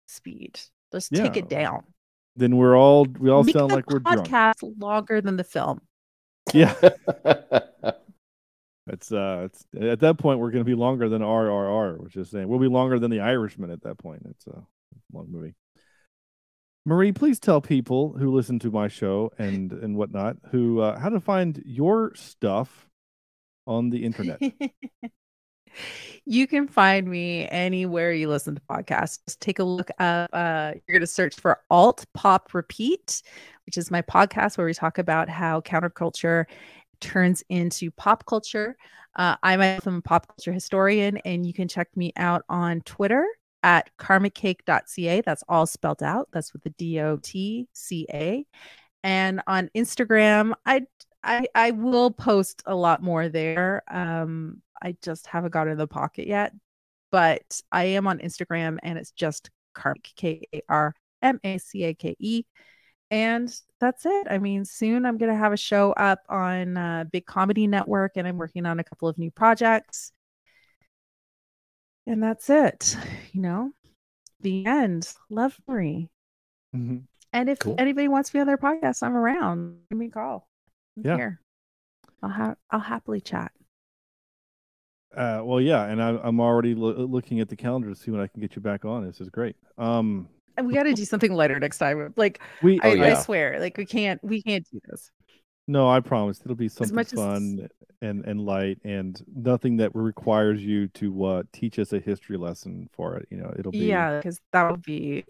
speed. Just take it down. Then we're all we all Make sound the like we're drunk. podcast longer than the film. Yeah, it's uh, it's at that point we're going to be longer than RRR, which is saying we'll be longer than the Irishman at that point. It's a long movie. Marie, please tell people who listen to my show and and whatnot who uh, how to find your stuff on the internet. you can find me anywhere you listen to podcasts. Just take a look up. Uh, you're going to search for Alt Pop Repeat, which is my podcast where we talk about how counterculture turns into pop culture. Uh, I myself am a pop culture historian, and you can check me out on Twitter at karmacake.ca. That's all spelled out. That's with the D O T C A. And on Instagram, I I I will post a lot more there. Um, I just haven't got in the pocket yet, but I am on Instagram, and it's just Karmacake, K A R M A C A K E. And that's it. I mean, soon I'm going to have a show up on uh, Big Comedy Network, and I'm working on a couple of new projects. And that's it. You know, the end. Love Marie. Mhm. And if Cool. anybody wants to be on their podcast, I'm around. Give me a call. I'm Yeah. here. I'll have I'll happily chat. Uh, well, yeah, and I, I'm already lo- looking at the calendar to see when I can get you back on. This is great. Um, And we got to do something lighter next time. Like we I, Oh, I swear, like we can't we can't do this. No, I promise it'll be something as- fun and and light and nothing that requires you to uh, teach us a history lesson for it. You know, it'll be Yeah, because that would be.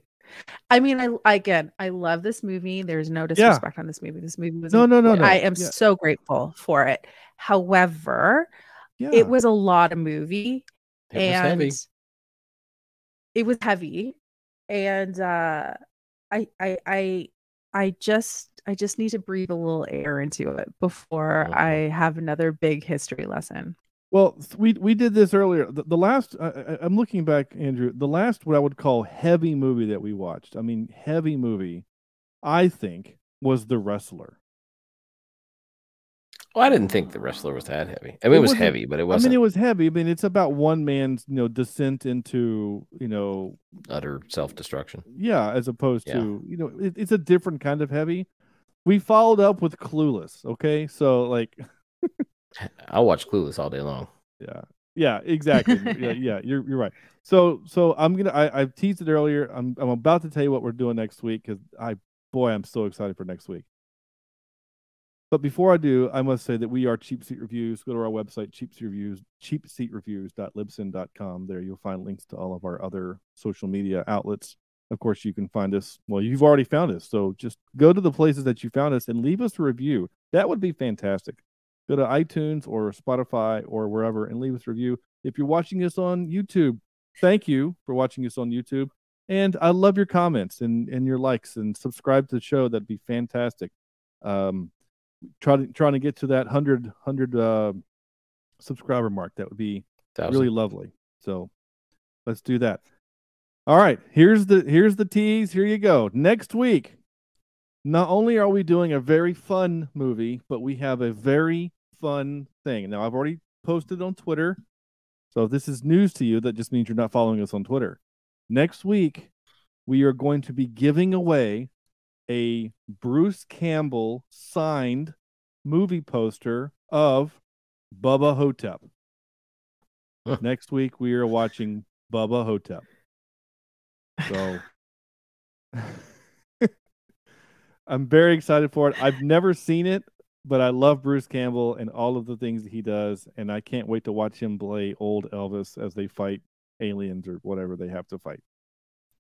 I mean, I again, I love this movie. There's no disrespect on this movie. This movie was No, no, no, incredible. I am Yeah. so grateful for it. However, yeah. it was a lot of movie It was and heavy. it was heavy and uh I, I i i just i just need to breathe a little air into it before Mhm. i have another big history lesson Well, we we did this earlier. The, the last I, I- I'm looking back, Andrew. The last what I would call heavy movie that we watched. I mean, heavy movie. I think was The Wrestler. Well, I didn't think the wrestler was that heavy. I mean, it, was wasn't- heavy, but it wasn't I mean, it was heavy. I mean, it's about one man's, you know, descent into, you know, utter self destruction. yeah, as opposed Yeah. to, you know, it, it's a different kind of heavy. We followed up with Clueless. Okay, so like, I'll watch Clueless all day long. yeah, yeah, exactly. yeah, yeah, you're you're right. So so I'm gonna I I teased it earlier. I'm I'm about to tell you what we're doing next week because I boy I'm so excited for next week. But before I do, I must say that we are Cheap Seat Reviews. Go to our website, Cheap Seat Reviews, cheapseatreviews.libsyn.com. There you'll find links to all of our other social media outlets. Of course, you can find us. Well, you've already found us. So just go to the places that you found us and leave us a review. That would be fantastic. Go to iTunes or Spotify or wherever and leave us a review. If you're watching us on YouTube, thank you for watching us on YouTube. And I love your comments and, and your likes and subscribe to the show. That'd be fantastic. Um, trying trying to get to that 100 100 uh, subscriber mark. That would be Thousand. really lovely. So let's do that. All right, here's the here's the tease. Here you go. Next week, not only are we doing a very fun movie, but we have a very fun thing. Now I've already posted on Twitter. So if this is news to you, that just means you're not following us on Twitter. Next week, we are going to be giving away a Bruce Campbell signed movie poster of Bubba Ho-Tep. Next week we are watching Bubba Ho-Tep. So I'm very excited for it. I've never seen it, but I love Bruce Campbell and all of the things that he does, and I can't wait to watch him play old Elvis as they fight aliens or whatever they have to fight.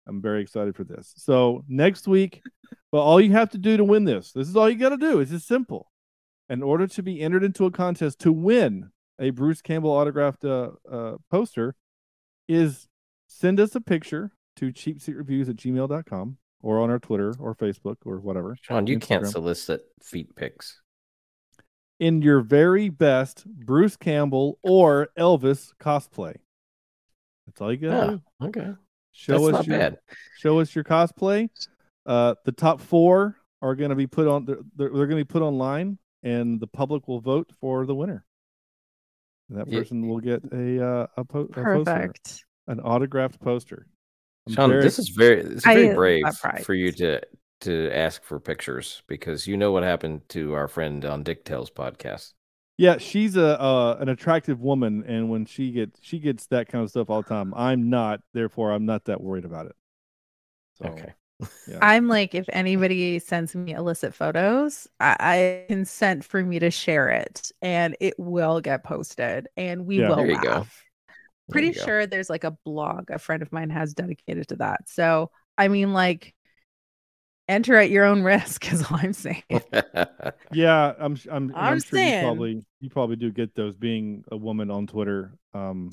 I'm very excited for this. So next week, well, all you have to do to win this, this is all you got to do. It's just simple. In order to be entered into a contest to win a Bruce Campbell autographed uh, uh, poster, is send us a picture to cheapseatreviews at gmail.com or on our Twitter or Facebook or whatever. Sean, you can't solicit feet pics. in your very best Bruce Campbell or Elvis cosplay. That's all you got. Yeah, okay. Show That's us not your bad. show us your cosplay. Uh, the top four are going to be put on. They're, they're, they're going to be put online, and the public will vote for the winner. And that Ye- person will get a uh, a, po- a poster, Perfect. an autographed poster. I'm Sean, very- this is very this is very love brave for you to to ask for pictures because you know what happened to our friend on Dick Tales podcast. Yeah, she's a uh, an attractive woman, and when she gets she gets that kind of stuff all the time. I'm not, therefore, I'm not that worried about it. So, Okay. yeah. I'm like, if anybody sends me illicit photos, I, I consent for me to share it, and it will get posted, and we Yeah. will There you go. laugh. There Pretty you go. sure there's like a blog a friend of mine has dedicated to that. So I mean, like, enter at your own risk, is all I'm saying. Yeah, I'm I'm, I'm I'm sure saying- you probably you probably do get those being a woman on Twitter. Um,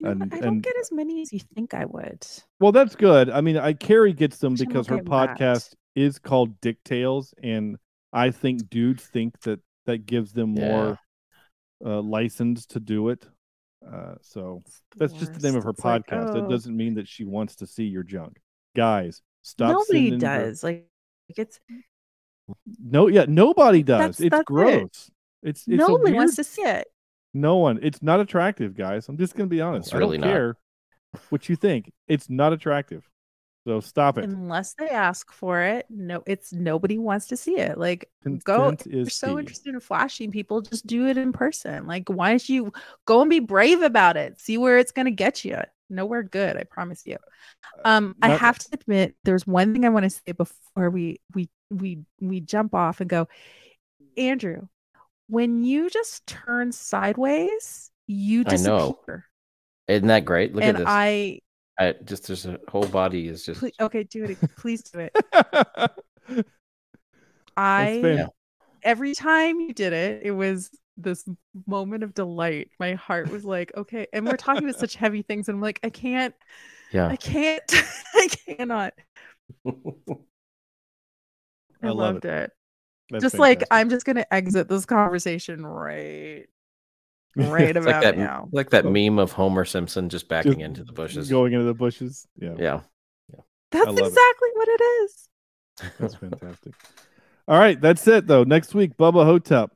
You know, And- what? I don't and- get as many as you think I would. well, that's good. I mean, I Carrie gets them I'm because her okay with that. podcast is called Dick Tales, and I think dudes think that that gives them Yeah. more uh, license to do it. Uh, so that's just the name of her Worst. It's like, podcast. It oh. doesn't mean that she wants to see your junk, guys. Stop. Nobody sending her- does. Like, it's mm. No, yeah, nobody does. That's- it's that's it. gross. It's it's nobody weird wants to see it. No one. It's not attractive, guys. I'm just gonna be honest. It's I really don't not. care what you think. It's not attractive. So stop it. Unless they ask for it, no, it's nobody wants to see it. Like, go. Consent If you're so key. interested in flashing people, just do it in person. Like, why don't you go and be brave about it? See where it's gonna get you. Nowhere good, I promise you. Um, I have to admit, there's one thing I want to say before we we we we jump off and go, Andrew. When you just turn sideways, you I disappear. know. Isn't that great? Look and at this. I, I just there's a whole body is just ple- okay, do it. Please do it. I every time you did it, it was this moment of delight. My heart was like, okay. And we're talking about such heavy things, and I'm like, I can't, yeah. I can't, I cannot. I, I love loved it. That's just like. I'm just gonna exit this conversation right, right It's like about that now. like that oh. meme of Homer Simpson just backing Just into the bushes. going into the bushes. Yeah, Yeah. yeah. That's love it. exactly what it is. that's fantastic. All right, that's it though. Next week, Bubba Ho-Tep.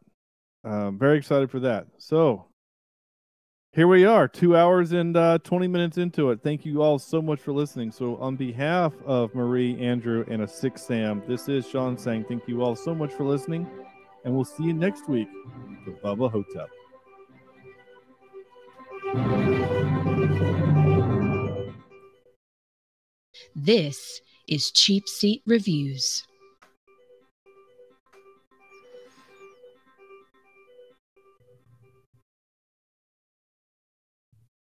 Um, very excited for that. So here we are, two hours and uh, 20 minutes into it. Thank you all so much for listening. So, on behalf of Marie, Andrew, and a six Sam, this is Sean saying thank you all so much for listening, and we'll see you next week The Bubba Ho-Tep. This is Cheap Seat Reviews.